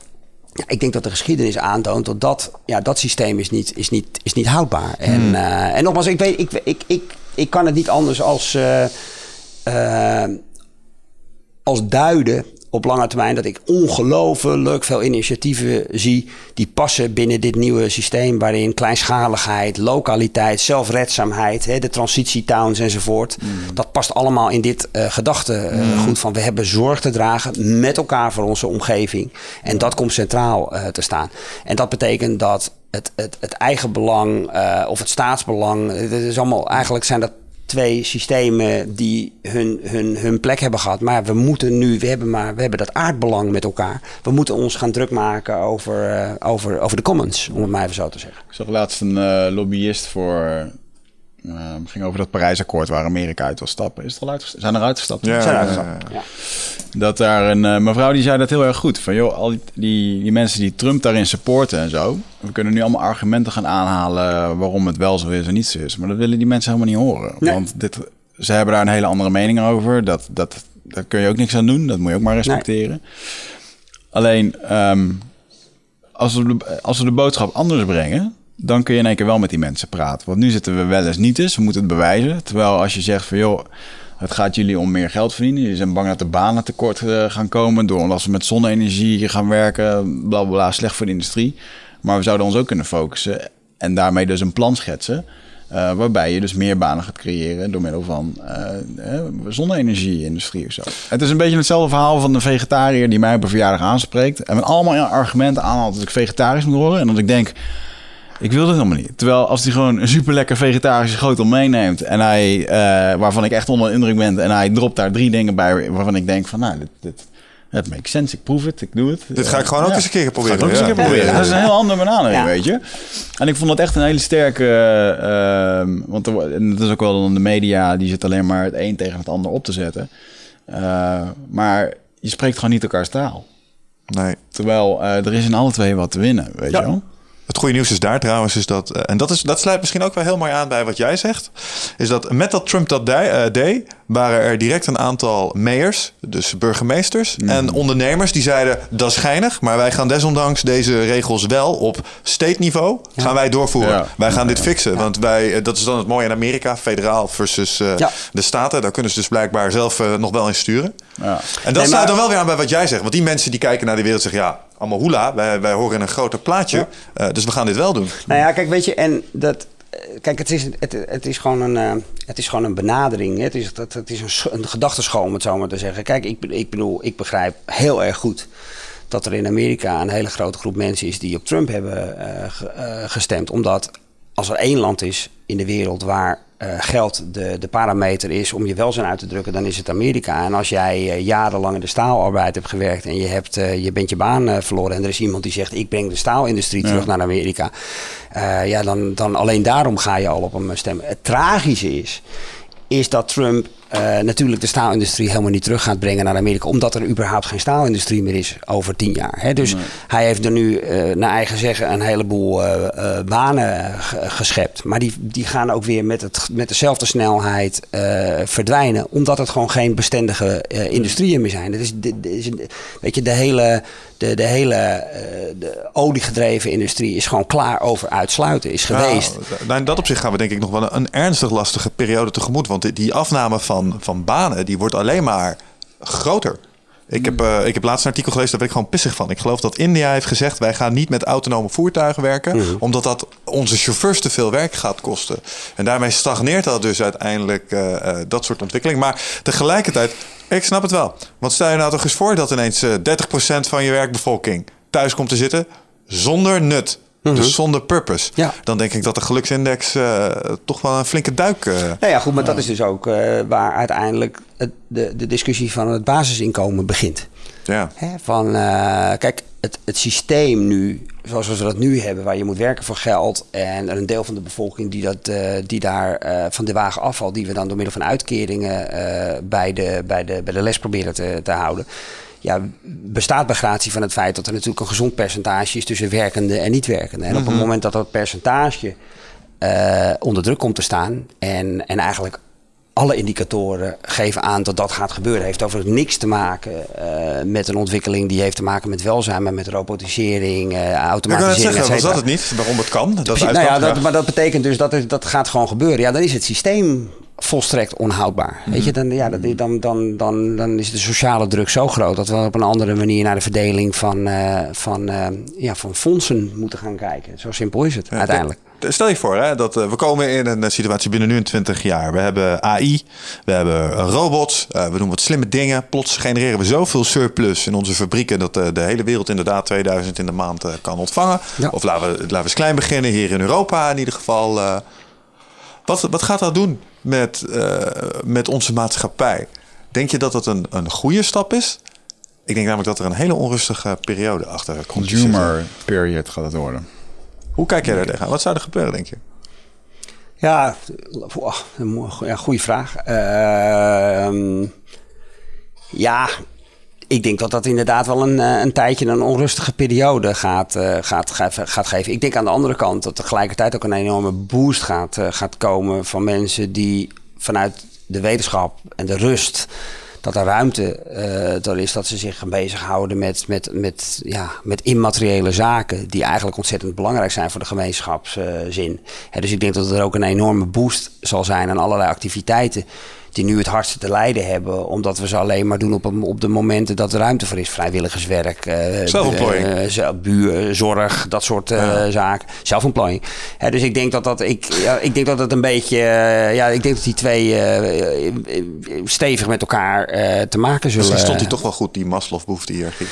ja, ik denk dat de geschiedenis aantoont dat dat, ja, dat systeem is niet, is niet, is niet houdbaar. En, hmm. uh, en nogmaals, ik, weet, ik, ik, ik, ik kan het niet anders als, uh, uh, als duiden op lange termijn dat ik ongelooflijk veel initiatieven zie die passen binnen dit nieuwe systeem waarin kleinschaligheid, lokaliteit, zelfredzaamheid, hè, de transitietowns enzovoort, mm. dat past allemaal in dit uh, gedachtegoed uh, mm. van we hebben zorg te dragen met elkaar voor onze omgeving en dat komt centraal uh, te staan. En dat betekent dat het, het, het eigen belang uh, of het staatsbelang, het is allemaal, eigenlijk zijn dat twee systemen die hun, hun, hun plek hebben gehad. Maar we moeten nu, we hebben, maar, we hebben dat aardbelang met elkaar. We moeten ons gaan druk maken over, uh, over, over de commons, om het maar even zo te zeggen. Ik zag laatst een uh, lobbyist voor uh, ging over dat Parijsakkoord waar Amerika uit wil stappen. Is het al uit, zijn er uitgestapt? Ja, zijn uitgestapt. Ja. Dat daar een uh, mevrouw die zei dat heel erg goed. Van joh, al die, die, die, mensen die Trump daarin supporten en zo. We kunnen nu allemaal argumenten gaan aanhalen waarom het wel zo is en niet zo is. Maar dat willen die mensen helemaal niet horen. Nee. Want dit, ze hebben daar een hele andere mening over. Dat, dat, daar kun je ook niks aan doen. Dat moet je ook maar respecteren. Nee. Alleen, um, als, we de, als we de boodschap anders brengen dan kun je in één keer wel met die mensen praten. Want nu zitten we wel eens niet eens, we moeten het bewijzen. Terwijl als je zegt van joh, het gaat jullie om meer geld verdienen. Je zijn bang dat de banen tekort uh, gaan komen door omdat we met zonne-energie gaan werken. Bla bla slecht voor de industrie. Maar we zouden ons ook kunnen focussen en daarmee dus een plan schetsen. Uh, waarbij je dus meer banen gaat creëren door middel van uh, zonne-energie-industrie of zo. Het is een beetje hetzelfde verhaal van de vegetariër die mij op een verjaardag aanspreekt. En met allemaal argumenten aanhaalt dat ik vegetarisch moet worden. En dat ik denk, ik wil dat helemaal niet. Terwijl als hij gewoon een super lekker vegetarische schotel meeneemt. En hij, uh, waarvan ik echt onder de indruk ben. En hij dropt daar drie dingen bij waarvan ik denk van nou, dit, dit, het makes sense. Ik proef het, ik doe het. Dit ga ik gewoon ook eens een keer proberen. ook eens een keer proberen. Dat is een heel andere benadering, weet je. En ik vond dat echt een hele sterke... Uh, want er, en dat is ook wel dan de media, die zit alleen maar het een tegen het ander op te zetten. Uh, maar je spreekt gewoon niet elkaars taal. Nee. Terwijl er is in alle twee wat te winnen, weet je wel. Het goede nieuws is daar trouwens, is dat, uh, en dat, is, dat sluit misschien ook wel heel mooi aan bij wat jij zegt, is dat met dat Trump dat uh, deed, waren er direct een aantal mayors, dus burgemeesters mm. en ondernemers die zeiden dat is geinig, maar wij gaan desondanks deze regels wel op state niveau ja. gaan wij doorvoeren. Ja. Wij gaan dit fixen, want wij, uh, dat is dan het mooie in Amerika, federaal versus de staten, daar kunnen ze dus blijkbaar zelf nog wel in sturen. En dat nee, sluit dan wel weer aan bij wat jij zegt, want die mensen die kijken naar de wereld zeggen ja, allemaal hoela. Wij, wij horen in een groter plaatje. Ja. Uh, dus we gaan dit wel doen. Nou ja, kijk, weet je, en dat. Kijk, het is, het, het is, gewoon, een, uh, het is gewoon een benadering. Het is, het, het is een, een gedachtenschool, om het zo maar te zeggen. Kijk, ik, ik bedoel, ik begrijp heel erg goed dat er in Amerika een hele grote groep mensen is die op Trump hebben uh, gestemd. Omdat als er één land is in de wereld waar uh, geld de, de parameter is om je welzijn uit te drukken, dan is het Amerika. En als jij uh, jarenlang in de staalarbeid hebt gewerkt en je, hebt, uh, je bent je baan verloren en er is iemand die zegt ik breng de staalindustrie terug ja. naar Amerika. ja, dan, dan alleen daarom ga je al op hem stemmen. Het tragische is, is dat Trump uh, natuurlijk de staalindustrie helemaal niet terug gaat brengen naar Amerika. Omdat er überhaupt geen staalindustrie meer is over tien jaar. Hè? Dus nee. hij heeft er nu uh, naar eigen zeggen een heleboel uh, banen geschept. Maar die, die gaan ook weer met, het, met dezelfde snelheid verdwijnen. Omdat het gewoon geen bestendige industrieën meer zijn. Dat is, is, weet je, de hele, de, de hele de oliegedreven industrie is gewoon klaar over uitsluiten. Is geweest. Nou, in dat opzicht gaan we denk ik nog wel een, een ernstig lastige periode tegemoet. Want die afname van van, van banen, die wordt alleen maar groter. Ik heb, uh, ik heb laatst een artikel gelezen, daar ben ik gewoon pissig van. Ik geloof dat India heeft gezegd, wij gaan niet met autonome voertuigen werken, Mhm. omdat dat onze chauffeurs te veel werk gaat kosten. En daarmee stagneert dat dus uiteindelijk uh, uh, dat soort ontwikkeling. Maar tegelijkertijd, ik snap het wel. Want stel je nou toch eens voor dat ineens uh, 30% van je werkbevolking thuis komt te zitten zonder nut. Mhm. Dus zonder purpose. Ja. Dan denk ik dat de geluksindex uh, toch wel een flinke duik. Uh, nou ja, goed, maar dat is dus ook waar uiteindelijk het, de, de discussie van het basisinkomen begint. Ja. Hè, van, kijk, het, het systeem nu, zoals we dat nu hebben, waar je moet werken voor geld en er een deel van de bevolking die, dat, uh, die daar uh, van de wagen afvalt, die we dan door middel van uitkeringen bij, de, bij, de, bij de les proberen te, te houden ja, bestaat bij gratie van het feit dat er natuurlijk een gezond percentage is tussen werkende en niet werkende. En mm -hmm. op het moment dat dat percentage uh, onder druk komt te staan en, en eigenlijk alle indicatoren geven aan dat dat gaat gebeuren. heeft overigens niks te maken uh, met een ontwikkeling die heeft te maken met welzijn, maar met robotisering, uh, automatisering. Ik was dat het niet? Waarom het kan? Dat nou ja, dat, maar dat betekent dus dat het, dat gaat gewoon gebeuren. Ja, dan is het systeem volstrekt onhoudbaar. Mm -hmm. Weet je, dan, ja, dan, dan, dan, dan is de sociale druk zo groot dat we op een andere manier naar de verdeling van, uh, van, uh, ja, van fondsen moeten gaan kijken. Zo simpel is het ja, uiteindelijk. Stel je voor hè, dat uh, we komen in een situatie binnen nu in 20 jaar. We hebben AI, we hebben robots, we doen wat slimme dingen. Plots genereren we zoveel surplus in onze fabrieken dat de hele wereld inderdaad 2000 in de maand kan ontvangen. Ja. Of laten we, laten we eens klein beginnen, hier in Europa in ieder geval. Wat, wat gaat dat doen met, uh, met onze maatschappij? Denk je dat dat een, een goede stap is? Ik denk namelijk dat er een hele onrustige periode achter komt. Consumer period gaat het worden. Hoe kijk jij daar tegenaan? Wat zou er gebeuren, denk je? Ja, oh, ja goede vraag. Uh, ja, ik denk dat dat inderdaad wel een, een tijdje een onrustige periode gaat, uh, gaat, gaat, geven. Ik denk aan de andere kant dat tegelijkertijd ook een enorme boost gaat, uh, gaat komen van mensen die vanuit de wetenschap en de rust. Dat er ruimte uh, er is dat ze zich gaan bezighouden met, met, met, ja, met immateriële zaken. die eigenlijk ontzettend belangrijk zijn voor de gemeenschapszin. Dus ik denk dat er ook een enorme boost zal zijn aan allerlei activiteiten die nu het hardste te lijden hebben. Omdat we ze alleen maar doen op, op de momenten dat er ruimte voor is. Vrijwilligerswerk, uh, zelfontplooiing, uh, buur, zorg, dat soort uh, ja. zaken. Zelfontplooiing. Ja, dus ik denk dat dat, ik, ja, ik denk dat het een beetje, ja, ik denk dat die twee stevig met elkaar te maken zullen. Misschien stond hij toch wel goed, die Maslow-behoefte-hiërarchie.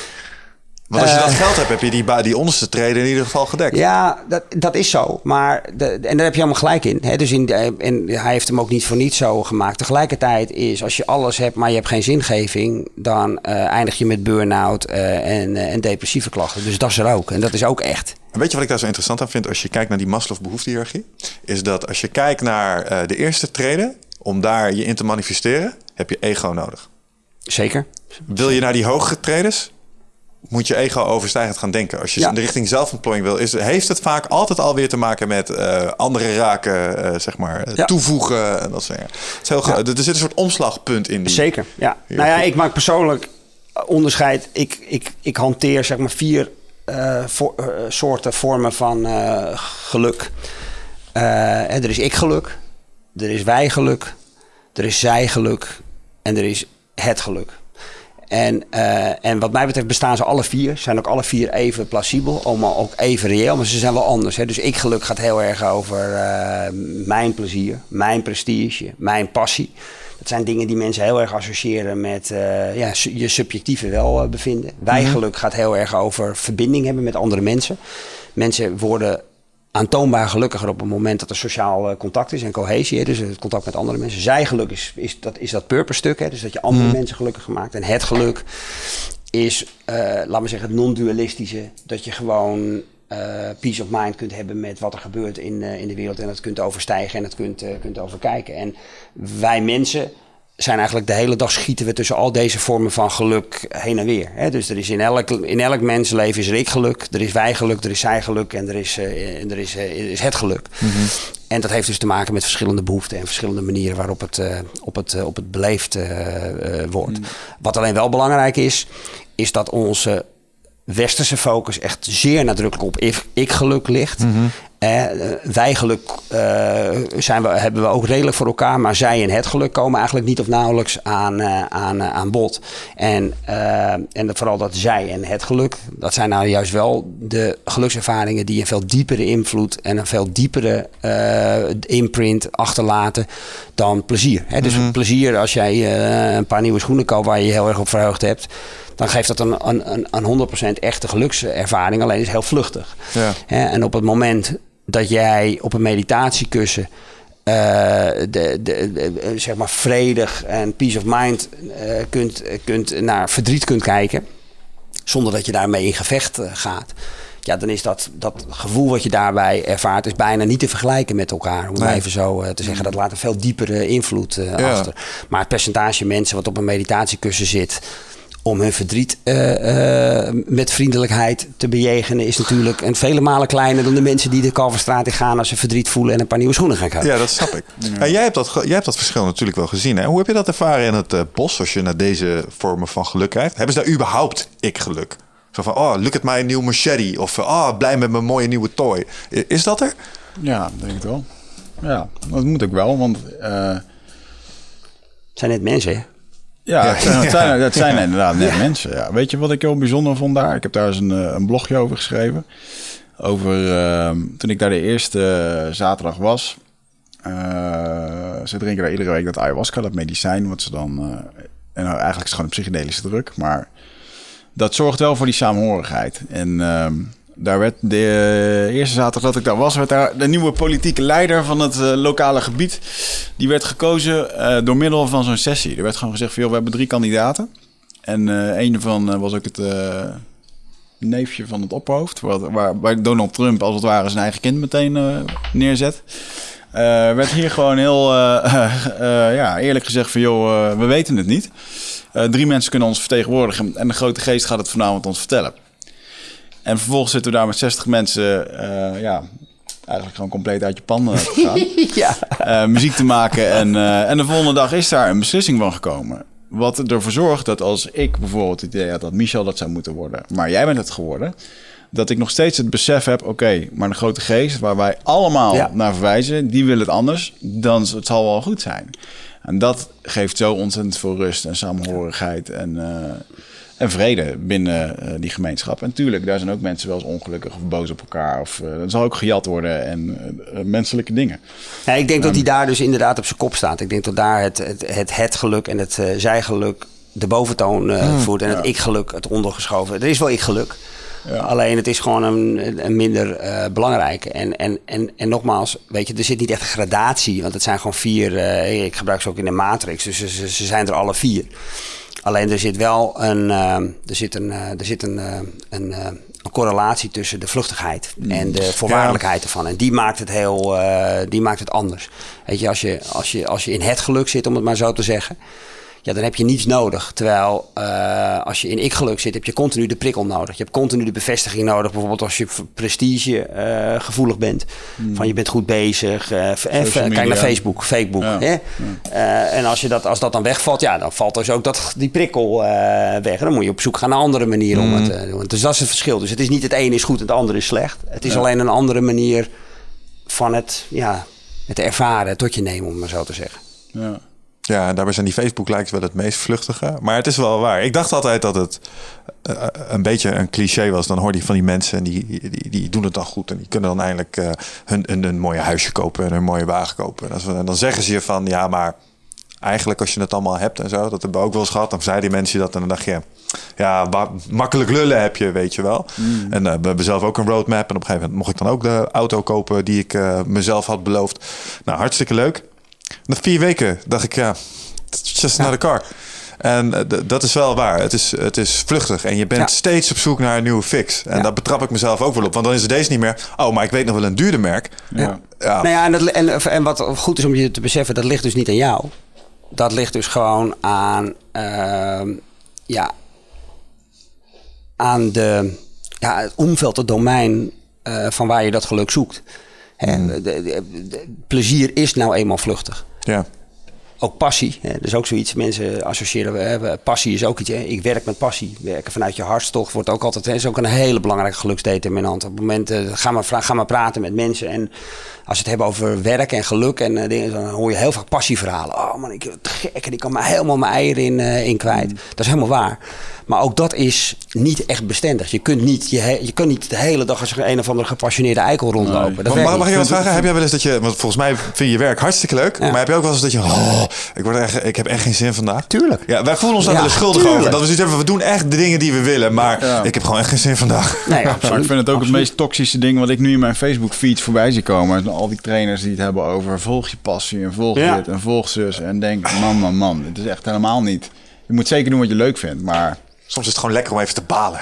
Want als je dat geld hebt, heb je die, die onderste treden in ieder geval gedekt. Ja, dat, dat is zo. Maar de, en daar heb je allemaal gelijk in. Hè? Dus in en hij heeft hem ook niet voor niets zo gemaakt. Tegelijkertijd is, als je alles hebt, maar je hebt geen zingeving... dan uh, eindig je met burn-out uh, en, en depressieve klachten. Dus dat is er ook. En dat is ook echt. En weet je wat ik daar zo interessant aan vind als je kijkt naar die Maslow-behoefte-hiërarchie? Is dat als je kijkt naar de eerste treden, om daar je in te manifesteren, heb je ego nodig. Zeker. Wil je naar die hogere tredens? Moet je ego overstijgend gaan denken. Als je ja. in de richting zelfontplooiing wil, is, heeft het vaak altijd alweer te maken met uh, andere raken, uh, zeg maar, ja. toevoegen en dat soort dingen. Het is heel ja. Er zit een soort omslagpunt in die. Zeker, ja. Nou ja, ik maak persoonlijk onderscheid. Ik, ik, ik hanteer zeg maar vier uh, voor, soorten vormen van geluk. er is ik geluk, er is wij geluk, er is zij geluk en er is het geluk. En, uh, en wat mij betreft bestaan ze alle vier. Zijn ook alle vier even plausibel, maar ook even reëel. Maar ze zijn wel anders. Hè? Dus ik geluk gaat heel erg over uh, mijn plezier, mijn prestige, mijn passie. Dat zijn dingen die mensen heel erg associëren met uh, ja, je subjectieve welbevinden. Wij geluk gaat heel erg over verbinding hebben met andere mensen. Mensen worden aantoonbaar gelukkiger op het moment dat er sociaal contact is en cohesie. Hè, dus het contact met andere mensen. Zij geluk is, is, dat, is dat purpose stuk. Hè, dus dat je andere mm. mensen gelukkig gemaakt. En het geluk is, uh, laten we zeggen, het non-dualistische. Dat je gewoon uh, peace of mind kunt hebben met wat er gebeurt in, uh, in de wereld. En dat kunt overstijgen en dat kunt, kunt overkijken. En wij mensen zijn eigenlijk de hele dag schieten we tussen al deze vormen van geluk heen en weer. Hè? Dus er is in elk, in elk mensenleven is er ik geluk, er is wij geluk, er is zij geluk en er is, uh, en er is, uh, is het geluk. Mm -hmm. En dat heeft dus te maken met verschillende behoeften en verschillende manieren waarop het, uh, op het, op het beleefd wordt. Mm. Wat alleen wel belangrijk is, is dat onze westerse focus echt zeer nadrukkelijk op ik, ik geluk ligt. Mm -hmm. Eh, wij geluk eh, zijn we, hebben we ook redelijk voor elkaar, maar zij en het geluk komen eigenlijk niet of nauwelijks aan, eh, aan, eh, aan bod. En, en vooral dat zij en het geluk, dat zijn nou juist wel de gelukservaringen die een veel diepere invloed en een veel diepere imprint achterlaten dan plezier. Hè? Dus plezier als jij een paar nieuwe schoenen koopt waar je je heel erg op verheugd hebt. Dan geeft dat een, een, een, een 100% echte gelukservaring, alleen is heel vluchtig. Ja. En op het moment dat jij op een meditatiekussen eh, de, de, de, zeg maar vredig en peace of mind eh, kunt, kunt naar verdriet kunt kijken, zonder dat je daarmee in gevecht eh, gaat. Ja, dan is dat, dat gevoel wat je daarbij ervaart, is bijna niet te vergelijken met elkaar. Om Nee. even zo eh, te zeggen. Dat laat een veel diepere invloed eh, Ja. achter. Maar het percentage mensen wat op een meditatiekussen zit om hun verdriet eh, eh, met vriendelijkheid te bejegenen, is natuurlijk een vele malen kleiner dan de mensen die de Kalverstraat in gaan als ze verdriet voelen en een paar nieuwe schoenen gaan kopen. Ja, dat snap ik. En jij, hebt dat, jij hebt dat verschil natuurlijk wel gezien. Hè? Hoe heb je dat ervaren in het eh, bos als je naar deze vormen van geluk kijkt? Hebben ze daar überhaupt ik-geluk? Zo van, oh, look at my nieuwe machete. Of, oh, blij met mijn mooie nieuwe toy. Is dat er? Ja, denk ik wel. Ja, dat moet ook wel, want eh, Het zijn net mensen, hè? Ja. Het, zijn, inderdaad net mensen. Ja. Weet je wat ik heel bijzonder vond daar? Ik heb daar eens een, eh, een blogje over geschreven. Over eh, toen ik daar de eerste eh, zaterdag was. Eh, ze drinken daar iedere week dat ayahuasca, dat medicijn, wat ze dan. en nou, eigenlijk is het gewoon een psychedelische druk, maar dat zorgt wel voor die saamhorigheid. En ehm, daar werd de eerste zaterdag dat ik daar was, werd daar de nieuwe politieke leider van het eh, lokale gebied. Die werd gekozen eh, door middel van zo'n sessie. Er werd gewoon gezegd: van, joh, we hebben drie kandidaten. En eh een eh, was ook het eh, neefje van het opperhoofd. Waar, waar, waar Donald Trump als het ware zijn eigen kind meteen eh, neerzet. Eh, werd hier gewoon heel eh, (laughs) eh, ja, eerlijk gezegd van joh, eh, we weten het niet. Eh, drie mensen kunnen ons vertegenwoordigen en de grote geest gaat het vanavond ons vertellen. En vervolgens zitten we daar met 60 mensen, eh, ja, eigenlijk gewoon compleet uit je pan eh, te gaan. (laughs) ja. eh, muziek te maken. En, en de volgende dag is daar een beslissing van gekomen. Wat ervoor zorgt dat als ik bijvoorbeeld het idee had dat Michel dat zou moeten worden, maar jij bent het geworden, dat ik nog steeds het besef heb: oké, maar de grote geest, waar wij allemaal Ja. naar verwijzen, die wil het anders, dan het zal wel goed zijn. En dat geeft zo ontzettend veel rust en samenhorigheid en, eh, en vrede binnen eh, die gemeenschap. En tuurlijk, daar zijn ook mensen wel eens ongelukkig of boos op elkaar. Of uh, er zal ook gejat worden en uh, menselijke dingen. Ja, ik denk dat hij daar dus inderdaad op zijn kop staat. Ik denk dat daar het, het, het, het geluk en het zijgeluk de boventoon Hmm. voert. En het ik-geluk het ondergeschoven. Er is wel ik-geluk. Ja. Alleen het is gewoon een, een minder uh, belangrijke. En, en, en, en nogmaals, weet je, er zit niet echt een gradatie. Want het zijn gewoon vier. Uh, ik gebruik ze ook in de matrix. Dus ze, ze zijn er alle vier. Alleen er zit wel een, uh, er zit een, uh, er zit een, uh, een, een, correlatie tussen de vluchtigheid en de voorwaardelijkheid ervan. En die maakt het heel, die maakt het anders. Weet je als, je, als je, als je in het geluk zit, om het maar zo te zeggen. Ja, dan heb je niets nodig. Terwijl uh, als je in ik-geluk zit, heb je continu de prikkel nodig. Je hebt continu de bevestiging nodig. Bijvoorbeeld als je prestige uh, gevoelig bent. Mm. Van je bent goed bezig. Uh, even, kijk naar Facebook. Facebook ja. Hè? Ja. en als, je dat, als dat dan wegvalt, ja, dan valt dus ook dat, die prikkel weg. Dan moet je op zoek gaan naar andere manieren om het te doen. Dus dat is het verschil. Dus het is niet het ene is goed en het andere is slecht. Het is alleen een andere manier van het, ja, het ervaren, tot je nemen, om maar zo te zeggen. Ja. Ja, daarbij zijn die Facebook-likes wel het meest vluchtige. Maar het is wel waar. Ik dacht altijd dat het uh, een beetje een cliché was. Dan hoor je van die mensen en die, die, die doen het dan goed. En die kunnen dan eindelijk uh, hun, hun, een mooie huisje kopen en een mooie wagen kopen. En dan zeggen ze je van, ja, maar eigenlijk als je het allemaal hebt en zo. Dat hebben we ook wel eens gehad. Dan zeiden die mensen dat en dan dacht je... Ja, makkelijk lullen heb je, weet je wel. Mm. En uh, we hebben zelf ook een roadmap. En op een gegeven moment mocht ik dan ook de auto kopen die ik uh, mezelf had beloofd. Nou, hartstikke leuk. Na vier weken dacht ik, ja, just ja. another car. En uh, dat is wel waar. Het is, het is vluchtig. En je bent ja. steeds op zoek naar een nieuwe fix. En ja. daar betrap ik mezelf ook wel op. Want dan is het deze niet meer. Oh, maar ik weet nog wel een duurder merk. Ja. ja. Nou ja, en, dat, en, en wat goed is om je te beseffen, dat ligt dus niet aan jou. Dat ligt dus gewoon aan, uh, ja, aan de, ja, het omveld, het domein uh, van waar je dat geluk zoekt. Mm. De, de, de, plezier is nou eenmaal vluchtig. Ja. ook passie. Hè. Dat is ook zoiets. Mensen associëren. Hè, passie is ook iets. Hè. Ik werk met passie. Werken vanuit je hartstocht wordt ook altijd. Hè, is ook een hele belangrijke geluksdeterminant. Op het moment. Uh, ga, maar, ga maar praten met mensen. En als we het hebben over werk en geluk en uh, dingen, dan hoor je heel vaak passieverhalen. Oh man, ik gek en ik kan me helemaal mijn eieren in, uh, in kwijt. Dat is helemaal waar. Maar ook dat is niet echt bestendig. Je kunt niet, je, je kunt niet de hele dag als een of andere gepassioneerde eikel rondlopen. Nee. Dat maar, mag, mag ik wat vragen? Heb jij wel eens dat je, want volgens mij vind je je werk hartstikke leuk, ja. maar heb je ook wel eens dat je, oh, ik, word echt, ik heb echt geen zin vandaag? Tuurlijk. Ja, wij voelen ons daar ja, wel schuldig tuurlijk. over. Dat we zoiets hebben, we doen echt de dingen die we willen, maar ja. ik heb gewoon echt geen zin vandaag. Nee, absoluut. Maar ik vind het ook absoluut. het meest toxische ding wat ik nu in mijn Facebook feed voorbij zie komen. Al die trainers die het hebben over volg je passie en volg Ja. dit en volg zus en denk, man, man, man, het is echt helemaal niet. Je moet zeker doen wat je leuk vindt, maar Soms is het gewoon lekker om even te balen.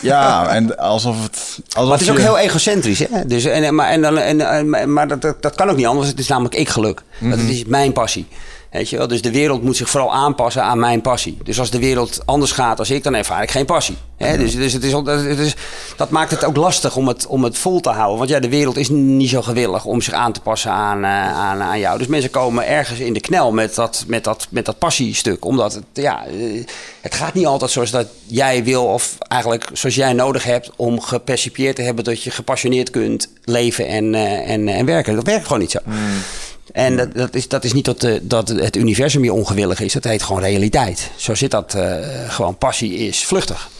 ja, en alsof het. Alsof Maar het is ook heel egocentrisch. Hè? Dus, en, maar en, dan- en, maar dat, dat, dat kan ook niet anders. Het is namelijk ik geluk. Dat is mijn passie. Weet je wel? Dus de wereld moet zich vooral aanpassen aan mijn passie. Dus als de wereld anders gaat als ik, dan ervaar ik geen passie. Hè? Dus, dus het is, ook- het is, dat maakt het ook lastig om het, om het vol te houden. Want ja, de wereld is niet zo gewillig om zich aan te passen aan, eh, aan, aan jou. Dus mensen komen ergens in de knel met dat, met dat, met dat passiestuk. Omdat het, ja, eh, het gaat niet altijd zoals dat jij wil, of eigenlijk zoals jij nodig hebt om gepercipieerd te hebben dat je gepassioneerd kunt leven en, eh, en, en werken. Dat werkt gewoon niet zo. En dat, dat, is, dat is niet dat, de, dat het universum je ongewillig is. Dat heet gewoon realiteit. Zo zit dat eh, gewoon. Passie is vluchtig.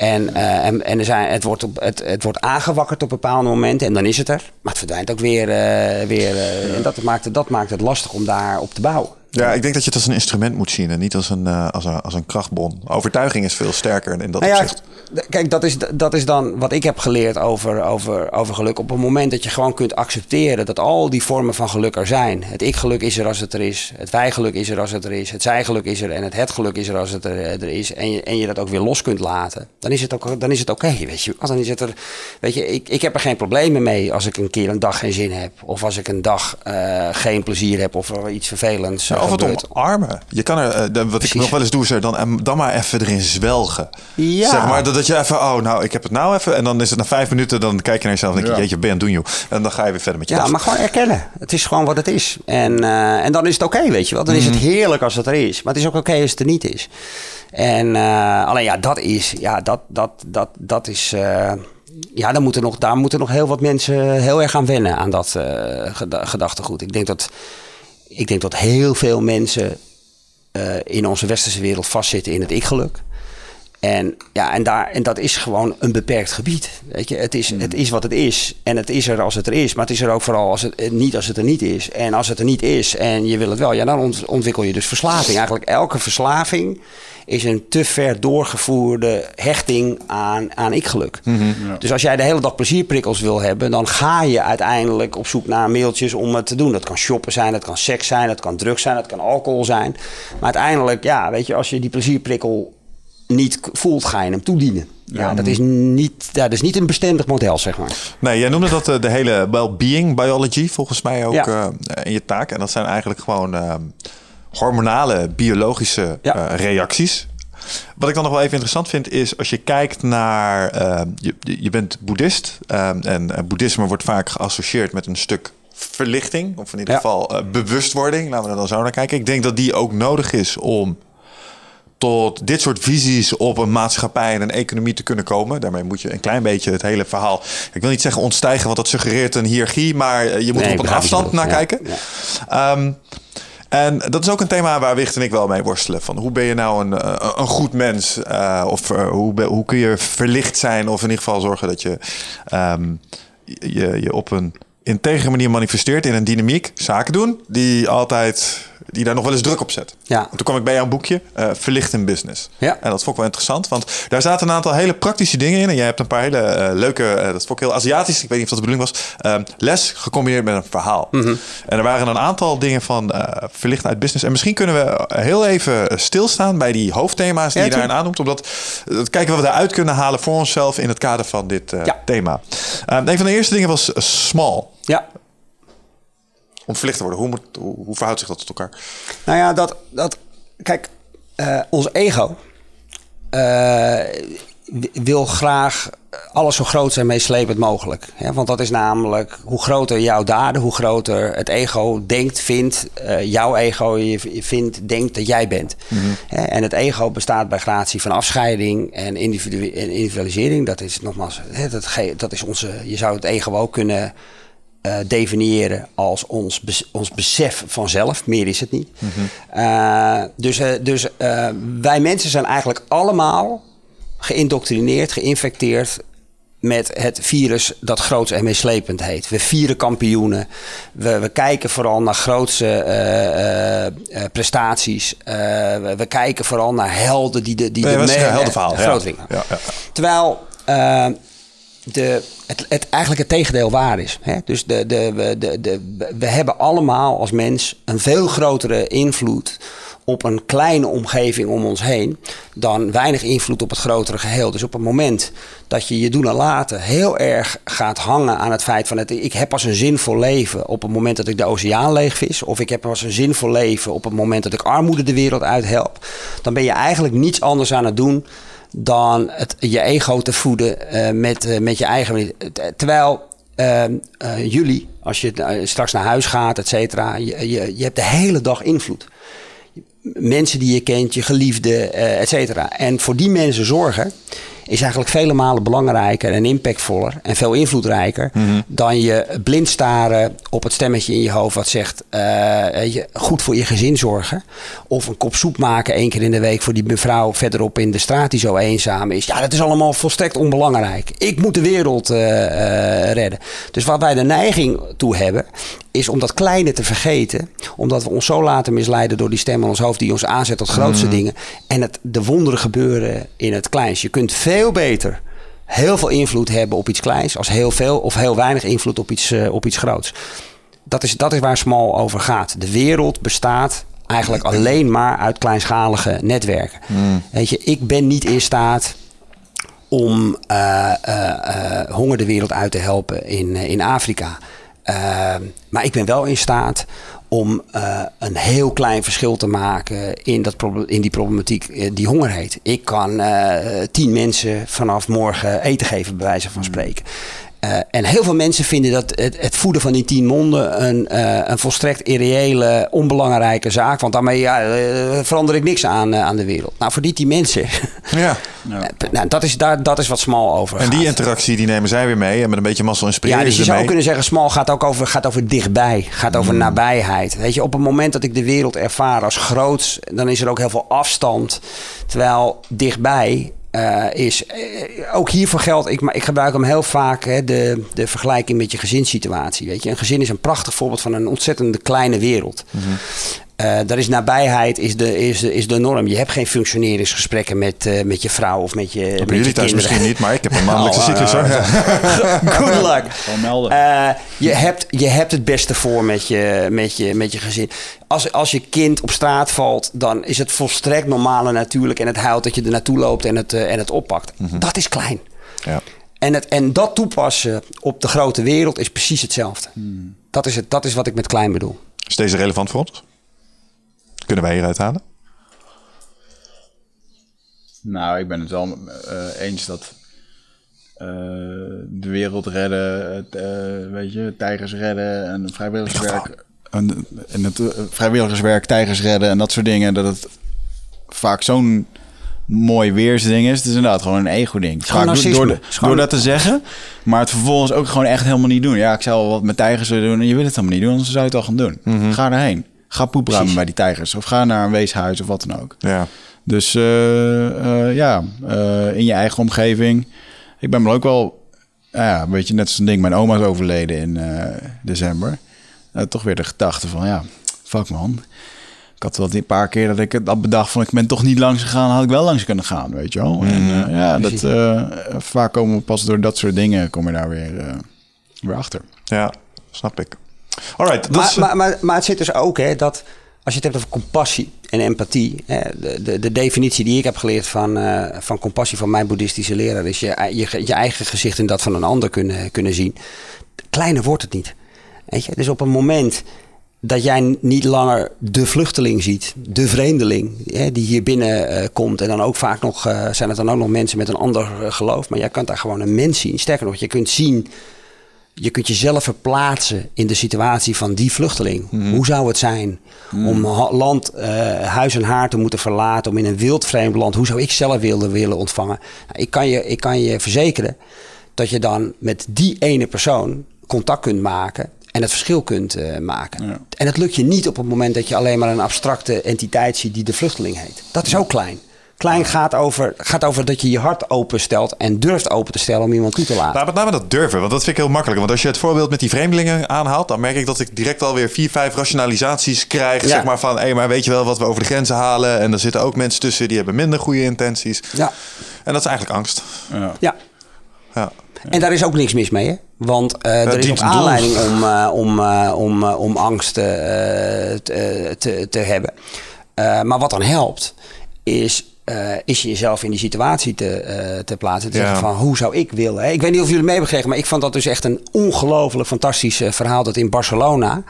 En, eh, en, en er zijn, het, wordt op, het, het wordt aangewakkerd op bepaalde momenten en dan is het er. Maar het verdwijnt ook weer. eh, weer eh, En dat maakt, het, dat maakt het lastig om daarop te bouwen. Ja, ik denk dat je het als een instrument moet zien en niet als een, eh, als een, als een krachtbron. Overtuiging is veel sterker in dat Nou ja, opzicht. kijk, dat is, dat is dan wat ik heb geleerd over, over, over geluk. Op het moment dat je gewoon kunt accepteren dat al die vormen van geluk er zijn. Het ik-geluk is er als het er is. Het wij-geluk is er als het er is. Het zij-geluk is er en het het-geluk is er als het er, er is. En je, en je dat ook weer los kunt laten. Dan is het ook dan is het oké, weet je. Dan is het er, weet je, ik, ik heb er geen problemen mee als ik een keer een dag geen zin heb. Of als ik een dag eh, geen plezier heb of iets vervelends Ja, eh, of het omarmen. Je kan er, eh, wat ik nog wel eens doe, is er dan, dan maar even erin zwelgen. Ja. Zeg maar dat, dat je even, oh nou, ik heb het nou even. En dan is het na vijf minuten, dan kijk je naar jezelf en denk je, Ja. jeetje, ben doen joh. En dan ga je weer verder met je Ja, maar gewoon erkennen. Het is gewoon wat het is. En, eh, en dan is het oké, weet je wel. Dan is het heerlijk als het er is. Maar het is ook oké als het er niet is. En eh, alleen ja, dat is, ja, dat, dat, dat, dat is, ja, daar moeten, nog, daar moeten nog heel wat mensen heel erg aan wennen aan dat geda- gedachtegoed. Ik denk dat, ik denk dat heel veel mensen eh, in onze westerse wereld vastzitten in het ik-geluk. En, ja, en, daar, en dat is gewoon een beperkt gebied. Weet je? Het, is, het is wat het is. En het is er als het er is. Maar het is er ook vooral als het, eh, niet als het er niet is. En als het er niet is en je wil het wel, ja, dan ont- ontwikkel je dus verslaving. Eigenlijk elke verslaving is een te ver doorgevoerde hechting aan, aan ik-geluk. Dus als jij de hele dag plezierprikkels wil hebben, dan ga je uiteindelijk op zoek naar mailtjes om het te doen. Dat kan shoppen zijn, dat kan seks zijn, dat kan drugs zijn, dat kan alcohol zijn. Maar uiteindelijk, ja, weet je, als je die plezierprikkel niet voelt, ga je hem toedienen. Ja, dat, is niet, ja, dat is niet een bestendig model, zeg maar. Nee, jij noemde dat eh, de hele well-being biology, volgens mij ook Ja. eh, in je taak. En dat zijn eigenlijk gewoon eh, hormonale, biologische Ja. reacties. Wat ik dan nog wel even interessant vind, is als je kijkt naar. je, je bent boeddhist. eh, en boeddhisme wordt vaak geassocieerd met een stuk verlichting. Of in ieder Ja. geval bewustwording. Laten we er dan zo naar kijken. Ik denk dat die ook nodig is om tot dit soort visies op een maatschappij en een economie te kunnen komen. Daarmee moet je een klein beetje het hele verhaal. Ik wil niet zeggen ontstijgen, want dat suggereert een hiërarchie, maar eh, je moet Nee, op een afstand naar kijken. Ja, Ehm, en dat is ook een thema waar Wicht en ik wel mee worstelen. Van hoe ben je nou een, eh, een goed mens? Eh, of hoe, hoe kun je verlicht zijn? Of in ieder geval zorgen dat je ehm, je, je op een integere manier manifesteert in een dynamiek. Zaken doen die altijd die daar nog wel eens druk op zet. Ja. En toen kwam ik bij jouw boekje, eh, Verlicht in Business. Ja. En dat vond ik wel interessant, want daar zaten een aantal hele praktische dingen in. En jij hebt een paar hele eh, leuke, eh, dat vond ik heel Aziatisch, ik weet niet of dat de bedoeling was, ehm, les gecombineerd met een verhaal. Mhm. En er waren een aantal dingen van Verlicht uit Business. En misschien kunnen we heel even stilstaan bij die hoofdthema's die Ja, je daarin aannoemt. Omdat dat kijken wat we eruit kunnen halen voor onszelf in het kader van dit Ja. thema. Ehm, een van de eerste dingen was small. Om verlicht te worden. Hoe, moet, hoe, hoe verhoudt zich dat tot elkaar? nou ja, dat, dat kijk, eh, ons ego eh, wil graag alles zo groot en meeslepend mogelijk. Hè? Want dat is namelijk hoe groter jouw daden, hoe groter het ego denkt, vindt, uh, jouw ego je vindt, denkt dat jij bent. Hè? En het ego bestaat bij gratie van afscheiding en, individu en individualisering. Dat is nogmaals, hè, dat, dat is onze, je zou het ego ook kunnen uh, definiëren als ons, ons besef van zelf. Meer is het niet. uh, dus uh, dus wij mensen zijn eigenlijk allemaal geïndoctrineerd, geïnfecteerd met het virus dat groots en meeslepend heet. We vieren kampioenen. We, we kijken vooral naar grootse uh, uh, prestaties. Uh, we, we, kijken vooral naar helden die de, die nee, de me- heldenverhaal. ja. Ja, ja. Terwijl het, eigenlijk het tegendeel waar is. Hè? Dus de, de, de, de, we hebben allemaal als mens een veel grotere invloed op een kleine omgeving om ons heen dan weinig invloed op het grotere geheel. Dus op het moment dat je je doen en laten heel erg gaat hangen aan het feit van het, ik heb pas een zinvol leven op het moment dat ik de oceaan leegvis, of ik heb pas een zinvol leven op het moment dat ik armoede de wereld uithelp, dan ben je eigenlijk niets anders aan het doen dan het, je ego te voeden uh, met, uh, met je eigen. Terwijl uh, jullie, als je straks naar huis gaat, et cetera, je, je, je hebt de hele dag invloed mensen die je kent, je geliefde, uh, et cetera. En voor die mensen zorgen is eigenlijk vele malen belangrijker en impactvoller en veel invloedrijker Mhm. dan je blind staren op het stemmetje in je hoofd wat zegt uh, je, goed voor je gezin zorgen. Of een kop soep maken één keer in de week voor die mevrouw verderop in de straat die zo eenzaam is. Ja, dat is allemaal volstrekt onbelangrijk. Ik moet de wereld uh, redden. Dus wat wij de neiging toe hebben is om dat kleine te vergeten. Omdat we ons zo laten misleiden door die stem in ons hoofd die ons aanzet tot grootste Mhm. dingen. En het, de wonderen gebeuren in het kleins. Je kunt veel beter heel veel invloed hebben op iets kleins als heel veel of heel weinig invloed op iets, uh, op iets groots. Dat is, dat is waar Small over gaat. De wereld bestaat eigenlijk alleen maar uit kleinschalige netwerken. Mm. Weet je, ik ben niet in staat om uh, uh, honger de wereld uit te helpen in, in Afrika. Maar ik ben wel in staat om uh, een heel klein verschil te maken in, dat in die problematiek uh, die honger heet. Ik kan uh, tien mensen vanaf morgen eten geven, bij wijze van spreken. Uh, en heel veel mensen vinden dat het, het voeden van die tien monden een, uh, een volstrekt irreële, onbelangrijke zaak. Want daarmee ja, uh, verander ik niks aan, aan de wereld. Nou, voor die tien mensen. Ja. (laughs) nou, dat, is, daar, dat is wat Smal over En gaat. die interactie die nemen zij weer mee. En met een beetje mazzel inspireren Ja, dus je zou mee. kunnen zeggen, Smal gaat ook over, gaat over dichtbij. Gaat over Hmm. nabijheid. Weet je, op het moment dat ik de wereld ervaar als groot, dan is er ook heel veel afstand. Terwijl dichtbij uh, is uh, ook hiervoor geldt, ik, ik gebruik hem heel vaak, hè, de, de vergelijking met je gezinssituatie. Weet je? Een gezin is een prachtig voorbeeld van een ontzettende kleine wereld. Mhm. Uh, daar is nabijheid is de, is, is de norm. Je hebt geen functioneringsgesprekken met, uh, met je vrouw of met je, Op met jullie je thuis kinderen. misschien niet, maar ik heb een maandelijkse (laughs) Oh, cyclus. uh, hoor. (laughs) Good luck. Gewoon melden. Uh, je, hebt, je hebt het beste voor met je, met je, met je gezin. Als, als je kind op straat valt, dan is het volstrekt normaal en natuurlijk. En het huilt dat je er naartoe loopt en het, uh, en het oppakt. Mhm. Dat is klein. Ja. En, het, en dat toepassen op de grote wereld is precies hetzelfde. Hmm. Dat, is het, dat is wat ik met klein bedoel. Is deze relevant voor ons? Kunnen wij hieruit halen? Nou, ik ben het wel uh, eens dat uh, de wereld redden, het, uh, weet je, tijgers redden en vrijwilligerswerk. En, en het vrijwilligerswerk, tijgers redden en dat soort dingen, dat het vaak zo'n mooi weersding is. Het is inderdaad gewoon een ego-ding. Vaak door, door, door dat te zeggen, maar het vervolgens ook gewoon echt helemaal niet doen. Ja, ik zou wel wat met tijgers willen doen en je wil het helemaal niet doen, anders zou je het al gaan doen. Mhm. Ga erheen. Ga poepruimen bij die tijgers of ga naar een weeshuis of wat dan ook. Ja. Dus uh, uh, ja, uh, in je eigen omgeving. Ik ben me ook wel, ja, een beetje net zo'n ding. Mijn oma is overleden in december. toch weer de gedachte van, ja, fuck man. Ik had wel een paar keer dat ik dat bedacht van, ik ben toch niet langs gegaan, had ik wel langs kunnen gaan, weet je wel. Mm. En ja, dat, vaak komen we pas door dat soort dingen, kom je daar weer, weer achter. Ja, snap ik. Alright, maar, maar, maar, maar het zit dus ook, hè, dat als je het hebt over compassie en empathie. Hè, de, de, de, definitie die ik heb geleerd van, uh, van compassie van mijn boeddhistische leraar is je, je, je eigen gezicht in dat van een ander kunnen, kunnen zien. Kleiner wordt het niet. Weet je? Dus op een moment dat jij niet langer de vluchteling ziet, de vreemdeling hè, die hier binnen eh, komt. En dan ook vaak nog eh, zijn het dan ook nog mensen met een ander eh, geloof. Maar jij kunt daar gewoon een mens zien. Sterker nog, je kunt zien, je kunt jezelf verplaatsen in de situatie van die vluchteling. Hoe zou het zijn om ha- land, eh, huis en haar te moeten verlaten, om in een wild vreemd land, hoe zou ik zelf willen, willen ontvangen? Nou, ik, kan je, ik kan je verzekeren dat je dan met die ene persoon contact kunt maken en het verschil kunt eh, maken. Ja. En dat lukt je niet op het moment dat je alleen maar een abstracte entiteit ziet die de vluchteling heet. Dat is ook klein. Klein gaat over, gaat over dat je je hart openstelt en durft open te stellen om iemand toe te laten. Nou, met name dat durven, want dat vind ik heel makkelijk. Want als je het voorbeeld met die vreemdelingen aanhaalt, dan merk ik dat ik direct alweer vier, vijf rationalisaties krijg. Ja. Zeg maar van, hé, maar weet je wel wat we over de grenzen halen? En er zitten ook mensen tussen die hebben minder goede intenties. Ja, En dat is eigenlijk angst. Ja. ja. Ja. En daar is ook niks mis mee, hè? Want eh, er is ook een doel. aanleiding om, eh, om, eh, om, eh, om angst eh, te, te, te hebben. Eh, maar wat dan helpt, is, eh, is jezelf in die situatie te, eh, te plaatsen. Te Ja. zeggen van, hoe zou ik willen? hè? Ik weet niet of jullie het mee hebben gekregen, maar ik vond dat dus echt een ongelooflijk fantastisch eh, verhaal. Dat in Barcelona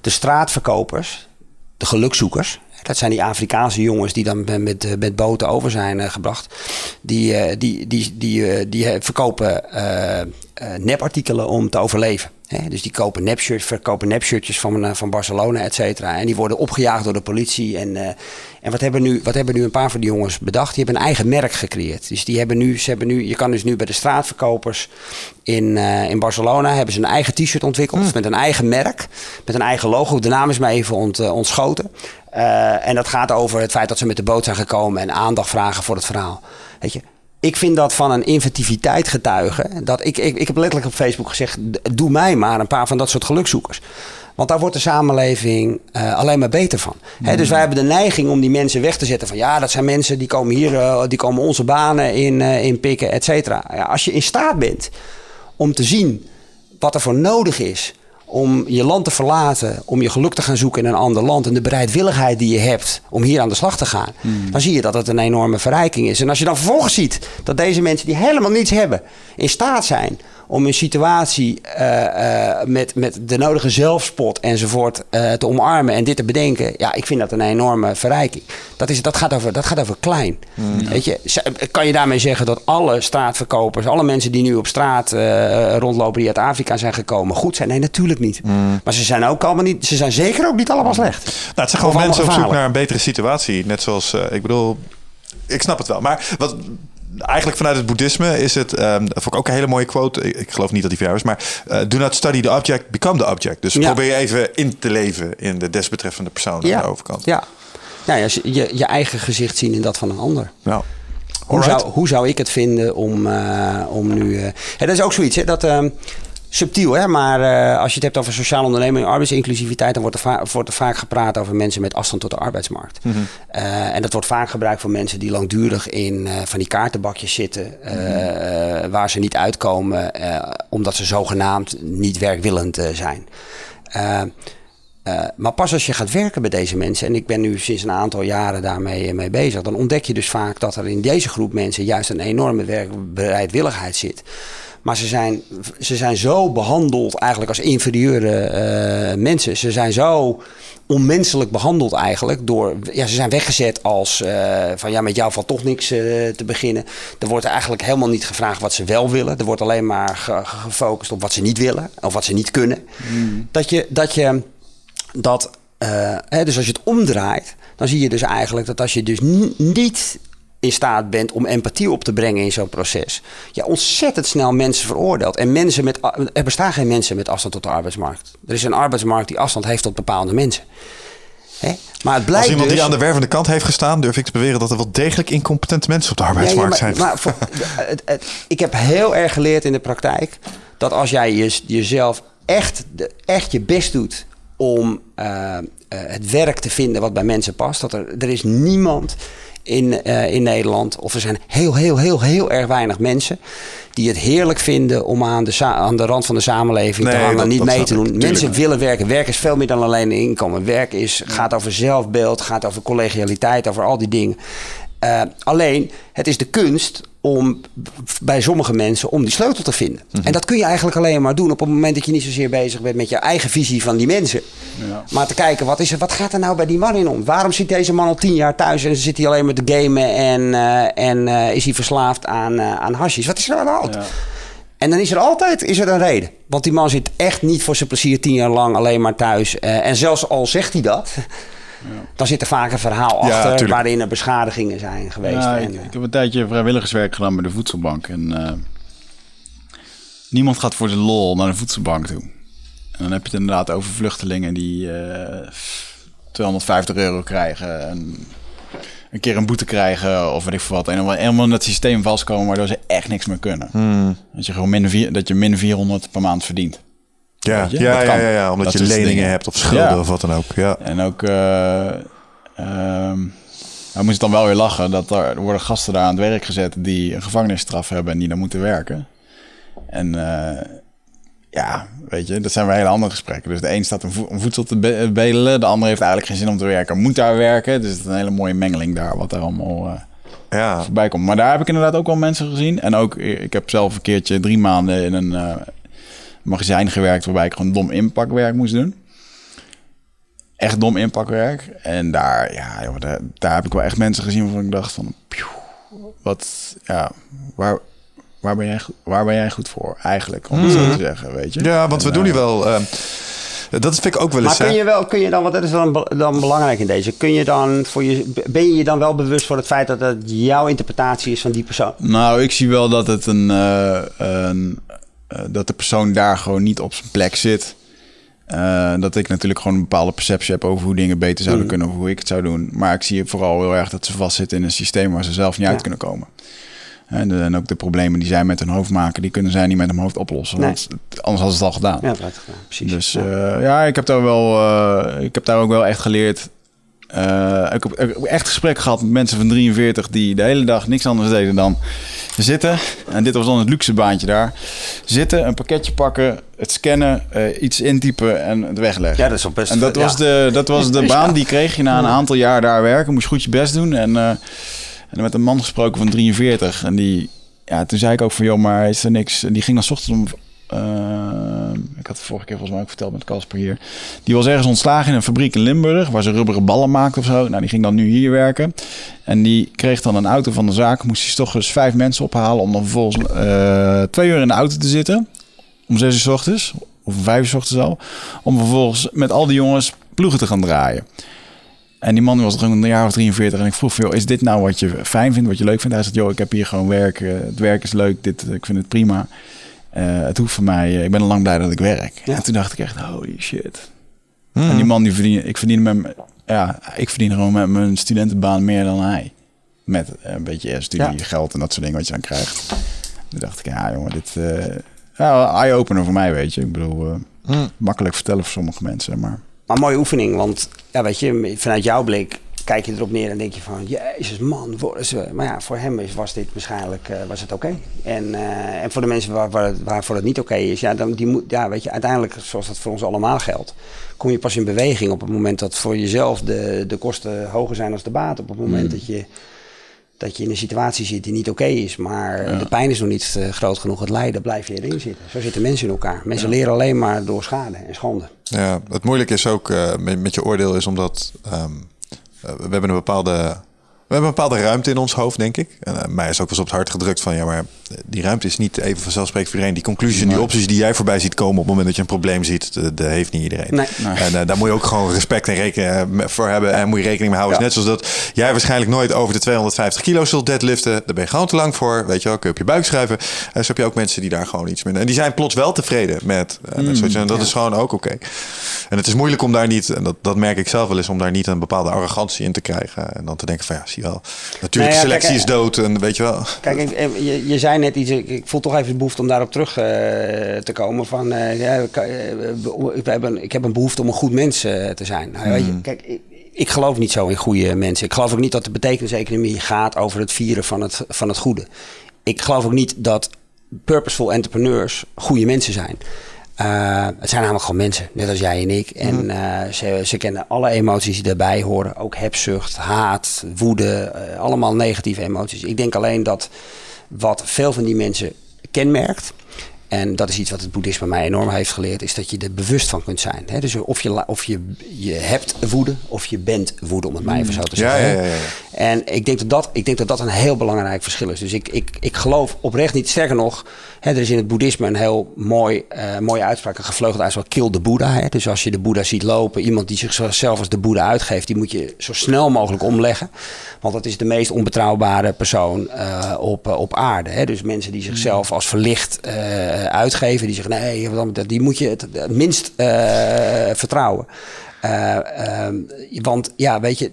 de straatverkopers, de gelukzoekers... Dat zijn die Afrikaanse jongens die dan met, met, met boten over zijn gebracht. Die, die, die, die, die verkopen nepartikelen om te overleven. Hè? Dus die kopen nepshirts, verkopen nepshirtjes van, eh, van Barcelona, et cetera. En die worden opgejaagd door de politie. En, eh, en wat, hebben nu, wat hebben nu een paar van die jongens bedacht? Die hebben een eigen merk gecreëerd. Dus die hebben nu, ze hebben nu, je kan dus nu bij de straatverkopers in, eh, in Barcelona hebben ze een eigen t-shirt ontwikkeld met een eigen merk, met een eigen logo. De naam is mij even ont, ontschoten. En dat gaat over het feit dat ze met de boot zijn gekomen en aandacht vragen voor het verhaal. Weet je, ik vind dat van een inventiviteit getuigen. Dat ik, ik, ik heb letterlijk op Facebook gezegd: doe mij maar een paar van dat soort gelukzoekers. Want daar wordt de samenleving eh, alleen maar beter van. Hè, dus wij hebben de neiging om die mensen weg te zetten. Van ja, dat zijn mensen die komen hier, eh, die komen onze banen in, eh, in pikken, et cetera. Ja, als je in staat bent om te zien wat er voor nodig is om je land te verlaten, om je geluk te gaan zoeken in een ander land en de bereidwilligheid die je hebt om hier aan de slag te gaan, dan zie je dat het een enorme verrijking is. En als je dan vervolgens ziet dat deze mensen die helemaal niets hebben, in staat zijn om een situatie eh, eh, met, met de nodige zelfspot enzovoort eh, te omarmen en dit te bedenken, ja, ik vind dat een enorme verrijking. Dat, is, dat, gaat, over, dat gaat over klein. Weet je, kan je daarmee zeggen dat alle straatverkopers, alle mensen die nu op straat rondlopen die uit Afrika zijn gekomen, goed zijn? Nee, natuurlijk niet. Maar ze zijn ook allemaal niet, ze zijn zeker ook niet allemaal slecht. Nou, het zijn gewoon mensen op zoek naar een betere situatie. Net zoals, ik bedoel, ik snap het wel. Maar wat, eigenlijk vanuit het boeddhisme is het, ehm dat vond ik ook een hele mooie quote. Ik, ik geloof niet dat die jou is, maar eh, do not study the object, become the object. Dus Ja. probeer je even in te leven in de desbetreffende persoon aan de overkant. Ja. Nou ja, je, je eigen gezicht zien in dat van een ander. Nou, Hoe zou, hoe zou ik het vinden om, eh, om nu... eh hè, dat is ook zoiets, hè, dat... subtiel, hè? maar eh, als je het hebt over sociale onderneming en arbeidsinclusiviteit... dan wordt er, va- wordt er vaak gepraat over mensen met afstand tot de arbeidsmarkt. Eh, en dat wordt vaak gebruikt voor mensen die langdurig in eh, van die kaartenbakjes zitten... eh, waar ze niet uitkomen omdat ze zogenaamd niet werkwillend zijn. Maar pas als je gaat werken bij deze mensen, en ik ben nu sinds een aantal jaren daarmee mee bezig, dan ontdek je dus vaak dat er in deze groep mensen juist een enorme werkbereidwilligheid zit. Maar ze zijn, ze zijn zo behandeld eigenlijk als inferieure eh, mensen. Ze zijn zo onmenselijk behandeld eigenlijk. Door, ja, ze zijn weggezet als eh, van ja, met jou valt toch niks eh, te beginnen. Er wordt eigenlijk helemaal niet gevraagd wat ze wel willen. Er wordt alleen maar ge- ge- gefocust op wat ze niet willen of wat ze niet kunnen. Dat je, dat je dat, hè, dus als je het omdraait, dan zie je dus eigenlijk dat als je dus ni- niet in staat bent om empathie op te brengen in zo'n proces, je ontzettend snel mensen veroordeelt. En mensen met, er bestaan geen mensen met afstand tot de arbeidsmarkt. Er is een arbeidsmarkt die afstand heeft tot bepaalde mensen. Hè? Maar het blijkt Als iemand dus, die aan de wervende kant heeft gestaan, durf ik te beweren dat er wel degelijk incompetente mensen op de arbeidsmarkt ja, ja, zijn. maar, maar voor- (laughs) het- het- ik heb heel erg geleerd in de praktijk dat als jij je, jezelf echt, de- echt je best doet om eh, eh, het werk te vinden wat bij mensen past, dat er, er is niemand in, eh, in Nederland, of er zijn heel, heel, heel, heel erg weinig mensen die het heerlijk vinden om aan de, aan de rand van de samenleving te hangen, dat- niet dat mee te doen. Mensen willen werken. Werk is veel meer dan alleen een inkomen. Werk is, gaat over zelfbeeld, gaat over collegialiteit, over al die dingen. Eh, alleen, het is de kunst om bij sommige mensen om die sleutel te vinden. En dat kun je eigenlijk alleen maar doen op het moment dat je niet zozeer bezig bent met je eigen visie van die mensen. Ja. Maar te kijken, wat, is er, wat gaat er nou bij die man in om? Waarom zit deze man al tien jaar thuis en zit hij alleen maar te gamen en, eh, en eh, is hij verslaafd aan, eh aan hashish? Wat is er aan de hand? Ja. En dan is er altijd is er een reden. Want die man zit echt niet voor zijn plezier tien jaar lang alleen maar thuis. En zelfs al zegt hij dat, dan zit er vaak een verhaal Ja, achter tuurlijk. waarin er beschadigingen zijn geweest. Ja, en, ik, eh, ik heb een tijdje vrijwilligerswerk gedaan bij de voedselbank. En eh, niemand gaat voor de lol naar de voedselbank toe. En dan heb je het inderdaad over vluchtelingen die eh 250 euro krijgen. En een keer een boete krijgen of weet ik veel wat. En dan helemaal in dat systeem vastkomen waardoor ze echt niks meer kunnen. Dat je gewoon min, vier, dat je min 400 per maand verdient. Ja, ja, ja, ja, ja, omdat Dat je leningen dingen. hebt of schulden Ja. of wat dan ook. Ja. En ook, eh ehm nou moest dan wel weer lachen dat er, er worden gasten daar aan het werk gezet die een gevangenisstraf hebben en die dan moeten werken. En eh, ja, weet je, dat zijn weer hele andere gesprekken. Dus de een staat vo- een voedsel te be- bedelen, de ander heeft eigenlijk geen zin om te werken, moet daar werken. Dus het is een hele mooie mengeling daar, wat daar allemaal eh, Ja. voorbij komt. Maar daar heb ik inderdaad ook wel mensen gezien. En ook, ik heb zelf een keertje drie maanden in een magazijn gewerkt waarbij ik gewoon dom inpakwerk moest doen. Echt dom inpakwerk. En daar, ja, joh, daar, daar heb ik wel echt mensen gezien waarvan ik dacht van, pjoe, wat, ja, waar, waar, ben jij, goed- waar ben jij goed voor eigenlijk, om het zo te zeggen, weet je? Mhm. ja, want we En, doen eh, hier wel... eh, dat vind ik ook wel Maar eens... kun hè. je wel, kun je dan, wat is dan, dan belangrijk in deze? Kun je dan voor je, ben je je dan wel bewust voor het feit dat het jouw interpretatie is van die persoon? Nou, ik zie wel dat het een, eh, een eh, dat de persoon daar gewoon niet op zijn plek zit. Eh, dat ik natuurlijk gewoon een bepaalde perceptie heb over hoe dingen beter zouden Mm. kunnen of hoe ik het zou doen. Maar ik zie vooral heel erg dat ze vastzitten in een systeem waar ze zelf niet uit kunnen komen. En, de- en ook de problemen die zij met hun hoofd maken, die kunnen zij niet met hun hoofd oplossen. Nee. Want anders hadden ze het al gedaan. Ja, dat had ik gedaan, precies. Dus Ja. ja. ja, ik heb daar wel, eh, ik heb daar ook wel echt geleerd. Eh, ik, heb, ik heb echt gesprek gehad met mensen van 43 die de hele dag niks anders deden dan zitten. En dit was dan het luxe baantje daar. Zitten, een pakketje pakken, het scannen, eh, iets intypen en het wegleggen. ja, dat is wel best... En dat ja. was de, dat was de (laughs) baan die kreeg je na een aantal jaar daar werken. Moest je goed je best doen. En, eh en met een man gesproken van 43. En die, ja, toen zei ik ook van, joh, maar is er niks. Die ging dan 's ochtends om, ik had het vorige keer volgens mij ook verteld met Casper hier. Die was ergens ontslagen in een fabriek in Limburg, waar ze rubberen ballen maakte of zo. Nou, die ging dan nu hier werken. En die kreeg dan een auto van de zaak. Moest hij toch dus vijf mensen ophalen om dan vervolgens eh, twee uur in de auto te zitten. Om zes uur 's ochtends, of vijf uur 's ochtends al. Om vervolgens met al die jongens ploegen te gaan draaien. En die man was gewoon een jaar of 43. En ik vroeg joh, is dit nou wat je fijn vindt, wat je leuk vindt? Hij zegt, joh, ik heb hier gewoon werk. het werk is leuk, dit, ik vind het prima. Eh, het hoeft voor mij, eh, ik ben al lang blij dat ik werk. Ja. En toen dacht ik echt, holy shit. Hmm. En die man, die verdient, ik verdien met, ja, ik verdien gewoon met mijn studentenbaan meer dan hij. Met eh, een beetje studiegeld en dat soort dingen wat je dan krijgt. Toen dacht ik, ja jongen, dit... eh ja, eye-opener voor mij, weet je. Ik bedoel, Hmm. makkelijk vertellen voor sommige mensen, maar... Maar mooie oefening, want ja, weet je, vanuit jouw blik kijk je erop neer en denk je van, jezus man, worden ze. Maar ja, voor hem was dit waarschijnlijk eh, was het oké. En, eh, en voor de mensen waar, waar, het- waarvoor het niet oké is, ja, dan, die moet, ja, weet je, uiteindelijk, zoals dat voor ons allemaal geldt, kom je pas in beweging op het moment dat voor jezelf de, de kosten hoger zijn dan de baat. Op het moment dat je dat je in een situatie zit die niet oké is, maar de pijn is nog niet eh, groot genoeg. Het lijden blijf je erin zitten. Zo zitten mensen in elkaar. Mensen leren alleen maar door schade en schande. Ja, het moeilijke is ook eh, met, met je oordeel is omdat ehm, eh, we hebben een bepaalde hebben een bepaalde ruimte in ons hoofd, denk ik. En eh, mij is ook wel eens op het hart gedrukt van ja, maar eh, die ruimte is niet even vanzelfsprekend voor iedereen. Die conclusies en die opties die jij voorbij ziet komen op het moment dat je een probleem ziet, dat dat heeft niet iedereen. Nee. En eh, daar moet je ook gewoon respect en rekening eh, voor hebben en moet je rekening mee houden. Ja. Is Net zoals dat jij waarschijnlijk nooit over de 250 kilo zult deadliften. Daar ben je gewoon te lang voor. Weet je wel, kun je op je buik schuiven. En zo heb je ook mensen die daar gewoon iets minder. En die zijn plots wel tevreden met, eh, met zoiets. En dat is gewoon ook oké. En het is moeilijk om daar niet, en dat, dat merk ik zelf wel eens, om daar niet een bepaalde arrogantie in te krijgen. En dan te denken van ja, zie je wel. Natuurlijk, Nou ja, selectie kijk, is dood. En weet je wel. Kijk, ik- je, je zei net iets, ik, ik voel toch even de behoefte om daarop terug eh, te komen. Van, eh, ja, ik, eh, we hebben, ik heb een behoefte om een goed mens eh, te zijn. Nou, weet je, kijk, ik, ik geloof niet zo in goede mensen. Ik geloof ook niet dat de betekeniseconomie gaat over het vieren van het, van het goede. Ik geloof ook niet dat purposeful entrepreneurs goede mensen zijn. Eh, het zijn namelijk gewoon mensen, net als jij en ik. En eh, ze, ze kennen alle emoties die daarbij horen. Ook hebzucht, haat, woede, eh, allemaal negatieve emoties. Ik denk alleen dat wat veel van die mensen kenmerkt. En dat is iets wat het boeddhisme mij enorm heeft geleerd, is dat je er bewust van kunt zijn. Hè? Dus of je, of je, je hebt woede, of je bent woede, om het maar even zo te zeggen. ja, ja, ja. En ik denk dat dat, ik denk dat dat een heel belangrijk verschil is. Dus ik, ik, ik geloof oprecht niet. Sterker nog, er is in het boeddhisme een heel mooi, eh, mooie uitspraak, een gevleugeld uitspraak, kill de Boeddha. Dus als je de Boeddha ziet lopen, iemand die zichzelf als de Boeddha uitgeeft, die moet je zo snel mogelijk omleggen. Want dat is de meest onbetrouwbare persoon eh, op, eh, op aarde. Dus mensen die zichzelf als verlicht uitgeven, die zeggen nee, die moet je het, het minst vertrouwen. Eh, ehm, want ja, weet je,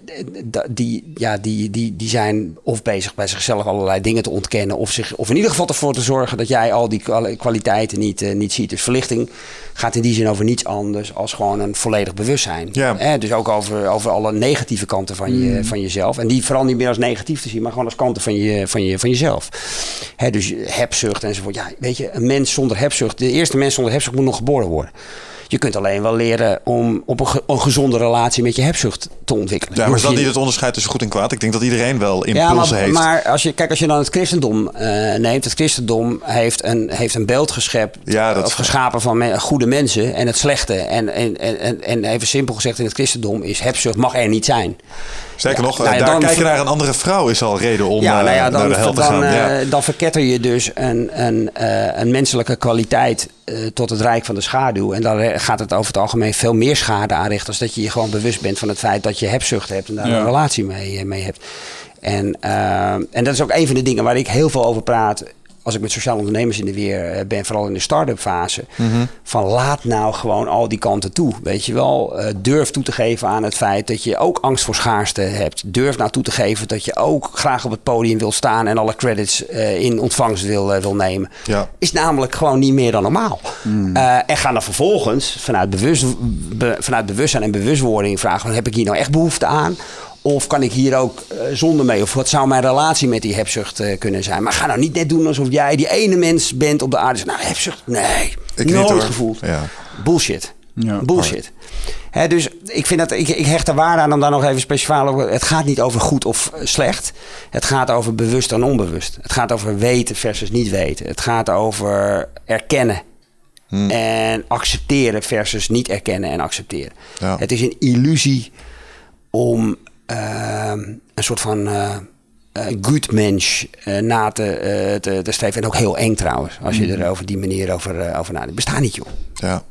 die, ja, die, die, die zijn of bezig bij zichzelf allerlei dingen te ontkennen. Of, zich, of in ieder geval ervoor te zorgen dat jij al die kwali- kwaliteiten niet, eh, niet ziet. Dus verlichting gaat in die zin over niets anders als gewoon een volledig bewustzijn. Ja. Dus ook over, over alle negatieve kanten van, je, van jezelf. En die vooral niet meer als negatief te zien, maar gewoon als kanten van, je, van, je, van jezelf. Hè, dus hebzucht enzovoort. Ja, weet je, een mens zonder hebzucht, de eerste mens zonder hebzucht moet nog geboren worden. Je kunt alleen wel leren om op een, ge- een gezonde relatie met je hebzucht te ontwikkelen. Ja, maar is dat je- niet het onderscheid tussen goed en kwaad? Ik denk dat iedereen wel ja, impulsen maar, heeft. maar als je, kijk, als je dan het christendom eh, neemt. Het christendom heeft een, heeft een beeld geschept. Ja, dat- of geschapen van me- goede mensen en het slechte. En, en, en, en, en even simpel gezegd in het christendom is hebzucht mag er niet zijn. Zeker Ja, nog, nou ja, daar dan kijken naar een andere vrouw is al reden om ja, eh, nou ja, dan, naar de hel te dan, gaan. eh, ja. dan verketter je dus een, een, eh, een menselijke kwaliteit eh, tot het rijk van de schaduw. En daar gaat het over het algemeen veel meer schade aanrichten. als dat je je gewoon bewust bent van het feit dat je hebzucht hebt en daar Ja. een relatie mee, eh, mee hebt. En, eh, en dat is ook een van de dingen waar ik heel veel over praat. Als ik met sociale ondernemers in de weer eh, ben, vooral in de start-up fase. Van laat nou gewoon al die kanten toe. Weet je wel, Eh, durf toe te geven aan het feit dat je ook angst voor schaarste hebt. Durf nou toe te geven dat je ook graag op het podium wil staan en alle credits eh, in ontvangst wil, wil nemen. Ja. Is namelijk gewoon niet meer dan normaal. Eh, en ga dan vervolgens vanuit, bewust, be- vanuit bewustzijn en bewustwording vragen: heb ik hier nou echt behoefte aan? Of kan ik hier ook eh, zonder mee? Of wat zou mijn relatie met die hebzucht eh, kunnen zijn? Maar ga nou niet net doen alsof jij die ene mens bent op de aarde. Nou, hebzucht? Nee, Ik niet, nooit gevoeld. Ja. Bullshit. Ja. Bullshit. Hè, dus ik, vind dat, ik, ik hecht er waarde aan om daar nog even speciaal over... Het gaat niet over goed of eh, slecht. Het gaat over bewust en onbewust. Het gaat over weten versus niet weten. Het gaat over erkennen en accepteren versus niet erkennen en accepteren. Ja. Het is een illusie om een soort van good mensch eh, na te, eh, te, te streven. En ook heel eng trouwens, als je er over die manier over, eh, over nadenkt. Bestaat niet, joh. Ja.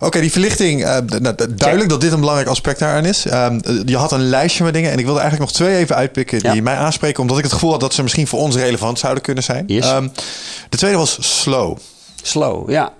Oké, die verlichting. eh, nou, duidelijk dat dit een belangrijk aspect daaraan is. Ehm, eh, je had een lijstje met dingen. En ik wilde eigenlijk nog twee even uitpikken die Ja. mij aanspreken. Omdat ik het gevoel had dat ze misschien voor ons relevant zouden kunnen zijn. Yes. Ehm, de tweede was slow. Slow, ja.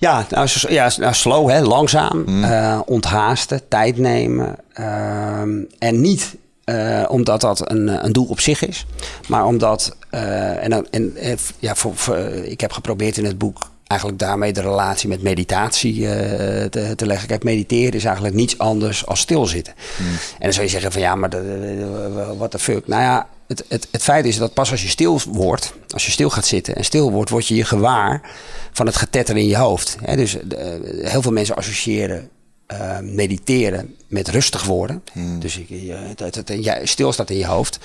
Ja, nou, ja, nou, slow, hè, langzaam, eh, onthaasten, tijd nemen. ehm, en niet eh, omdat dat een, een doel op zich is, maar omdat, eh, en, dan- en eh, ja, voor, voor, ik heb geprobeerd in het boek eigenlijk daarmee de relatie met meditatie te, te leggen. Kijk, mediteren is eigenlijk niets anders als stilzitten. En dan zou je zeggen van ja, maar wat de fuck. Nou ja, het, het, het feit is dat pas als je stil wordt, als je stil gaat zitten en stil wordt, word je je gewaar van het getetter in je hoofd. Dus eh, heel veel mensen associëren eh, mediteren met rustig worden. Dus ik, je, dat het in je- stilstaat in je hoofd.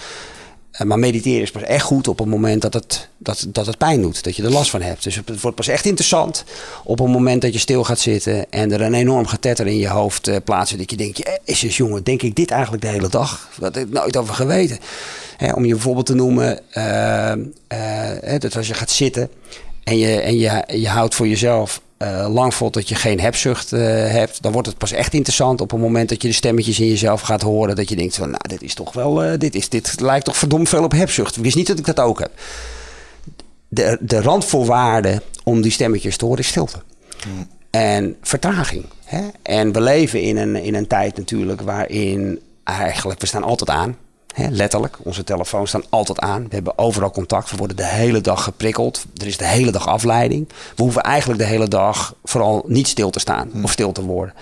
Eh, maar mediteren is pas echt goed op het moment dat het, dat, dat het pijn doet. Dat je er last van hebt. Dus het wordt pas echt interessant op het moment dat je stil gaat zitten. En er een enorm getetter in je hoofd uh, plaatst. Dat je denkt, is eens jongen, denk ik dit eigenlijk de hele dag? Wat heb ik nooit over geweten. Hè, om je bijvoorbeeld te noemen, uh, dat als je gaat zitten en je, en je, je houdt voor jezelf uh, lang vol dat je geen hebzucht uh, hebt, dan wordt het pas echt interessant op het moment dat je de stemmetjes in jezelf gaat horen. Dat je denkt van, nou, dit is toch wel, uh, dit, is, dit lijkt toch verdomd veel op hebzucht. Ik wist niet dat ik dat ook heb. De, de randvoorwaarde om die stemmetjes te horen is stilte. En vertraging. Hè? En we leven in een, in een tijd natuurlijk waarin eigenlijk, we staan altijd aan. Hè, letterlijk, onze telefoons staan altijd aan. We hebben overal contact. We worden de hele dag geprikkeld. Er is de hele dag afleiding. We hoeven eigenlijk de hele dag vooral niet stil te staan of stil te worden.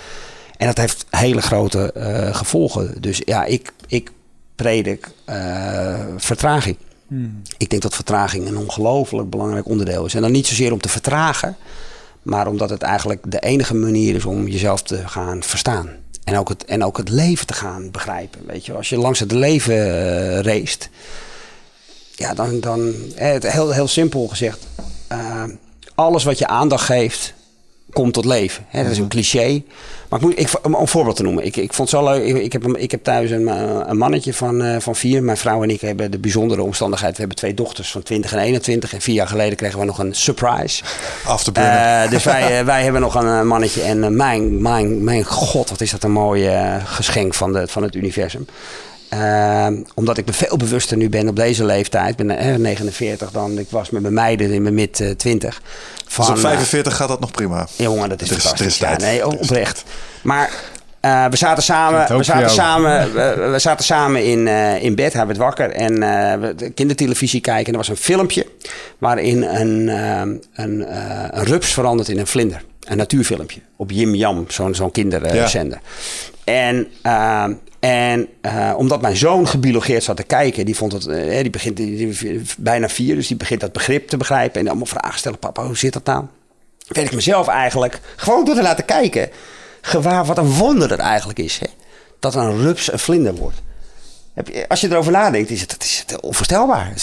En dat heeft hele grote uh, gevolgen. Dus ja, ik, ik predik uh, vertraging. Hmm. Ik denk dat vertraging een ongelooflijk belangrijk onderdeel is. En dan niet zozeer om te vertragen, maar omdat het eigenlijk de enige manier is om jezelf te gaan verstaan. En ook, het, en ook het leven te gaan begrijpen. Weet je, als je langs het leven uh, ja, dan, dan heel, heel simpel gezegd, uh, alles wat je aandacht geeft, komt tot leven. Hè, dat is een cliché. Maar ik moet, ik, om een voorbeeld te noemen. Ik, ik vond het zo leuk. Ik, ik, heb, ik heb thuis een, een mannetje van, uh, van vier. Mijn vrouw en ik hebben de bijzondere omstandigheid. We hebben twee dochters van 20 en 21. En vier jaar geleden kregen we nog een surprise. Afterburner. Uh, dus wij, (laughs) wij hebben nog een mannetje. En mijn, mijn, mijn god, wat is dat een mooi geschenk van, de, van het universum. Uh, omdat ik me veel bewuster nu ben op deze leeftijd. Ik ben uh, 49 dan ik was met mijn meiden in mijn mid uh, 20. Van, dus op 45 gaat dat nog prima? jongen, dat is fantastisch. ja, nee, oprecht. Maar uh, we zaten samen, we zaten samen, we, we, zaten samen in, uh, in bed, hij werd wakker en uh, we kindertelevisie kijken. En er was een filmpje waarin een, een, een rups verandert in een vlinder. Een natuurfilmpje op Jim Jam, zo'n zo'n kinderzender. Ja. En en uh, omdat mijn zoon gebiologeerd zat te kijken, die vond het, uh, die begint die, die, bijna vier, dus die begint dat begrip te begrijpen en allemaal vragen stellen. Papa, hoe zit dat nou? Weet ik mezelf eigenlijk, gewoon door te laten kijken, gewaar wat een wonder er eigenlijk is. Hè? Dat een rups een vlinder wordt. Als je erover nadenkt, is het, het is onvoorstelbaar.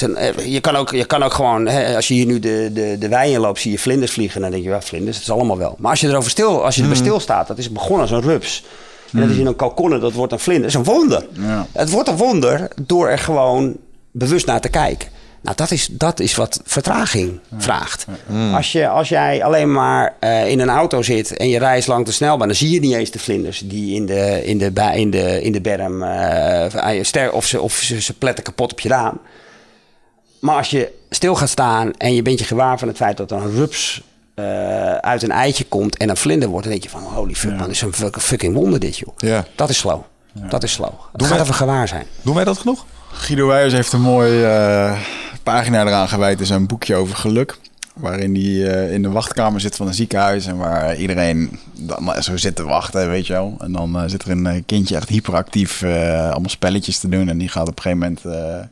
Je kan ook, je kan ook gewoon, hè, als je hier nu de, de, de wei in loopt, zie je vlinders vliegen. Dan denk je, ja, vlinders, het is allemaal wel. Maar als je erover stil, als je erbij stilstaat, dat is begonnen als een rups. En dat is in een kalkonnen, dat wordt een vlinder. Dat is een wonder. Ja. Het wordt een wonder door er gewoon bewust naar te kijken. Nou, dat is, dat is wat vertraging vraagt. Mm. Als, je, als jij alleen maar uh, in een auto zit en je reist lang te snel, dan zie je niet eens de vlinders die in de, in de, in de, in de berm uh, ster, of, ze, of ze, ze pletten kapot op je raam. Maar als je stil gaat staan en je bent je gewaar van het feit dat er een rups uh, uit een eitje komt en een vlinder wordt, dan denk je van holy fuck, ja. man, is een fucking wonder dit, joh. Ja. Dat is slow. Ja. Dat is slow. Het gaat even gewaar zijn. Doen wij dat genoeg? Guido Weijers heeft een mooi uh, pagina eraan gewijd. is een boekje over geluk. Waarin hij uh, in de wachtkamer zit van een ziekenhuis. En waar iedereen dan zo zit te wachten, weet je wel. En dan uh, zit er een kindje echt hyperactief allemaal spelletjes te doen. En die gaat op een gegeven moment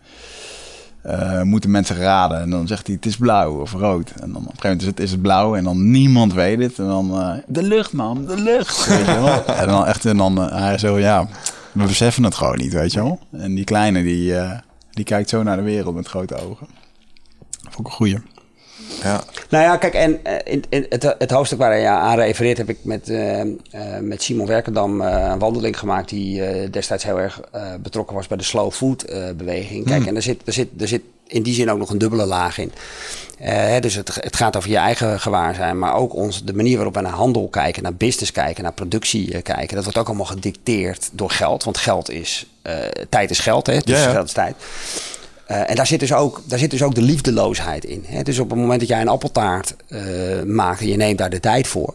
uh, moeten mensen raden. En dan zegt hij, het is blauw of rood. En dan op een gegeven moment is het, is het blauw en dan niemand weet het. En dan, uh, de lucht man, de lucht. (laughs) Weet je wel? en dan echt, en dan uh, hij zo, ja, we beseffen het gewoon niet, weet je wel. En die kleine, die, die kijkt zo naar de wereld met grote ogen. Dat vond ik een goeie. Ja. Nou ja, kijk, en in, in het, het, hoofdstuk waar je aan refereert, heb ik met, uh, uh, met Simon Werkendam uh, een wandeling gemaakt die destijds heel erg betrokken was bij de slow food beweging. Kijk, mm. en er zit, er, zit, er zit in die zin ook nog een dubbele laag in. dus het, het, gaat over je eigen gewaar zijn, maar ook ons, de manier waarop we naar handel kijken, naar business kijken, naar productie kijken. Dat wordt ook allemaal gedicteerd door geld, want geld is, tijd is geld, hè? dus ja, ja. geld is tijd. Uh, en daar zit, dus ook, daar zit dus ook de liefdeloosheid in. Hè? Dus op het moment dat jij een appeltaart uh, maakt en je neemt daar de tijd voor.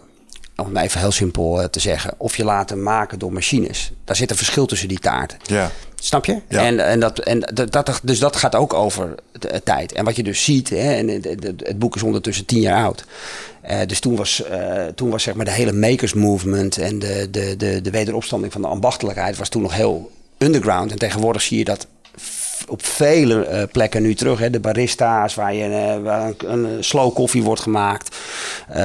Om het even heel simpel uh, te zeggen. Of je laat hem maken door machines. Daar zit een verschil tussen die taarten. Ja. Snap je? Ja. En, en, dat, en dat, dat, dus dat gaat ook over de, tijd. En wat je dus ziet, hè, en het, het boek is ondertussen tien jaar oud. dus toen was, toen was zeg maar de hele makers movement en de, de, de, de wederopstanding van de ambachtelijkheid was toen nog heel underground. En tegenwoordig zie je dat op vele uh, plekken nu terug. Hè. De barista's waar, je, waar een, een, slow koffie wordt gemaakt. Uh,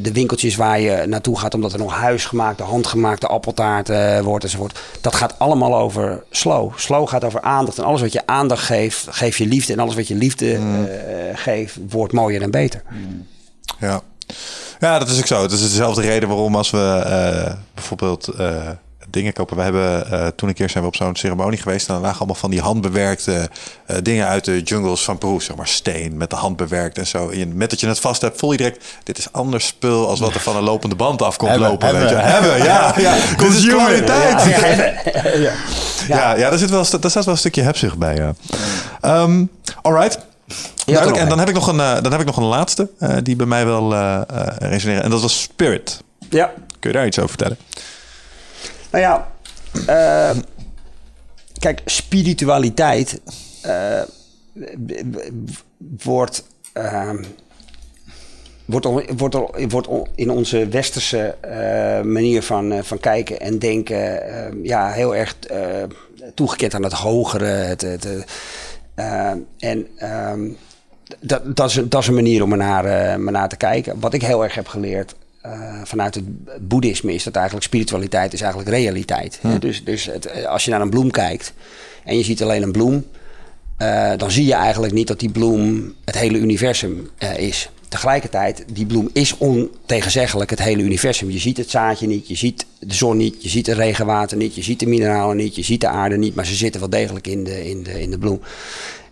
de winkeltjes waar je naartoe gaat omdat er nog huisgemaakte, handgemaakte appeltaart wordt enzovoort. Dat gaat allemaal over slow. Slow gaat over aandacht. En alles wat je aandacht geeft, geef je liefde. En alles wat je liefde mm. geeft, wordt mooier en beter. Mm. Ja. ja, dat is ook zo. Het is dezelfde reden waarom als we bijvoorbeeld dingen kopen. We hebben uh, toen een keer zijn we op zo'n ceremonie geweest. En dan lagen allemaal van die handbewerkte uh, dingen uit de jungles van Peru. Zeg maar steen met de hand bewerkt en zo. En met dat je het vast hebt, voel je direct... dit is anders spul als wat er van een lopende band afkomt hebben, lopen. Hebben, weet je. hebben, (laughs) ja. ja. Dit is kwaliteit. (laughs) Ja, ja. ja, ja daar, zit wel, daar staat wel een stukje hebzucht bij. Ja. Um, all right. Duidelijk. En dan heb ik nog een, uh, dan heb ik nog een laatste die bij mij wel resoneren. En dat was Spirit. Ja. Kun je daar iets over vertellen? Nou ja, uh, kijk, spiritualiteit uh, wordt, uh, wordt, wordt, wordt in onze westerse manier van, van kijken en denken ja, heel erg toegekend aan het hogere. Het, en ehm, dat, dat, is, dat is een manier om er naar, naar te kijken. Wat ik heel erg heb geleerd uh, vanuit het boeddhisme is dat eigenlijk spiritualiteit is eigenlijk realiteit. Dus, dus het, als je naar een bloem kijkt en je ziet alleen een bloem, eh, dan zie je eigenlijk niet dat die bloem het hele universum eh, is. Tegelijkertijd, die bloem is ontegenzeggelijk het hele universum. Je ziet het zaadje niet, je ziet de zon niet, je ziet het regenwater niet, je ziet de mineralen niet, je ziet de aarde niet, maar ze zitten wel degelijk in de, in de, in de bloem.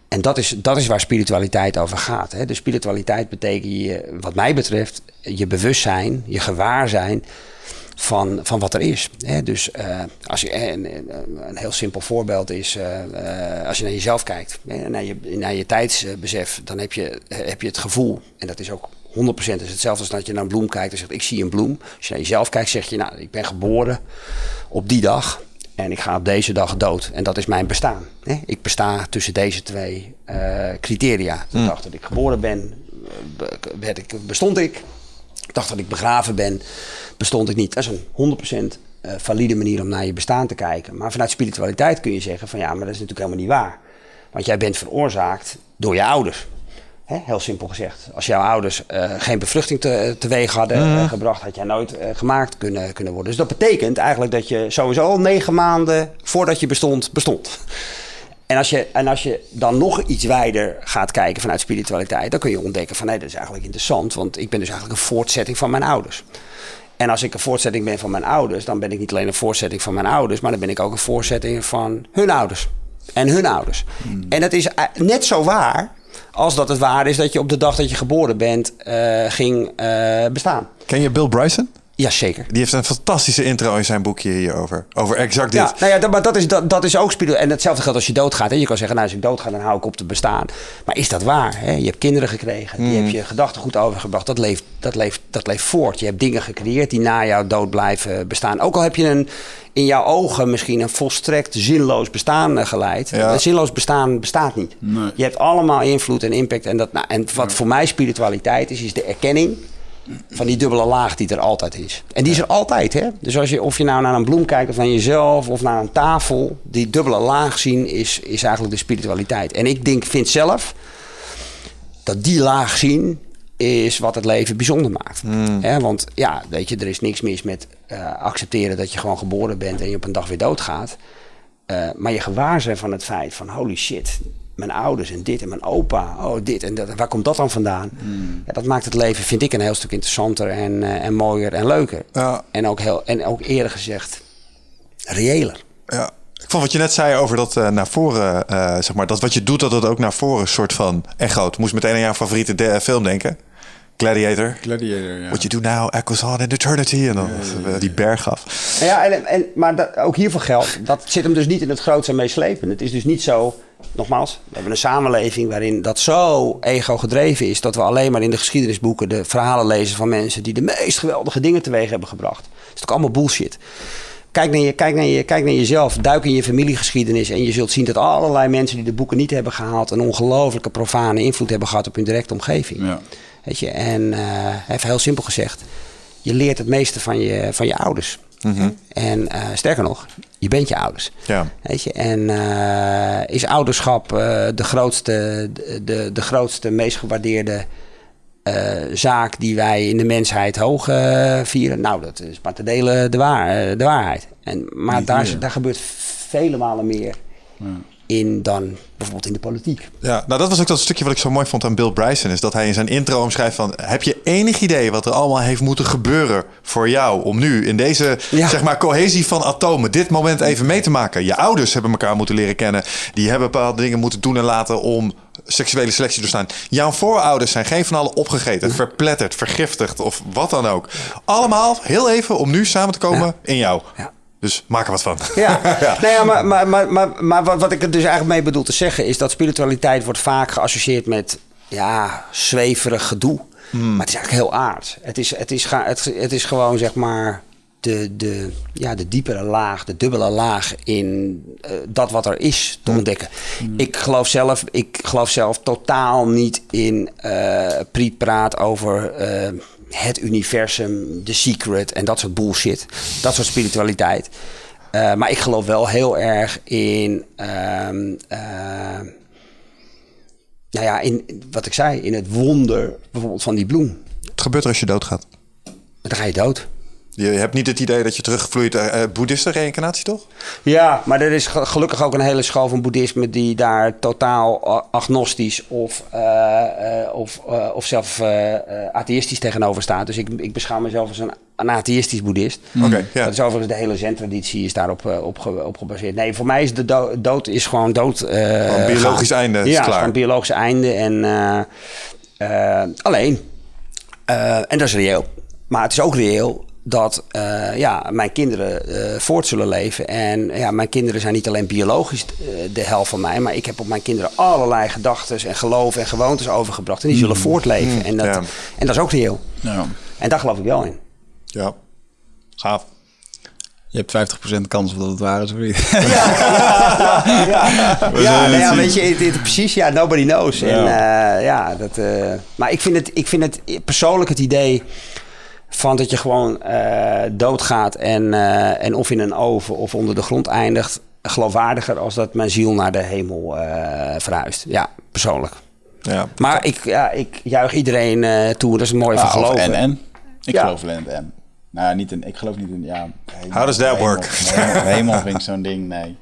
En dat is, dat is waar spiritualiteit over gaat. Hè. De spiritualiteit betekent, je, wat mij betreft, je bewustzijn, je gewaarzijn van, van wat er is. Hè. Dus uh, als je, een, een, heel simpel voorbeeld is, uh, als je naar jezelf kijkt, naar, je, naar je tijdsbesef, dan heb je, heb je het gevoel, en dat is ook 100% is hetzelfde als dat je naar een bloem kijkt en zegt ik zie een bloem. Als je naar jezelf kijkt, zeg je nou ik ben geboren op die dag en ik ga op deze dag dood. En dat is mijn bestaan. Hè. Ik besta tussen deze twee criteria. De dag dat ik geboren ben, werd ik, bestond ik. De dag dat ik begraven ben, bestond ik niet. Dat is een 100% uh, valide manier om naar je bestaan te kijken. Maar vanuit spiritualiteit kun je zeggen van ja, maar dat is natuurlijk helemaal niet waar. Want jij bent veroorzaakt door je ouders. Hè? Heel simpel gezegd. Als jouw ouders uh, geen bevruchting te, teweeg hadden uh, mm. gebracht, had jij nooit gemaakt kunnen, kunnen worden. Dus dat betekent eigenlijk dat je sowieso al negen maanden voordat je bestond, bestond. En als, je, en als je dan nog iets wijder gaat kijken vanuit spiritualiteit, dan kun je ontdekken van nee, dat is eigenlijk interessant, want ik ben dus eigenlijk een voortzetting van mijn ouders. En als ik een voortzetting ben van mijn ouders, dan ben ik niet alleen een voortzetting van mijn ouders, maar dan ben ik ook een voortzetting van hun ouders. En hun ouders. Hmm. En dat is net zo waar als dat het waar is dat je op de dag dat je geboren bent uh, ging uh, bestaan. Ken je Bill Bryson? Jazeker. Die heeft een fantastische intro in zijn boekje hierover. Over exact dit. Ja, nou ja, dat, maar dat is, dat, dat is ook spiritueel. En hetzelfde geldt als je doodgaat. Hè. Je kan zeggen, nou, als ik doodga, dan hou ik op te bestaan. Maar is dat waar? Hè? Je hebt kinderen gekregen. Mm. Die heb je gedachten goed overgebracht. Dat leeft, dat, leeft, dat leeft voort. Je hebt dingen gecreëerd die na jouw dood blijven bestaan. Ook al heb je een, in jouw ogen misschien een volstrekt zinloos bestaan geleid. Ja. Een zinloos bestaan bestaat niet. Nee. Je hebt allemaal invloed en impact. En, dat, nou, en wat voor mij spiritualiteit is, is de erkenning van die dubbele laag die er altijd is. En die is er altijd, hè? Dus als je, of je nou naar een bloem kijkt of naar jezelf of naar een tafel, die dubbele laag zien is, is eigenlijk de spiritualiteit. En ik denk, vind zelf dat die laag zien is wat het leven bijzonder maakt. Hmm. Hè? Want ja, weet je, er is niks mis met uh, accepteren dat je gewoon geboren bent en je op een dag weer doodgaat. Uh, maar je gewaar zijn van het feit van holy shit, mijn ouders en dit en mijn opa, oh dit en dat. Waar komt dat dan vandaan? Hmm. Ja, dat maakt het leven, vind ik, een heel stuk interessanter en, uh, en mooier en leuker. Ja. En, ook heel, en ook eerder gezegd, reëler. Ja. Ik vond wat je net zei over dat uh, naar voren, uh, zeg maar, dat wat je doet, dat het ook naar voren soort van echoot. Moest meteen aan jouw favoriete de- film denken. Gladiator. Gladiator, ja. What you do now echoes on in eternity. En dan ja, ja, die berg af. Ja, en, en, maar dat, ook hiervoor geldt, dat zit hem dus niet in het grootste en meeslepende. Het is dus niet zo, nogmaals, we hebben een samenleving waarin dat zo ego gedreven is... dat we alleen maar in de geschiedenisboeken de verhalen lezen van mensen... die de meest geweldige dingen teweeg hebben gebracht. Dat is toch allemaal bullshit. Kijk naar, je, kijk, naar je, kijk naar jezelf, duik in je familiegeschiedenis... en je zult zien dat allerlei mensen die de boeken niet hebben gehaald... een ongelofelijke profane invloed hebben gehad op hun directe omgeving. Ja. Weet je, en uh, even heel simpel gezegd, je leert het meeste van je, van je ouders. Mm-hmm. En uh, sterker nog, je bent je ouders. Ja. Weet je, en uh, is ouderschap de, grootste, de, de grootste, meest gewaardeerde zaak die wij in de mensheid hoog vieren? Nou, dat is maar te delen de, waar, de waarheid. En, maar daar, daar gebeurt vele malen meer. Ja in dan bijvoorbeeld in de politiek. Ja, nou dat was ook dat stukje wat ik zo mooi vond aan Bill Bryson. Is dat hij in zijn intro omschrijft van... heb je enig idee wat er allemaal heeft moeten gebeuren voor jou... om nu in deze, ja. zeg maar, cohesie van atomen... dit moment even mee te maken? Je ouders hebben elkaar moeten leren kennen. Die hebben bepaalde dingen moeten doen en laten om seksuele selectie doorstaan. Jouw voorouders zijn geen van allen opgegeten, verpletterd, vergiftigd of wat dan ook. Allemaal heel even om nu samen te komen ja. in jou. Ja. Dus maak er wat van. Ja, (laughs) ja. Nou ja maar, maar, maar, maar, maar wat, wat ik er dus eigenlijk mee bedoel te zeggen is dat spiritualiteit wordt vaak geassocieerd met ja, zweverig gedoe. Hmm. Maar het is eigenlijk heel aard. Het is, het is, het, het is gewoon zeg maar de, de, ja, de diepere laag, de dubbele laag in uh, dat wat er is te ontdekken. Hmm. Ik, geloof zelf, ik geloof zelf totaal niet in uh, prietpraat over. Uh, het universum, de secret en dat soort bullshit. Dat soort spiritualiteit. Maar ik geloof wel heel erg in. Uh, nou ja, in wat ik zei, in het wonder bijvoorbeeld van die bloem. Wat gebeurt er als je doodgaat? Dan ga je dood. Je hebt niet het idee dat je terugvloeit naar uh, boeddhisten reïncarnatie, toch? Ja, maar er is gelukkig ook een hele school van boeddhisme die daar totaal agnostisch of, uh, uh, of, of zelf atheïstisch tegenover staat. Dus ik, ik beschouw mezelf als een, een atheïstisch boeddhist. Oké, okay, ja. Dat is overigens de hele zen-traditie is daarop op, op, gebaseerd. Nee, voor mij is de dood, dood is gewoon dood. een biologisch gaan. einde. Is ja, klaar. een biologisch einde. En alleen. en dat is reëel. Maar het is ook reëel dat uh, ja, mijn kinderen uh, voort zullen leven. En ja, mijn kinderen zijn niet alleen biologisch uh, de helft van mij, maar ik heb op mijn kinderen allerlei gedachten en geloven en gewoontes overgebracht. En die zullen mm. voortleven. Mm. En, dat, ja. en dat is ook reëel. Ja. En daar geloof ik wel in. Ja, gaaf. Je hebt 50% kans dat het waar is of niet. Ja, (laughs) ja, ja. ja, nou ja weet je, het, het, precies, ja, nobody knows. En, ja, dat, maar ik vind, het, ik vind het persoonlijk het idee van dat je gewoon uh, doodgaat en, uh, en of in een oven of onder de grond eindigt, geloofwaardiger als dat mijn ziel naar de hemel uh, verhuist. Ja, persoonlijk. Ja, maar ik, ja, ik juich iedereen toe. Dat is een mooie ah, van En, en? Ik ja. geloof alleen en. Nou, niet in, ik geloof niet in, ja... Hemel, How does that work? Hemel, (laughs) hemel vind ik zo'n ding, nee.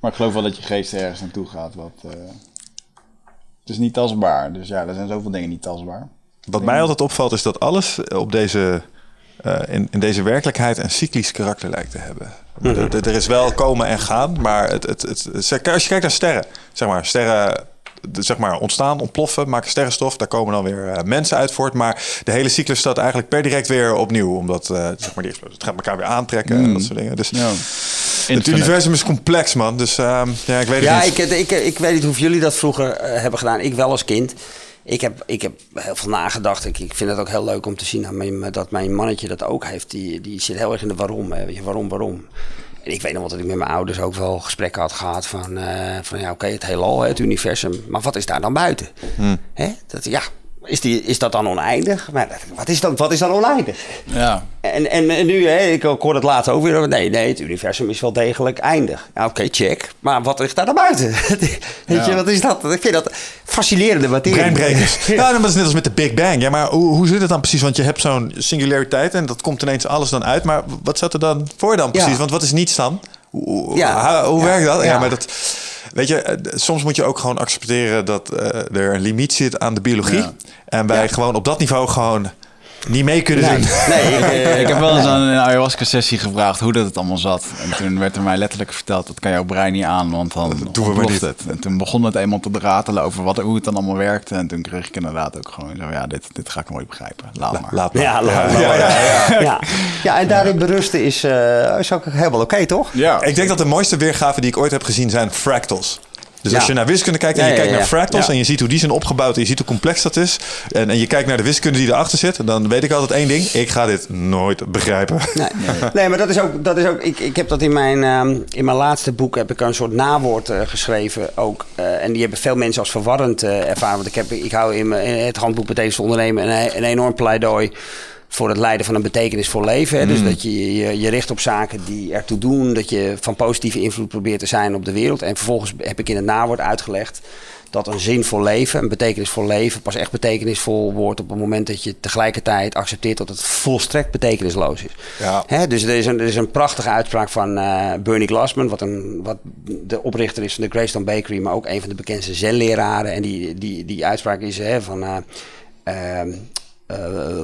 Maar ik geloof wel dat je geest ergens naartoe gaat. Wat, uh, het is niet tastbaar. Dus ja, er zijn zoveel dingen niet tastbaar. Wat mij altijd opvalt is dat alles op deze, uh, in, in deze werkelijkheid een cyclisch karakter lijkt te hebben. Mm -hmm. er, er, is wel komen en gaan, maar het, het, het, als je kijkt naar sterren, zeg maar, sterren zeg maar, ontstaan, ontploffen, maken sterrenstof. Daar komen dan weer uh, mensen uit voort. Maar de hele cyclus staat eigenlijk per direct weer opnieuw. Omdat uh, zeg maar, die het gaat elkaar weer aantrekken mm. en dat soort dingen. Dus ja. het universum is complex, man. Dus uh, ja, ik weet ja, het niet. Ik, ik, ik weet niet hoe jullie dat vroeger hebben gedaan. Ik wel als kind. Ik heb, ik heb heel veel nagedacht. Ik, ik vind het ook heel leuk om te zien dat mijn, dat mijn mannetje dat ook heeft. Die, die zit heel erg in de waarom. Weet je, waarom, waarom. En ik weet nog wat dat ik met mijn ouders ook wel gesprekken had gehad van, uh, van ja, oké, okay, het heelal, het universum. Maar wat is daar dan buiten? Hmm. Hè? Dat, ja, is, die, is dat dan oneindig? Maar wat is dan, wat is dan oneindig? Ja. En, en, en nu, hè, ik hoor het later ook weer. Nee, nee, het universum is wel degelijk eindig. Ja, Oké, okay, check. Maar wat ligt daar dan buiten? (laughs) Weet ja. je, wat is dat? Ik vind dat fascinerende materie. Breinbrekers. (laughs) ja, dat is net als met de Big Bang. Ja, maar hoe, hoe zit het dan precies? Want je hebt zo'n singulariteit en dat komt ineens alles dan uit. Maar wat zat er dan voor dan precies? Ja. Want wat is niets dan? Hoe, ja. hoe werkt dat? Ja, maar dat... Weet je, eh, soms moet je ook gewoon accepteren dat uh, er een limiet zit aan de biologie. Ja. En wij ja. gewoon op dat niveau gewoon niet mee kunnen nee. doen. (laughs) Nee, ik, uh, ik heb wel eens aan een ayahuasca-sessie gevraagd hoe dat het allemaal zat. En toen werd er mij letterlijk verteld, dat kan jouw brein niet aan, want dan doen we niet. het. En toen begon het eenmaal te ratelen over wat, hoe het dan allemaal werkte. En toen kreeg ik inderdaad ook gewoon zo, ja, dit, dit ga ik nooit begrijpen. Laat maar. Laat maar. Ja, laat maar. Ja, ja, ja, ja. ja, en daarin berusten is, uh, is ook helemaal oké, okay, toch? Ja. Ik denk dat de mooiste weergaven die ik ooit heb gezien zijn fractals. Dus ja. als je naar wiskunde kijkt en je kijkt naar fractals en je ziet hoe die zijn opgebouwd en je ziet hoe complex dat is. En, en je kijkt naar de wiskunde die erachter zit, dan weet ik altijd één ding. Ik ga dit nooit begrijpen. Nee, (laughs) nee maar dat is ook, dat is ook ik, ik heb dat in mijn, um, in mijn laatste boek heb ik een soort nawoord uh, geschreven ook. Uh, en die hebben veel mensen als verwarrend uh, ervaren. Want ik, heb, ik hou in, mijn, in het handboek Betekenis ondernemen een, een enorm pleidooi voor het leiden van een betekenisvol leven. Hè? Dus mm. dat je, je je richt op zaken die ertoe doen. Dat je van positieve invloed probeert te zijn op de wereld. En vervolgens heb ik in het nawoord uitgelegd dat een zinvol leven, een betekenisvol leven, pas echt betekenisvol wordt op het moment dat je tegelijkertijd accepteert dat het volstrekt betekenisloos is. Ja. Hè? Dus er is, een, er is een prachtige uitspraak van uh, Bernie Glassman, wat, een, wat de oprichter is van de Greystone Bakery, maar ook een van de bekendste zenleraren. En die, die, die uitspraak is hè, van. Uh, uh,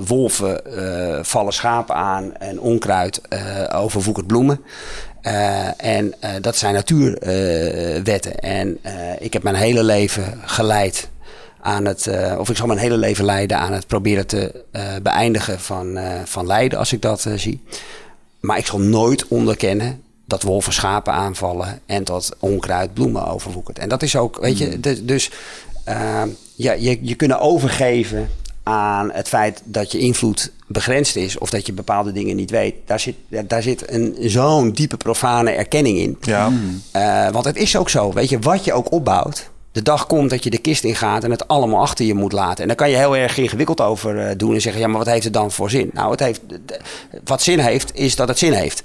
wolven uh, vallen schapen aan en onkruid uh, overwoekert bloemen. en dat zijn natuurwetten. en ik heb mijn hele leven geleid aan het, of ik zal mijn hele leven leiden aan het proberen te beëindigen van, van lijden als ik dat zie. Maar ik zal nooit onderkennen dat wolven schapen aanvallen en dat onkruid bloemen overwoekert. En dat is ook, weet je, mm. dus ja, je, je kunnen overgeven aan het feit dat je invloed begrensd is of dat je bepaalde dingen niet weet. Daar zit, daar zit een, zo'n diepe profane erkenning in. Ja. Uh, want het is ook zo, weet je, wat je ook opbouwt, de dag komt dat je de kist ingaat en het allemaal achter je moet laten. En dan kan je heel erg ingewikkeld over uh, doen en zeggen: ja, maar wat heeft het dan voor zin? Nou, het heeft, wat zin heeft, is dat het zin heeft.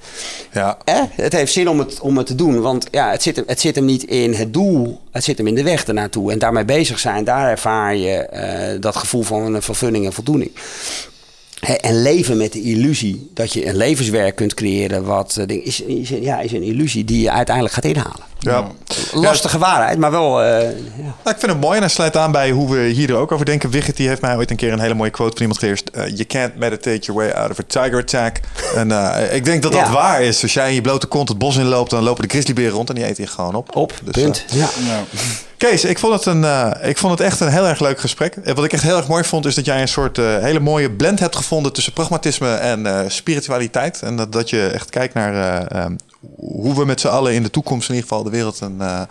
Ja. Eh? Het heeft zin om het, om het te doen, want ja, het, zit, het zit hem niet in het doel, het zit hem in de weg ernaartoe. En daarmee bezig zijn, daar ervaar je uh, dat gevoel van vervulling en voldoening. En leven met de illusie dat je een levenswerk kunt creëren, wat eh, is, ja, is een illusie die je uiteindelijk gaat inhalen. Ja. Lastige waarheid, maar wel. eh, ja. Nou, ik vind het mooi en hij sluit aan bij hoe we hier er ook over denken. Wigget die heeft mij ooit een keer een hele mooie quote van iemand geleerd. Eh, you can't meditate your way out of a tiger attack. (laughs) En eh, ik denk dat dat Ja. waar is. Als jij in je blote kont het bos inloopt, dan lopen de grizzlyberen rond en die eten je gewoon op. Op, Dus, punt. ja. Kees, ik vond, het een, eh, ik vond het echt een heel erg leuk gesprek. En wat ik echt heel erg mooi vond, is dat jij een soort eh, hele mooie blend hebt gevonden tussen pragmatisme en eh, spiritualiteit. En dat, dat je echt kijkt naar eh, eh, hoe we met z'n allen in de toekomst in ieder geval de wereld een, eh,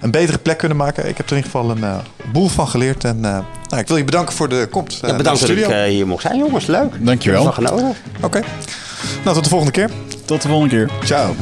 een betere plek kunnen maken. Ik heb er in ieder geval een eh, boel van geleerd. En eh, nou, ik wil je bedanken voor de komst. Ja, naar bedankt de dat ik studio. hier mocht zijn, jongens. Leuk. Dankjewel. Ik heb ervan genoten. Oké. Nou, tot de volgende keer. Tot de volgende keer. Ciao.